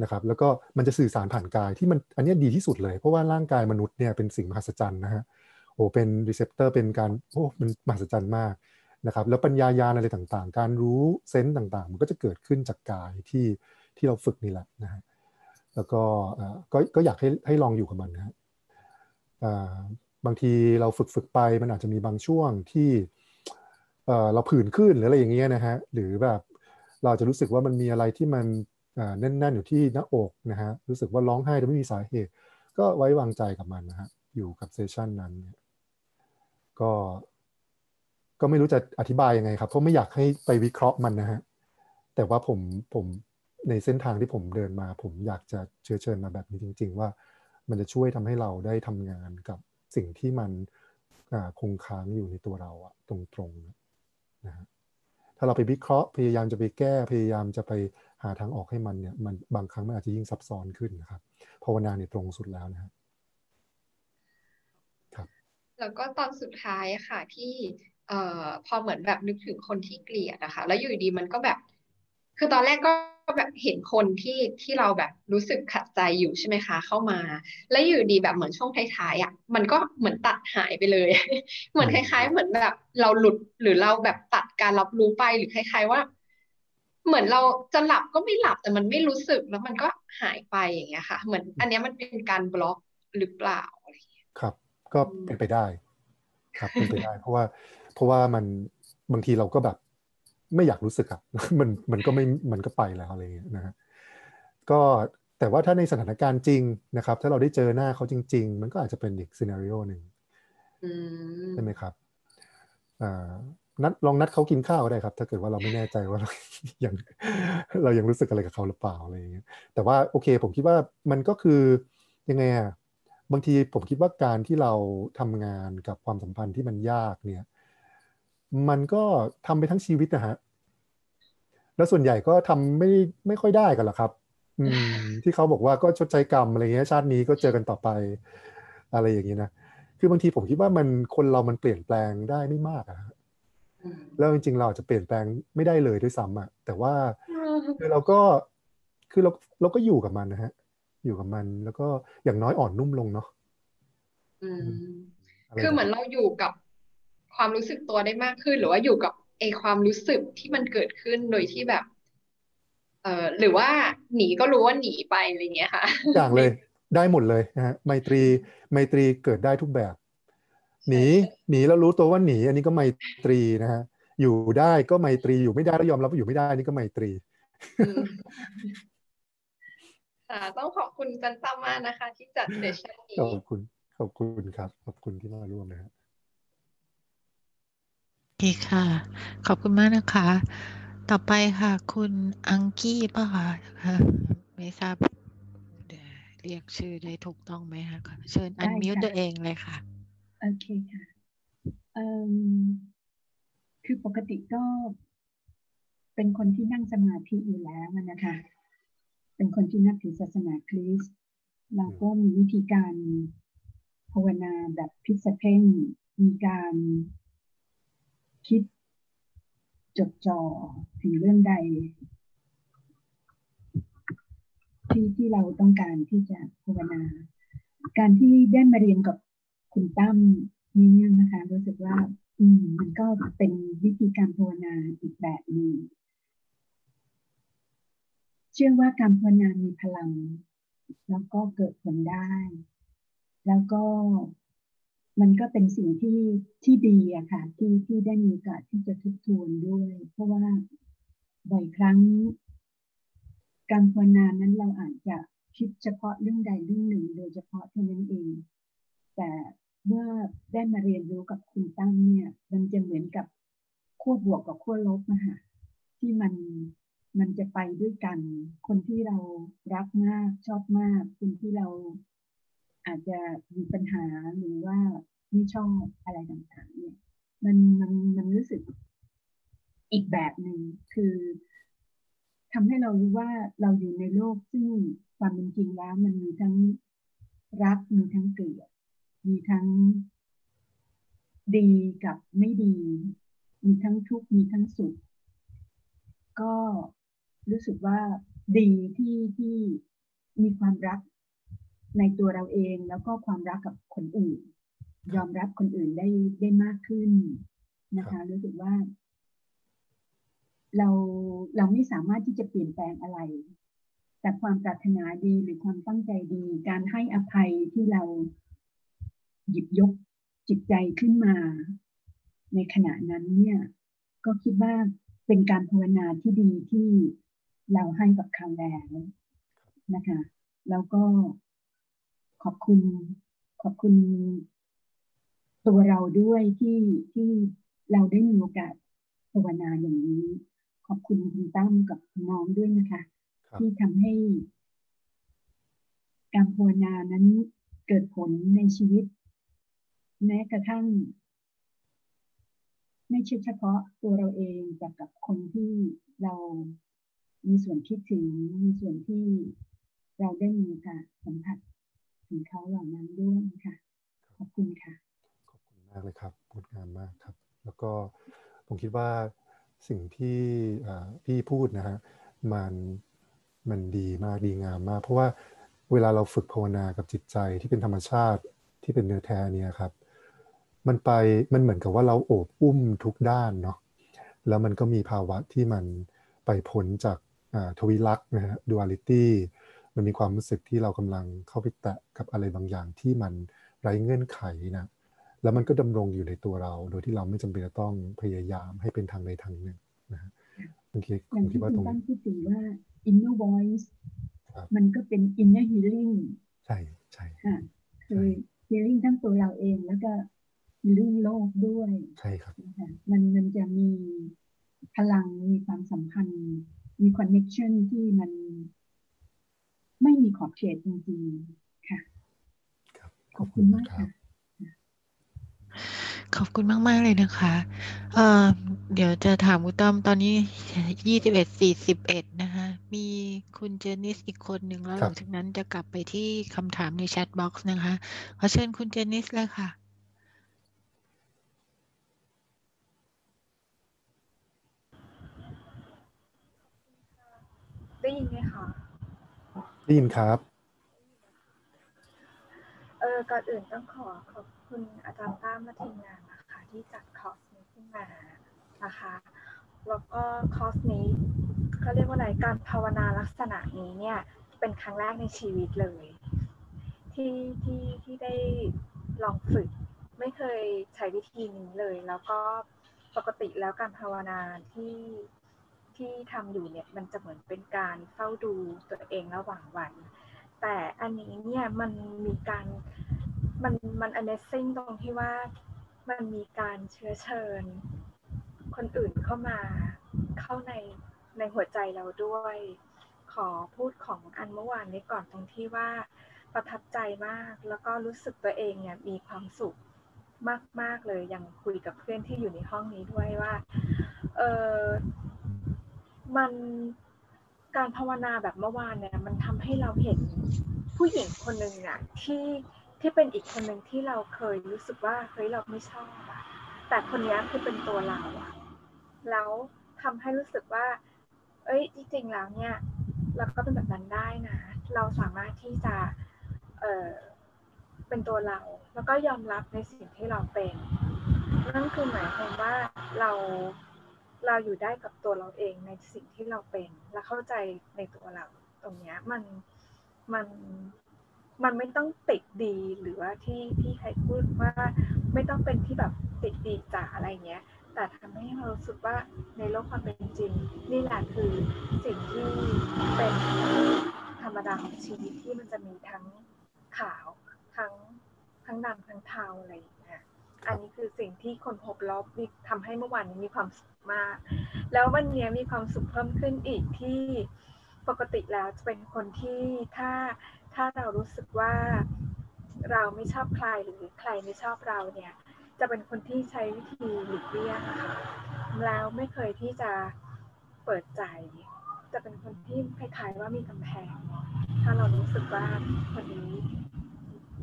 นะครับแล้วก็มันจะสื่อสารผ่านกายที่มันอันนี้ดีที่สุดเลย เพราะว่าร่างกายมนุษย์เนี่ยเป็นสิ่งมหัศจรรย์นะฮะโอ้เป็น receptor เป็นการโอ้มันมหัศจรรย์มาก นะครับแล้วปัญญายาณอะไรต่างๆ การรู้ sense ต่างๆ มันก็จะเกิดขึ้นจากกายที่ที่เราฝึกนี่แหละนะฮะแล้วก็ก็ก็อยากให้ให้ลองอยู่กับมันนะฮะบางทีเราฝึกฝึกไปมันอาจจะมีบางช่วงที่เราผื่นขึ้นหรืออะไรอย่างเงี้ยนะฮะหรือแบบเราจะรู้สึกว่ามันมีอะไรที่มันแน่นๆอยู่ที่หน้าอกนะฮะรู้สึกว่าร้องไห้โดยไม่มีสาเหตุ ก็ไว้วางใจกับมันนะฮะอยู่กับเซสชันนั้นเนี่ยก็ ก็ไม่รู้จะอธิบายยังไงครับเพราะไม่อยากให้ไปวิเคราะห์มันนะฮะแต่ว่าผมผมในเส้นทางที่ผมเดินมา ผมอยากจะเชื้อเชิญมาแบบนี้จริง ๆ ว่า มันจะช่วยทำให้เราได้ทำงานกับสิ่งที่มันคงค้างอยู่ในตัวเราอะตรงๆนะฮะถ้าเราไปวิเคราะห์พยายามจะไปแก้พยายามจะไปหาทางออกให้มันเนี่ยมันบางครั้งมันอาจจะยิ่งซับซ้อนขึ้นนะครับภาวนาเนี่ยตรงสุดแล้วนะฮะแล้วก็ตอนสุดท้ายค่ะที่ เอ่อพอเหมือนแบบนึกถึงคนที่เกลียดนะคะ แล้วอยู่ดีมันก็แบบ คือตอนแรกก็แบบเห็นคนที่ที่เราแบบรู้สึกขัดใจอยู่ใช่ไหมคะ เข้ามา แล้วอยู่ดีแบบเหมือนช่วงท้ายๆอะ มันก็เหมือนตัดหายไปเลย เหมือนคล้าย ๆ เหมือนแบบเราหลุดหรือเราแบบตัดการรับรู้ไปหรือคล้าย ๆว่า เหมือนเราจะหลับก็ไม่หลับแต่มันไม่รู้สึกแล้วมันก็หายไปอย่างเงี้ยค่ะ เหมือนอันเนี้ยมันเป็นการบล็อกหรือเปล่าอะไรอย่างเงี้ยครับ ก็เป็นไปได้ ครับเป็นไปได้ เพราะว่า เพราะว่ามันบางทีเราก็แบบไม่อยากรู้สึกอะมันมันก็ไม่มันก็ไปแล้วอะไรอย่างเงี้ยนะฮะก็แต่ว่าถ้าในสถานการณ์จริงนะครับ ถ้าเราได้เจอหน้าเขาจริง ๆ มันก็อาจจะเป็นอีกซีนารีโอหนึ่งอืมใช่ไหมครับอ่านัดลองนัดเขากินข้าวก็ได้ครับ ถ้าเกิดว่าเราไม่แน่ใจว่าเรายังเรายังรู้สึกอะไรกับเขาหรือเปล่าอะไรอย่างเงี้ยแต่ว่าโอเค ผมคิดว่ามันก็คือยังไงอะบางทีผมคิดว่าการที่เราทำงานกับความสัมพันธ์ที่มันยากเนี่ย มันก็ทำไปทั้งชีวิตนะฮะแล้วส่วนใหญ่ก็ทำไม่ไม่ค่อยได้กันหรอกครับ อืม ที่เขาบอกว่าก็ชดใช้กรรมอะไรเงี้ยชาตินี้ก็เจอกันต่อไป อะไรอย่างนี้นะคือบางทีผมคิดว่ามันคนเรามันเปลี่ยนแปลงได้ไม่มากอะฮะอืมแล้วจริงๆเราอาจจะเปลี่ยนแปลงไม่ได้เลยด้วยซ้ำอะแต่ว่าคือเราก็คือเราเราก็อยู่กับมันนะฮะ อยู่กับมันแล้วก็อย่างน้อยอ่อนนุ่มลงเนาะอืมอะไรคือเหมือนเราอยู่กับ ความรู้สึกตัวได้มากขึ้น หรือว่าอยู่กับไอความรู้สึกที่มันเกิดขึ้นโดยที่แบบ เออหรือว่าหนีก็รู้ว่าหนีไปอะไรเงี้ยค่ะทุกอย่างเลยได้หมดเลยนะฮะไมตรีไมตรีเกิดได้ทุกแบบ หนีหนีแล้วรู้ตัวว่าหนี อันนี้ก็ไมตรีนะฮะอยู่ได้ก็ไมตรีอยู่ไม่ได้แล้วยอมรับว่าอยู่ไม่ได้นี่ก็ไมตรีอืมค่ะต้องขอบคุณจันตั้มมากนะคะ ที่จัดเซสชั่นนี้ขอบคุณขอบคุณครับ ขอบคุณที่มาร่วมนะฮะโอเคค่ะ ขอบคุณมากนะคะ ต่อไปค่ะ คุณอังกี้ป่ะคะนะคะไม่ทราบเดี๋ยวเรียกชื่อได้ถูกต้องไหมคะขอเชิญอันมิวได้ค่ะตัวเองเลยค่ะ โอเคค่ะเอิ่มคือปกติก็เป็นคนที่นั่งสมาธิอยู่แล้วอะนะคะ เป็นคนที่นับถือศาสนาคริสต์แล้วก็มีวิธีการภาวนาแบบพิกษเพ่งมีการ คิด จดจ่อถึงเรื่องใด ที่ที่เราต้องการที่จะภาวนา การที่ได้มาเรียนกับคุณตั้มนี่เนี่ยนะคะรู้สึกว่า อืม มันก็เป็นวิธีการภาวนาอีกแบบหนึ่งเชื่อว่าการภาวนามีพลัง แล้วก็เกิดผลได้ แล้วก็ มันก็เป็นสิ่งที่ที่ดีอะค่ะที่ที่ได้มีโอกาสที่จะทบทวนด้วย เพราะว่าบ่อยครั้ง การภาวนานั้นเราอาจจะคิดเฉพาะเรื่องใดเรื่องหนึ่ง โดยเฉพาะเท่านั้นเอง แต่เมื่อได้มาเรียนรู้กับคุณตั้งเนี่ย มันจะเหมือนกับขั้วบวกกับขั้วลบนะคะที่มันมันจะไปด้วยกัน คนที่เรารักมากชอบมาก คนที่เรา อาจจะมีปัญหาหรือว่าไม่ชอบอะไรต่างๆ เนี่ย มันมันมันรู้สึกอีกแบบหนึ่งคือทำให้เรารู้ว่าเราอยู่ในโลกซึ่งความเป็นจริงแล้วมันมีทั้งรักมีทั้งเกลียดมีทั้งดีกับไม่ดี มีทั้งทุกข์มีทั้งสุข ก็รู้สึกว่าดีที่ที่มีความรัก ในตัวเราเองแล้วก็ความรักกับคนอื่น ยอมรับคนอื่นได้ได้มากขึ้นนะคะรู้สึกว่า เราเราไม่สามารถที่จะเปลี่ยนแปลงอะไร แต่ความปรารถนาดีหรือความตั้งใจดี การให้อภัยที่เราหยิบยกจิตใจขึ้นมา ในขณะนั้นเนี่ย ก็คิดว่าเป็นการภาวนาที่ดีที่เราให้กับเขาแล้วนะคะ แล้วก็ ขอบคุณ ขอบคุณตัวเราด้วยที่ที่เราได้มีโอกาสภาวนาอย่างนี้ ขอบคุณคุณตั้มกับคุณน้องด้วยนะคะครับที่ทำให้ การภาวนานั้นเกิดผลในชีวิต แม้กระทั่ง ไม่ใช่เฉพาะตัวเราเองแต่กับคนที่เรามีส่วนคิดถึงมีส่วนที่เราได้มีโอกาสสัมผัส ถึงเขาเหล่านั้นด้วยค่ะ ขอบคุณค่ะ ขอบคุณมากเลยครับงดงามมากครับ แล้วก็ผมคิดว่าสิ่งที่พี่พูดนะฮะมันมันดีมากดีงามมาก เพราะว่าเวลาเราฝึกภาวนากับจิตใจที่เป็นธรรมชาติที่เป็นเนื้อแท้เนี่ยครับ มันไปมันเหมือนกับว่าเราโอบอุ้มทุกด้านเนาะแล้วมันก็มีภาวะที่มันไปพ้นจากทวิลักษ์นะฮะ duality มันมีความรู้สึกที่เรากำลังเข้าไปแตะกับอะไรบางอย่างที่มันไร้เงื่อนไขนะแล้วมันก็ดำรงอยู่ในตัวเรา โดยที่เราไม่จำเป็นจะต้องพยายามให้เป็นทางใดทางหนึ่งนะฮะบางทีอผย่างมคิที่ดว่าคุตรณงตั้นี้งพูดถึงว่า inner voice ครับมันก็เป็น inner healing ใช่ใช่ค่ะคือ healing ทั้งตัวเราเองแล้วก็ healing โลกด้วยใช่ครับนะคะมันมันจะมีพลังมีความสัมพันธ์ มี connection ที่มัน ไม่มีขอบเขตจริงๆค่ะครับขอบคุณมากค่ะขอบคุณมากๆเลยนะคะ เอ่อ เดี๋ยวจะถามคุณต้อมตอนนี้ยี่สิบเอ็ดสี่สิบเอ็ดนะคะ มีคุณเจนิสอีกคนหนึ่งแล้วหลังจากนั้นจะกลับไปที่คำถามในแชทบ็อกซ์นะคะ ขอเชิญคุณเจนิสเลยค่ะ ได้ยินไหมคะ ได้ยินครับอก่อนอื่นต้องขอขอบคุณอาจารย์ตั้มและทีมงานนะคะที่จัดคอร์สนี้ขึ้นมานะคะแล้วก็คอร์สนี้เขาเรียกว่าอะไรการภาวนาลักษณะนี้เนี่ยเป็นครั้งแรกในชีวิตเลย ที่ที่ที่ได้ลองฝึกไม่เคยใช้วิธีนี้เลย แล้วก็ปกติแล้วการภาวนาที่ ที่ทำอยู่เนี่ยมันจะเหมือนเป็นการเฝ้าดูตัวเองระหว่างวัน แต่อันนี้เนี่ยมันมีการมันมัน Amazing ตรงที่ว่ามันมีการเชื้อเชิญ คนอื่นเข้ามาเข้าในในหัวใจเราด้วย ขอพูดของอันเมื่อวานนี้ก่อนตรงที่ว่าประทับใจมากแล้วก็รู้สึกตัวเองเนี่ยมีความสุขมาก ๆ เลยยังคุยกับเพื่อนที่อยู่ในห้องนี้ด้วยว่า เออ มันการภาวนาแบบเมื่อวานเนี่ยมันทำให้เราเห็นผู้หญิงคนหนึ่งอะที่ที่เป็นอีกคนหนึ่งที่เราเคยรู้สึกว่าเฮ้ยเราไม่ชอบอะแต่คนนี้คือเป็นตัวเราอะแล้วทำให้รู้สึกว่า เอ้ยจริงๆแล้วเนี่ย เราก็เป็นแบบนั้นได้นะ เราสามารถที่จะเออเป็นตัวเรา แล้วก็ยอมรับในสิ่งที่เราเป็นนั่นคือหมายความว่าเรา เราอยู่ได้กับตัวเราเองในสิ่งที่เราเป็นและเข้าใจในตัวเรา ตรงเนี้ยมันมันมันไม่ต้องติดดีหรือว่าที่ที่ใครพูดว่าไม่ต้องเป็นที่แบบติดดีจ๋าอะไรเงี้ย แต่ทำให้เรารู้สึกว่าในโลกความเป็นจริง นี่แหละคือสิ่งที่เป็นธรรมดาของชีวิตที่มันจะมีทั้งขาวทั้งทั้งดำทั้งเทาอะไรอย่างเงี้ย อันนี้คือสิ่งที่คนพบลบมีทำให้เมื่อวานนี้มีความสุขมาก แล้ววันนี้มีความสุขเพิ่มขึ้นอีกที่ปกติแล้วจะเป็นคนที่ถ้าถ้าเรารู้สึกว่าเราไม่ชอบใครหรือใครไม่ชอบเราเนี่ย จะเป็นคนที่ใช้วิธีหลีกเลี่ยงค่ะแล้วไม่เคยที่จะเปิดใจ จะเป็นคนที่คล้ายๆว่ามีกำแพง ถ้าเรารู้สึกว่าคนนี้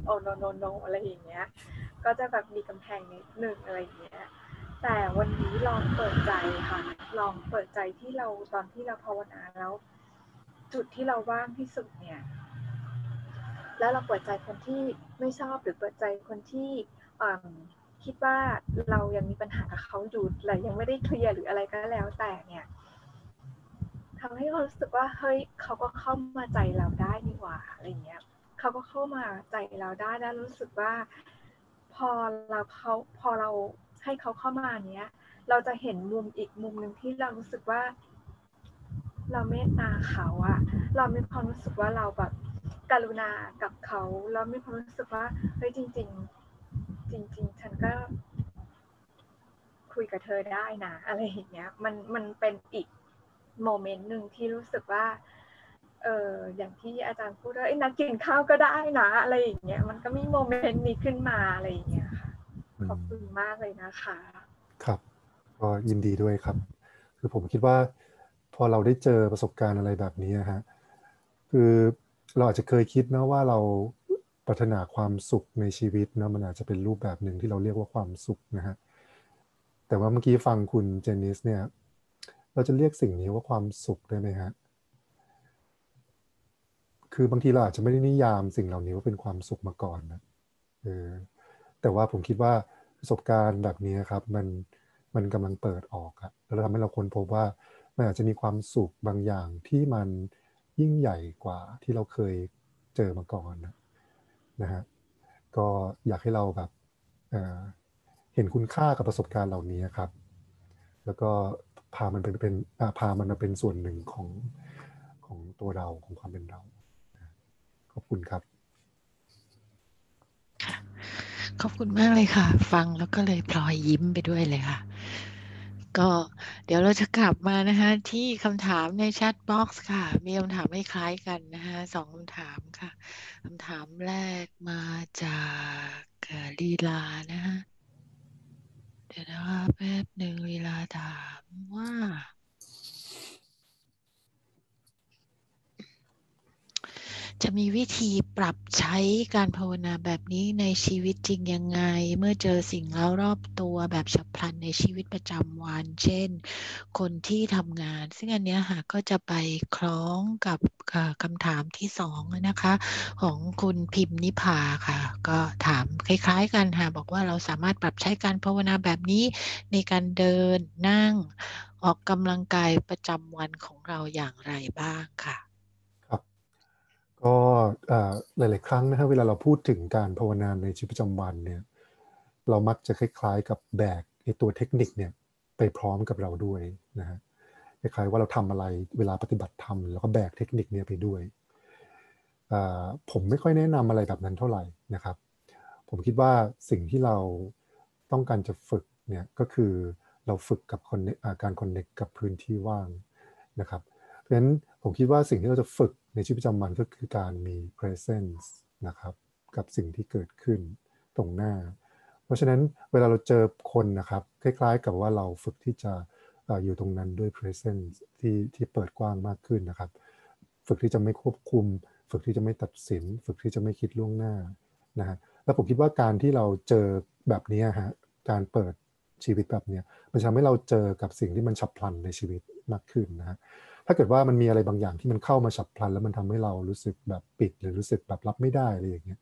โอ้โนโนโนอะไรอย่างเงี้ย ก็จะแบบมีกำแพงนิดนึงอะไรอย่างเงี้ย แต่วันนี้ลองเปิดใจค่ะ ลองเปิดใจที่เราตอนที่เราภาวนาแล้ว จุดที่เราว่างที่สุดเนี่ย แล้วเราเปิดใจคนที่ไม่ชอบหรือเปิดใจคนที่คิดว่าเรายังมีปัญหากับเขาอยู่หรือยังไม่ได้เคลียร์หรืออะไรก็แล้วแต่เนี่ยทำให้เรารู้สึกว่าเฮ้ยเขาก็เข้ามาใจเราได้นี่หว่าอะไรเงี้ย เขาก็เข้ามาใจเราได้แล้วรู้สึกว่า พอเราเขาพอเราให้เขาเข้ามาเนี้ย เราจะเห็นมุมอีกมุมหนึ่งที่เรารู้สึกว่า เราเมตตาเขาอะเรามีความรู้สึกว่าเราแบบกรุณากับเขาแล้วมีความรู้สึกว่าเฮ้ยจริง ๆ จริง ๆ ฉันก็คุยกับเธอได้นะ อะไรอย่างเงี้ย มันมันเป็นอีกโมเมนต์หนึ่งที่รู้สึกว่า เอออย่างที่อาจารย์พูดว่าไอ้นักกินข้าวก็ได้นะอะไรอย่างเงี้ยมันก็มีโมเมนต์นี้ขึ้นมาอะไรอย่างเงี้ยค่ะขอบคุณมากเลยนะคะ ครับก็ยินดีด้วยครับ คือผมคิดว่าพอเราได้เจอประสบการณ์อะไรแบบนี้นะฮะคือเราอาจจะเคยคิดนะว่าเราปรารถนาความสุขในชีวิตนะมันอาจจะเป็นรูปแบบหนึ่งที่เราเรียกว่าความสุขนะฮะแต่ว่าเมื่อกี้ฟังคุณเจนนิสเนี่ย เราจะเรียกสิ่งนี้ว่าความสุขได้ไหมฮะ คือบางทีเราอาจจะไม่ได้นิยามสิ่งเหล่านี้ว่าเป็นความสุขมาก่อนนะเออแต่ว่าผมคิดว่าประสบการณ์แบบนี้ครับ มันมันกำลังเปิดออกครับแล้วทำให้เราค้นพบว่ามันอาจจะมีความสุขบางอย่างที่มันยิ่งใหญ่กว่าที่เราเคยเจอมาก่อนนะนะฮะก็อยากให้เราแบบเเห็นคุณค่ากับประสบการณ์เหล่านี้ครับ แล้วก็พามันเป็นเป็นพามันมาเป็นส่วนหนึ่งของของตัวเราของความเป็นเรา คุณครับ ขอบคุณมากเลยค่ะ ฟังแล้วก็เลยพลอยยิ้มไปด้วยเลยค่ะ ก็เดี๋ยวเราจะกลับมานะคะ ที่คำถามใน chat box ค่ะ มีคำถามไม่คล้ายกันนะคะสองคำถามค่ะคำถามแรกมาจากลีลานะคะเดี๋ยวนะคะแป๊บหนึ่งลีลาถามว่า จะมีวิธีปรับใช้การภาวนาแบบนี้ในชีวิตจริงยังไง เมื่อเจอสิ่งเล้ารอบตัวแบบฉับพลันในชีวิตประจำวัน เช่น คนที่ทำงาน ซึ่งอันนี้ค่ะก็จะไปคล้องกับคำถามที่สองนะคะ ของคุณพิมพ์นิพาค่ะ ก็ถามคล้าย ๆ กันค่ะบอกว่าเราสามารถปรับใช้การภาวนาแบบนี้ในการเดินนั่งออกกำลังกายประจำวันของเราอย่างไรบ้างค่ะ ก็หลาย ๆ ครั้งนะครับเวลาเราพูดถึงการภาวนาในชีวิตประจำวันเนี่ยเรามักจะคล้าย ๆ กับแบกไอตัวเทคนิคเนี่ยไปพร้อมกับเราด้วยนะฮะคล้ายๆว่าเราทำอะไรเวลาปฏิบัติธรรมแล้วก็แบกเทคนิคเนี่ยไปด้วย ผมไม่ค่อยแนะนำอะไรแบบนั้นเท่าไหร่นะครับ ผมคิดว่าสิ่งที่เราต้องการจะฝึกเนี่ยก็คือเราฝึกกับ connect อ่าการคอนเน c t กับพื้นที่ว่างนะครับ เพราะฉะนั้นผมคิดว่าสิ่งที่เราจะฝึกในชีวิตประจำวันก็คือการมี presence นะครับ กับสิ่งที่เกิดขึ้นตรงหน้า เพราะฉะนั้นเวลาเราเจอคนนะครับ คล้ายๆ กับว่าเราฝึกที่จะอยู่ตรงนั้นด้วย presence ที่ที่เปิดกว้างมากขึ้นนะครับ ฝึกที่จะไม่ควบคุม ฝึกที่จะไม่ตัดสิน ฝึกที่จะไม่คิดล่วงหน้านะฮะแล้วผมคิดว่าการที่เราเจอแบบนี้ฮะการเปิดชีวิตแบบเนี้ยมันทำให้เราเจอกับสิ่งที่มันฉับพลันในชีวิตมากขึ้นนะฮะ ถ้าเกิดว่ามันมีอะไรบางอย่างที่มันเข้ามาฉับพลัน แล้วมันทำให้เรารู้สึกแบบปิดหรือรู้สึกแบบรับไม่ได้อะไรอย่างเงี้ย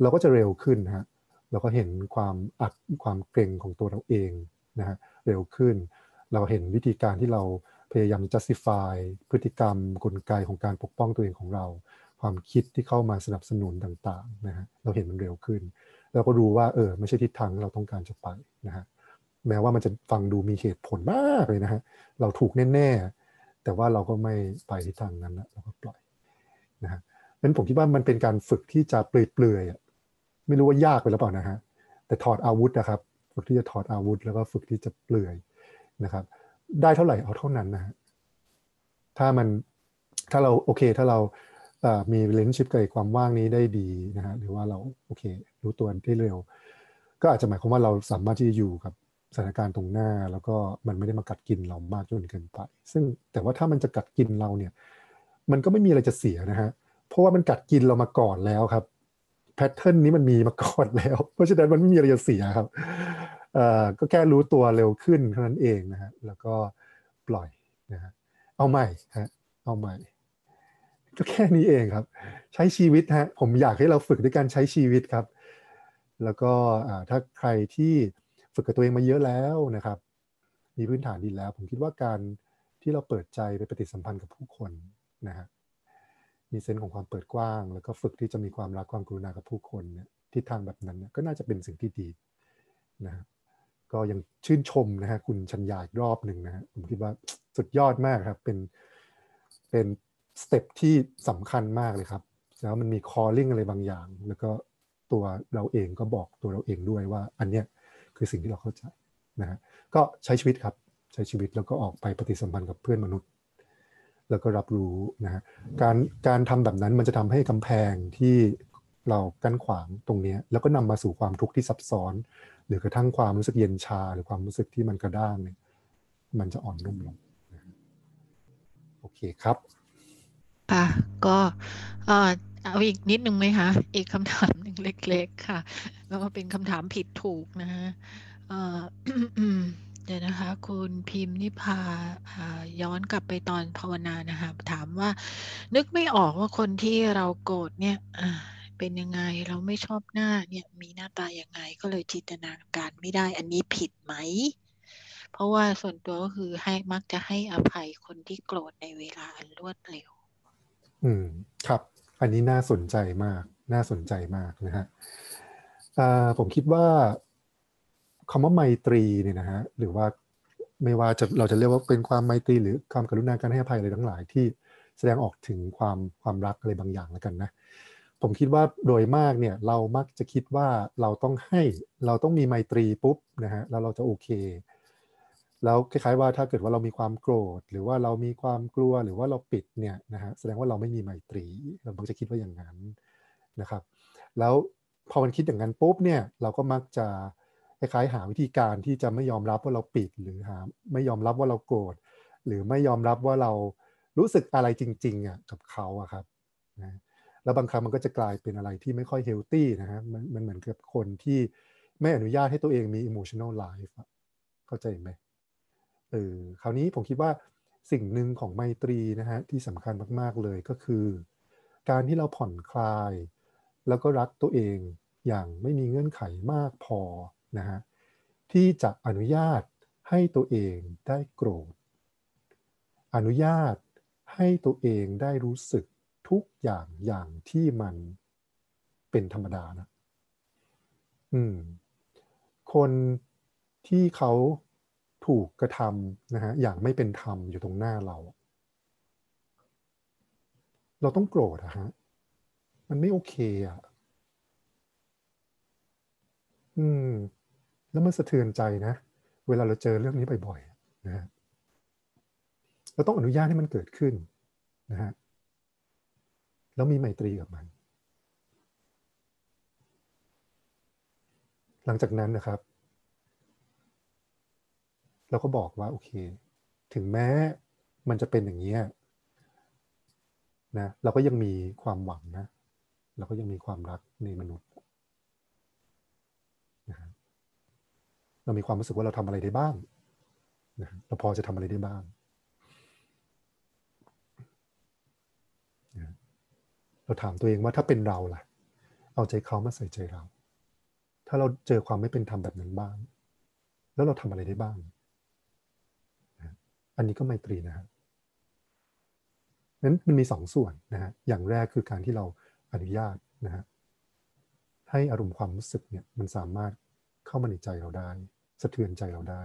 เราก็จะเร็วขึ้นนะฮะเราก็เห็นความอัดความเกรงของตัวเราเองนะฮะเร็วขึ้น เราเห็นวิธีการที่เราพยายาม justify พฤติกรรมกลไกของการปกป้องตัวเองของเรา ความคิดที่เข้ามาสนับสนุนต่างๆนะฮะเราเห็นมันเร็วขึ้น เราก็รู้ว่าเออไม่ใช่ทิศทางที่เราต้องการจะไปนะฮะแม้ว่ามันจะฟังดูมีเหตุผลมากเลยนะฮะเราถูกแน่ๆ แต่ว่าเราก็ไม่ไปทิศทางนั้นนะเราก็ปล่อยนะฮะนั้นผมคิดว่ามันเป็นการฝึกที่จะเปลือยๆอะไม่รู้ว่ายากไปหรือเปล่านะฮะแต่ถอดอาวุธนะครับ ฝึกที่จะถอดอาวุธ แล้วก็ฝึกที่จะเปลือยนะครับ ได้เท่าไหร่เอาเท่านั้นนะฮะถ้ามันถ้าเราโอเค ถ้าเรามี relationship กับความว่างนี้ได้ดีนะฮะหรือว่าเราโอเค รู้ตัวได้เร็ว ก็อาจจะหมายความว่าเราสามารถที่จะอยู่กับ สถานการณ์ตรงหน้าแล้วก็มันไม่ได้มากัดกินเรามากจนเกินไป ซึ่งแต่ว่าถ้ามันจะกัดกินเราเนี่ย มันก็ไม่มีอะไรจะเสียนะฮะเพราะว่ามันกัดกินเรามาก่อนแล้วครับแพทเทิร์นนี้มันมีมาก่อนแล้ว เพราะฉะนั้นมันไม่มีอะไรจะเสียครับเอ่อก็แค่รู้ตัวเร็วขึ้นเท่านั้นเองนะฮะแล้วก็ปล่อยนะฮะเอาใหม่ฮะเอาใหม่ ก็แค่นี้เองครับ ใช้ชีวิตฮะผมอยากให้เราฝึกด้วยการใช้ชีวิตครับ แล้วก็อ่าถ้าใครที่ ฝึกกับตัวเองมาเยอะแล้วนะครับ มีพื้นฐานดีแล้ว ผมคิดว่าการที่เราเปิดใจไปปฏิสัมพันธ์กับผู้คนนะฮะมีเซนส์ของความเปิดกว้าง แล้วก็ฝึกที่จะมีความรักความกรุณากับผู้คนเนี่ยทิศทางแบบนั้นเนี่ยก็น่าจะเป็นสิ่งที่ดีนะฮะก็ยังชื่นชมนะฮะคุณชัญญาอีกรอบหนึ่งนะฮะผมคิดว่าสุดยอดมากครับ เป็นเป็น step ที่สำคัญมากเลยครับแล้วมันมี calling อะไรบางอย่าง แล้วก็ตัวเราเองก็บอกตัวเราเองด้วยว่าอันเนี้ย คือสิ่งที่เราเข้าใจนะฮะก็ใช้ชีวิตครับใช้ชีวิตแล้วก็ออกไปปฏิสัมพันธ์กับเพื่อนมนุษย์ แล้วก็รับรู้นะฮะการการทำแบบนั้นมันจะทำให้กำแพงที่เรากั้นขวางตรงนี้แล้วก็นำมาสู่ความทุกข์ที่ซับซ้อน หรือกระทั่งความรู้สึกเย็นชา หรือความรู้สึกที่มันกระด้างเนี่ยมันจะอ่อนนุ่มลงโอเคครับค่ะก็ เอาอีกนิดนึงไหมคะ อีกคำถามหนึ่งเล็ก ๆ ค่ะ แล้วก็เป็นคำถามผิดถูกนะฮะเดี๋ยวนะคะ คุณพิมพ์นิพาย้อนกลับไปตอนภาวนานะคะถามว่า นึกไม่ออกว่าคนที่เราโกรธเนี่ยเป็นยังไงเราไม่ชอบหน้าเนี่ยมีหน้าตายังไงก็เลยจินตนาการไม่ได้ อันนี้ผิดไหม เพราะว่าส่วนตัวก็คือให้มักจะให้อภัยคนที่โกรธในเวลาอันรวดเร็ว อืม ครับ อันนี้น่าสนใจมาก น่าสนใจมากนะฮะผมคิดว่าคำว่าไมตรีเนี่ยนะฮะหรือว่าไม่ว่าจะเราจะเรียกว่าเป็นความไมตรีหรือความกรุณาการให้อภัยอะไรทั้งหลายที่แสดงออกถึงความความรักอะไรบางอย่างแล้วกันนะผมคิดว่าโดยมากเนี่ยเรามักจะคิดว่าเราต้องให้เราต้องมีไมตรีปุ๊บนะฮะแล้วเราจะโอเค แล้วคล้ายๆว่าถ้าเกิดว่าเรามีความโกรธ หรือว่าเรามีความกลัวหรือว่าเราปิดเนี่ยนะฮะแสดงว่าเราไม่มีไมตรี เรามักจะคิดว่าอย่างนั้นนะครับ แล้วพอมันคิดอย่างนั้นปุ๊บเนี่ยเราก็มักจะคล้ายๆหาวิธีการที่จะไม่ยอมรับว่าเราปิดหรือหาไม่ยอมรับว่าเราโกรธหรือไม่ยอมรับว่าเรารู้สึกอะไรจริงๆอะกับเขาอะครับนะแล้วบางครั้งมันก็จะกลายเป็นอะไรที่ไม่ค่อยเฮลตี้นะฮะมันมันเหมือนกับคนที่ไม่อนุญาตให้ตัวเองมี emotional life เข้าใจไหม เออคราวนี้ผมคิดว่าสิ่งหนึ่งของไมตรีนะฮะที่สำคัญมาก ๆ เลยก็คือ การที่เราผ่อนคลาย แล้วก็รักตัวเองอย่างไม่มีเงื่อนไขมากพอนะฮะที่จะอนุญาตให้ตัวเองได้โกรธ อนุญาตให้ตัวเองได้รู้สึกทุกอย่างอย่างที่มันเป็นธรรมดานะ อืม คนที่เขา ถูกกระทำนะฮะอย่างไม่เป็นธรรมอยู่ตรงหน้าเรา เราต้องโกรธอะฮะมันไม่โอเคอะอืม แล้วมันสะเทือนใจนะ เวลาเราเจอเรื่องนี้บ่อยๆนะฮะเราต้องอนุญาตให้มันเกิดขึ้นนะฮะแล้วมีไมตรีกับมัน หลังจากนั้นนะครับ เราก็บอกว่าโอเค ถึงแม้มันจะเป็นอย่างนี้นะเราก็ยังมีความหวังนะเราก็ยังมีความรักในมนุษย์นะเรามีความรู้สึกว่าเราทำอะไรได้บ้างนะเราพอจะทำอะไรได้บ้างนะเราถามตัวเองว่าถ้าเป็นเราล่ะ เอาใจเขามาใส่ใจเรา ถ้าเราเจอความไม่เป็นธรรมแบบนั้นบ้าง แล้วเราทำอะไรได้บ้าง อันนี้ก็ไมตรีนะครับนั้นมันมีสองส่วนนะฮะ อย่างแรกคือการที่เราอนุญาตนะฮะให้อารมณ์ความรู้สึกเนี่ยมันสามารถเข้ามาในใจเราได้ สะเทือนใจเราได้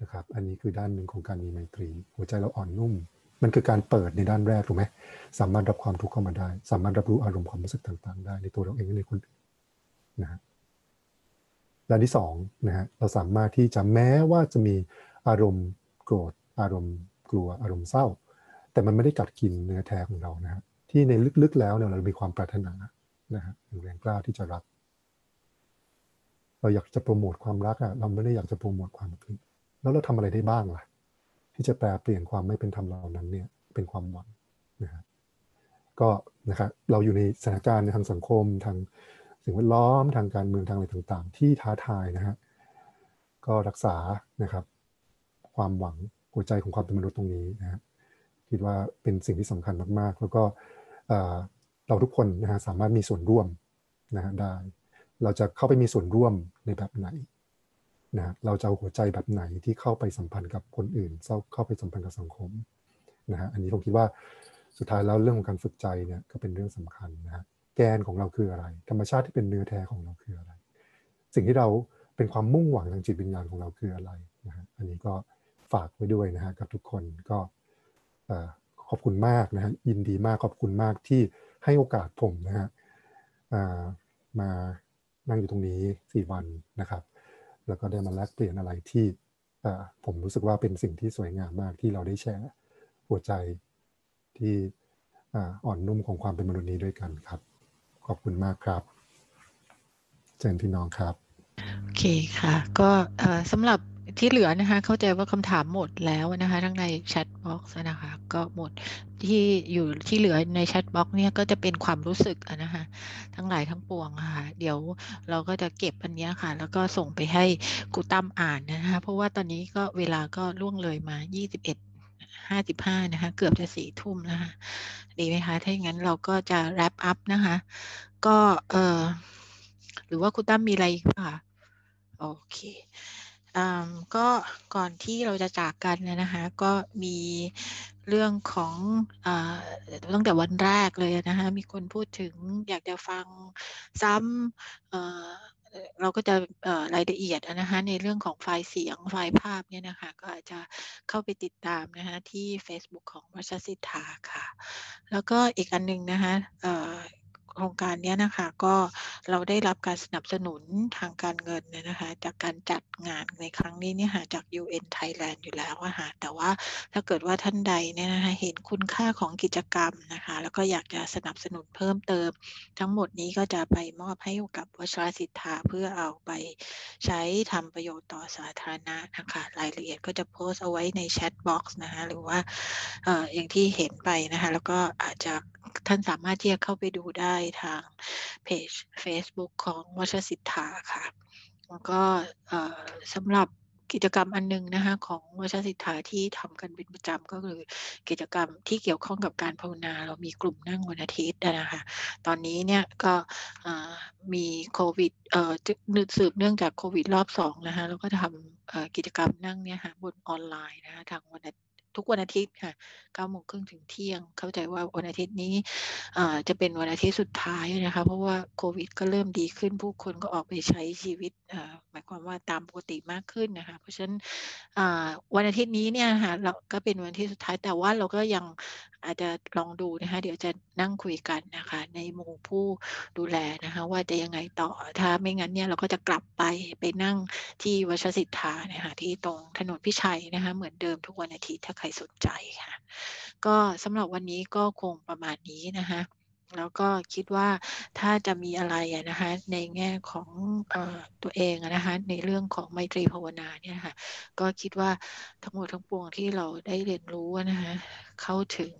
นะครับ อันนี้คือด้านหนึ่งของการมีไมตรี หัวใจเราอ่อนนุ่ม มันคือการเปิดในด้านแรกถูกไหมสามารถรับความทุกข์เข้ามาได้ สามารถรับรู้อารมณ์ความรู้สึกต่างๆ ได้ในตัวเราเองและในคนอื่นนะฮะด้านที่สองนะฮะเราสามารถที่จะแม้ว่าจะมีอารมณ์ โกรธอารมณ์กลัวอารมณ์เศร้า แต่มันไม่ได้กัดกินเนื้อแท้ของเรานะฮะที่ในลึกๆแล้วเนี่ยเรามีความปรารถนานะฮะแรงกล้าที่จะรัก เราอยากจะโปรโมทความรักอะเราไม่ได้อยากจะโปรโมทความทุกข์แล้วเราทำอะไรได้บ้างล่ะ ที่จะแปลเปลี่ยนความไม่เป็นธรรมเหล่านั้นเนี่ยเป็นความหวังนะฮะก็นะครับเราอยู่ในสถานการณ์ในทางสังคมทางสิ่งแวดล้อมทางการเมืองทางอะไรต่าง ๆ ที่ท้าทายนะฮะก็รักษานะครับ ความหวังหัวใจของความเป็นมนุษย์ตรงนี้นะฮะคิดว่าเป็นสิ่งที่สำคัญมากๆ แล้วก็เราทุกคนนะฮะสามารถมีส่วนร่วมนะฮะได้ เราจะเข้าไปมีส่วนร่วมในแบบไหนนะเราจะเอาหัวใจแบบไหนที่เข้าไปสัมพันธ์กับคนอื่น เข้าไปสัมพันธ์กับสังคมนะฮะอันนี้ผมคิดว่าสุดท้ายแล้วเรื่องของการฝึกใจเนี่ยก็เป็นเรื่องสำคัญนะฮะแกนของเราคืออะไร ธรรมชาติที่เป็นเนื้อแท้ของเราคืออะไร สิ่งที่เราเป็นความมุ่งหวังทางจิตวิญญาณของเราคืออะไรนะฮะอันนี้ก็ ฝากไว้ด้วยนะฮะกับทุกคนก็ขอบคุณมากนะฮะยินดีมากขอบคุณมากที่ให้โอกาสผมนะฮะมานั่งอยู่ตรงนี้สี่วันนะครับ แล้วก็ได้มาแลกเปลี่ยนอะไรที่ผมรู้สึกว่าเป็นสิ่งที่สวยงามมากที่เราได้แชร์หัวใจที่อ่อนนุ่มของความเป็นมนุษย์นี้ด้วยกันครับ ขอบคุณมากครับเชิญพี่น้องครับ โอเคค่ะ ก็สำหรับ ที่เหลือนะคะ เข้าใจว่าคำถามหมดแล้วนะคะ ทั้งใน chat box นะคะ ก็หมดที่อยู่ที่เหลือใน chat box เนี่ยก็จะเป็นความรู้สึกนะคะ ทั้งหลายทั้งปวงค่ะ เดี๋ยวเราก็จะเก็บอันนี้ค่ะ แล้วก็ส่งไปให้กูตั้มอ่านนะคะ เพราะว่าตอนนี้ก็เวลาก็ล่วงเลยมา 21 55นะคะ เกือบจะสี่ทุ่มนะคะ ดีไหมคะ ถ้าอย่างนั้นเราก็จะ wrap up นะคะ ก็เออหรือว่าคุณตั้มมีอะไรอีกป่ะ โอเค ก็ก่อนที่เราจะจากกันนะคะก็มีเรื่องของอตั้งแต่วันแรกเลยนะคะมีคนพูดถึงอยากจะฟังซ้ำเราก็จะรายละเอียดนะคะในเรื่องของไฟล์เสียงไฟล์ภาพเนี่ยนะคะก็อาจจะเข้าไปติดตามนะคะที่ Facebook ของวัชสิทธาค่ะ แล้วก็อีกอันหนึ่งนะคะ โครงการนี้นะคะก็เราได้รับการสนับสนุนทางการเงินเนี่ยนะคะจากการจัดงานในครั้งนี้เนี่ยค่ะจาก UN Thailand อยู่แล้วอะค่ะแต่ว่าถ้าเกิดว่าท่านใดเนี่ยนะคะเห็นคุณค่าของกิจกรรมนะคะแล้วก็อยากจะสนับสนุนเพิ่มเติม ทั้งหมดนี้ก็จะไปมอบให้กับวชรสิทธาเพื่อเอาไปใช้ทำประโยชน์ต่อสาธารณะนะคะรายละเอียดก็จะโพสต์เอาไว้ใน chat box นะคะหรือว่าเอ่ออย่างที่เห็นไปนะคะแล้วก็อาจจะท่านสามารถที่จะเข้าไปดูได้ทางเพจ Facebook ของวชรสิทธาค่ะ แล้วก็สำหรับกิจกรรมอันหนึงนะคะของวชสิทธาที่ทำกันเป็นประจำก็คือกิจกรรมที่เกี่ยวข้องกับการภาวนา เรามีกลุ่มนั่งวันอาทิตย์นะคะตอนนี้เนี่ยก็มีโควิดเอ่อสืบเนื่องจากโควิดรอบสองนะคะแล้วก็ทำกิจกรรมนั่งเนี่ยค่ะบนออนไลน์นะคะทางวันอา ทุกวันอาทิตย์ค่ะ9โมงครึ่งถึงเที่ยง เข้าใจว่าวันอาทิตย์นี้จะเป็นวันอาทิตย์สุดท้ายนะคะ เพราะว่าโควิด ก็เริ่มดีขึ้น ผู้คนก็ออกไปใช้ชีวิตหมายความว่าตามปกติมากขึ้นนะคะ เพราะฉะนั้นวันอาทิตย์นี้เนี่ยค่ะเราก็เป็นวันที่สุดท้ายแต่ว่าเราก็ยังอาจจะลองดูนะคะ เดี๋ยวจะนั่งคุยกันนะคะ ในหมู่ผู้ดูแลนะคะ ว่าจะยังไงต่อถ้าไม่งั้นเนี่ยเราก็จะกลับไปไปนั่งที่วชสิทธานะคะที่ตรงถนนพิชัยนะคะ เหมือนเดิมทุกวันอาทิตย์ถ้าใครสนใจค่ะ ก็สำหรับวันนี้ก็คงประมาณนี้นะคะแล้วก็คิดว่าถ้าจะมีอะไรนะคะในแง่ของอตัวเองนะคะในเรื่องของไมตรีภาวนาเนี่ยค่ะก็คิดว่าทั้งหมดทั้งปวงที่เราได้เรียนรู้นะคะเข้าถึง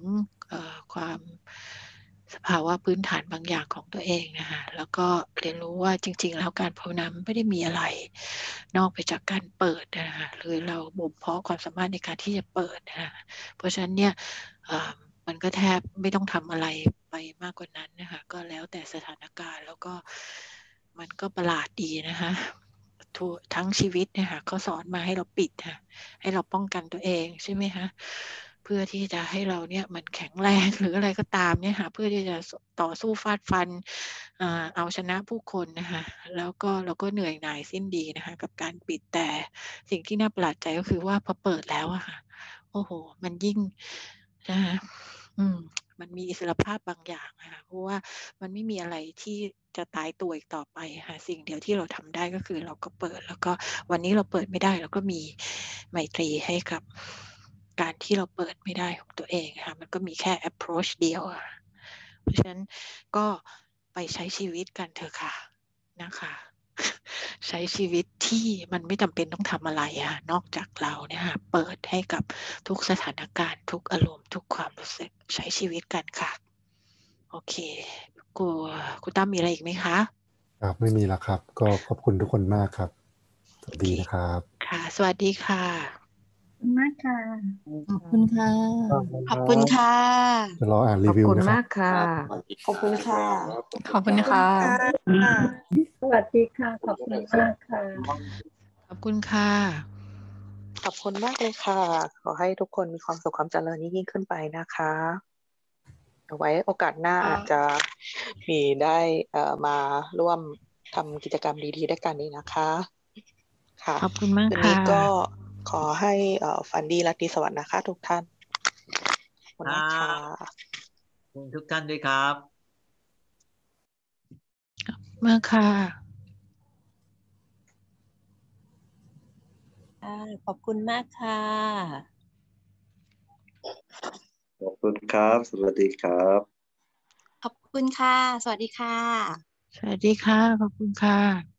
ความ สภาวะพื้นฐานบางอย่างของตัวเองนะคะแล้วก็เรียนรู้ว่าจริง ๆ แล้วการภาวนาไม่ได้มีอะไร นอกไปจากการเปิดนะคะหรือเราบ่มเพาะความสามารถในการที่จะเปิดนะคะเพราะฉะนั้นเนี่ยอ่อมันก็แทบไม่ต้องทำอะไรไปมากกว่านั้นนะคะก็แล้วแต่สถานการณ์แล้วก็มันก็ประหลาดดีนะคะทั้งชีวิตเนี่ยค่ะเขาสอนมาให้เราปิดค่ะให้เราป้องกันตัวเองใช่ไหมคะ พื่อที่จะให้เราเนี่ยมันแข็งแรงหรืออะไรก็ตามเนี่ยค่ะเพื่อที่จะต่อสู้ฟาดฟันเอาชนะผู้คนนะคะแล้วก็เราก็เหนื่อยหน่ายสิ้นดีนะคะกับการปิดแต่สิ่งที่น่าประหลาดใจก็คือว่าพอเปิดแล้วอะค่ะโอ้โห มันยิ่งนะคะอืมมันมีอิสรภาพบางอย่างค่ะเพราะว่ามันไม่มีอะไรที่จะตายตัวอีกต่อไปค่ะสิ่งเดียวที่เราทำได้ก็คือเราก็เปิด แล้วก็วันนี้เราเปิดไม่ได้เราก็มีไมตรีให้กับ การที่เราเปิดไม่ได้ของตัวเองค่ะมันก็มีแค่ approach เดียวอะเพราะฉะนั้นก็ไปใช้ชีวิตกันเถอะค่ะนะคะใช้ชีวิตที่มันไม่จำเป็นต้องทำอะไรอะนอกจากเราเนี่ยค่ะเปิดให้กับทุกสถานการณ์ทุกอารมณ์ทุกความรู้สึกใช้ชีวิตกันค่ะ โอเคกูคุณตั้มมีอะไรอีกไหมคะครับไม่มีแล้วครับ ก็ขอบคุณทุกคนมากครับ สวัสดีนะครับ ค่ะ สวัสดีค่ะขอบ คุณมากค่ะ ขอบคุณค่ะ ขอบคุณค่ะจะรออ่านรีวิวนะครับขอบคุณค่ะ ขอบคุณค่ะ สวัสดีค่ะ ขอบคุณมากค่ะ ขอบคุณค่ะ ขอบคุณมากเลยค่ะ ขอให้ทุกคนมีความสุขความเจริญยิ่งขึ้นไปนะคะเอาไว้โอกาสหน้าอาจจะมีได้เอ่อมาร่วมทำกิจกรรมดีๆด้วยกันนี้นะคะ ค่ะ ขอบคุณมากวันค่ะนี้ก็ ขอให้เอ่อฝันดีราตรีสวัสดิ์นะคะ ทุกท่านขอบคุณมากค่ะขอบคุณทุกท่านด้วยครับมากค่ะค่ะ ขอบคุณมากค่ะ ขอบคุณครับ สวัสดีครับ ขอบคุณค่ะ สวัสดีค่ะ สวัสดีค่ะ ขอบคุณค่ะ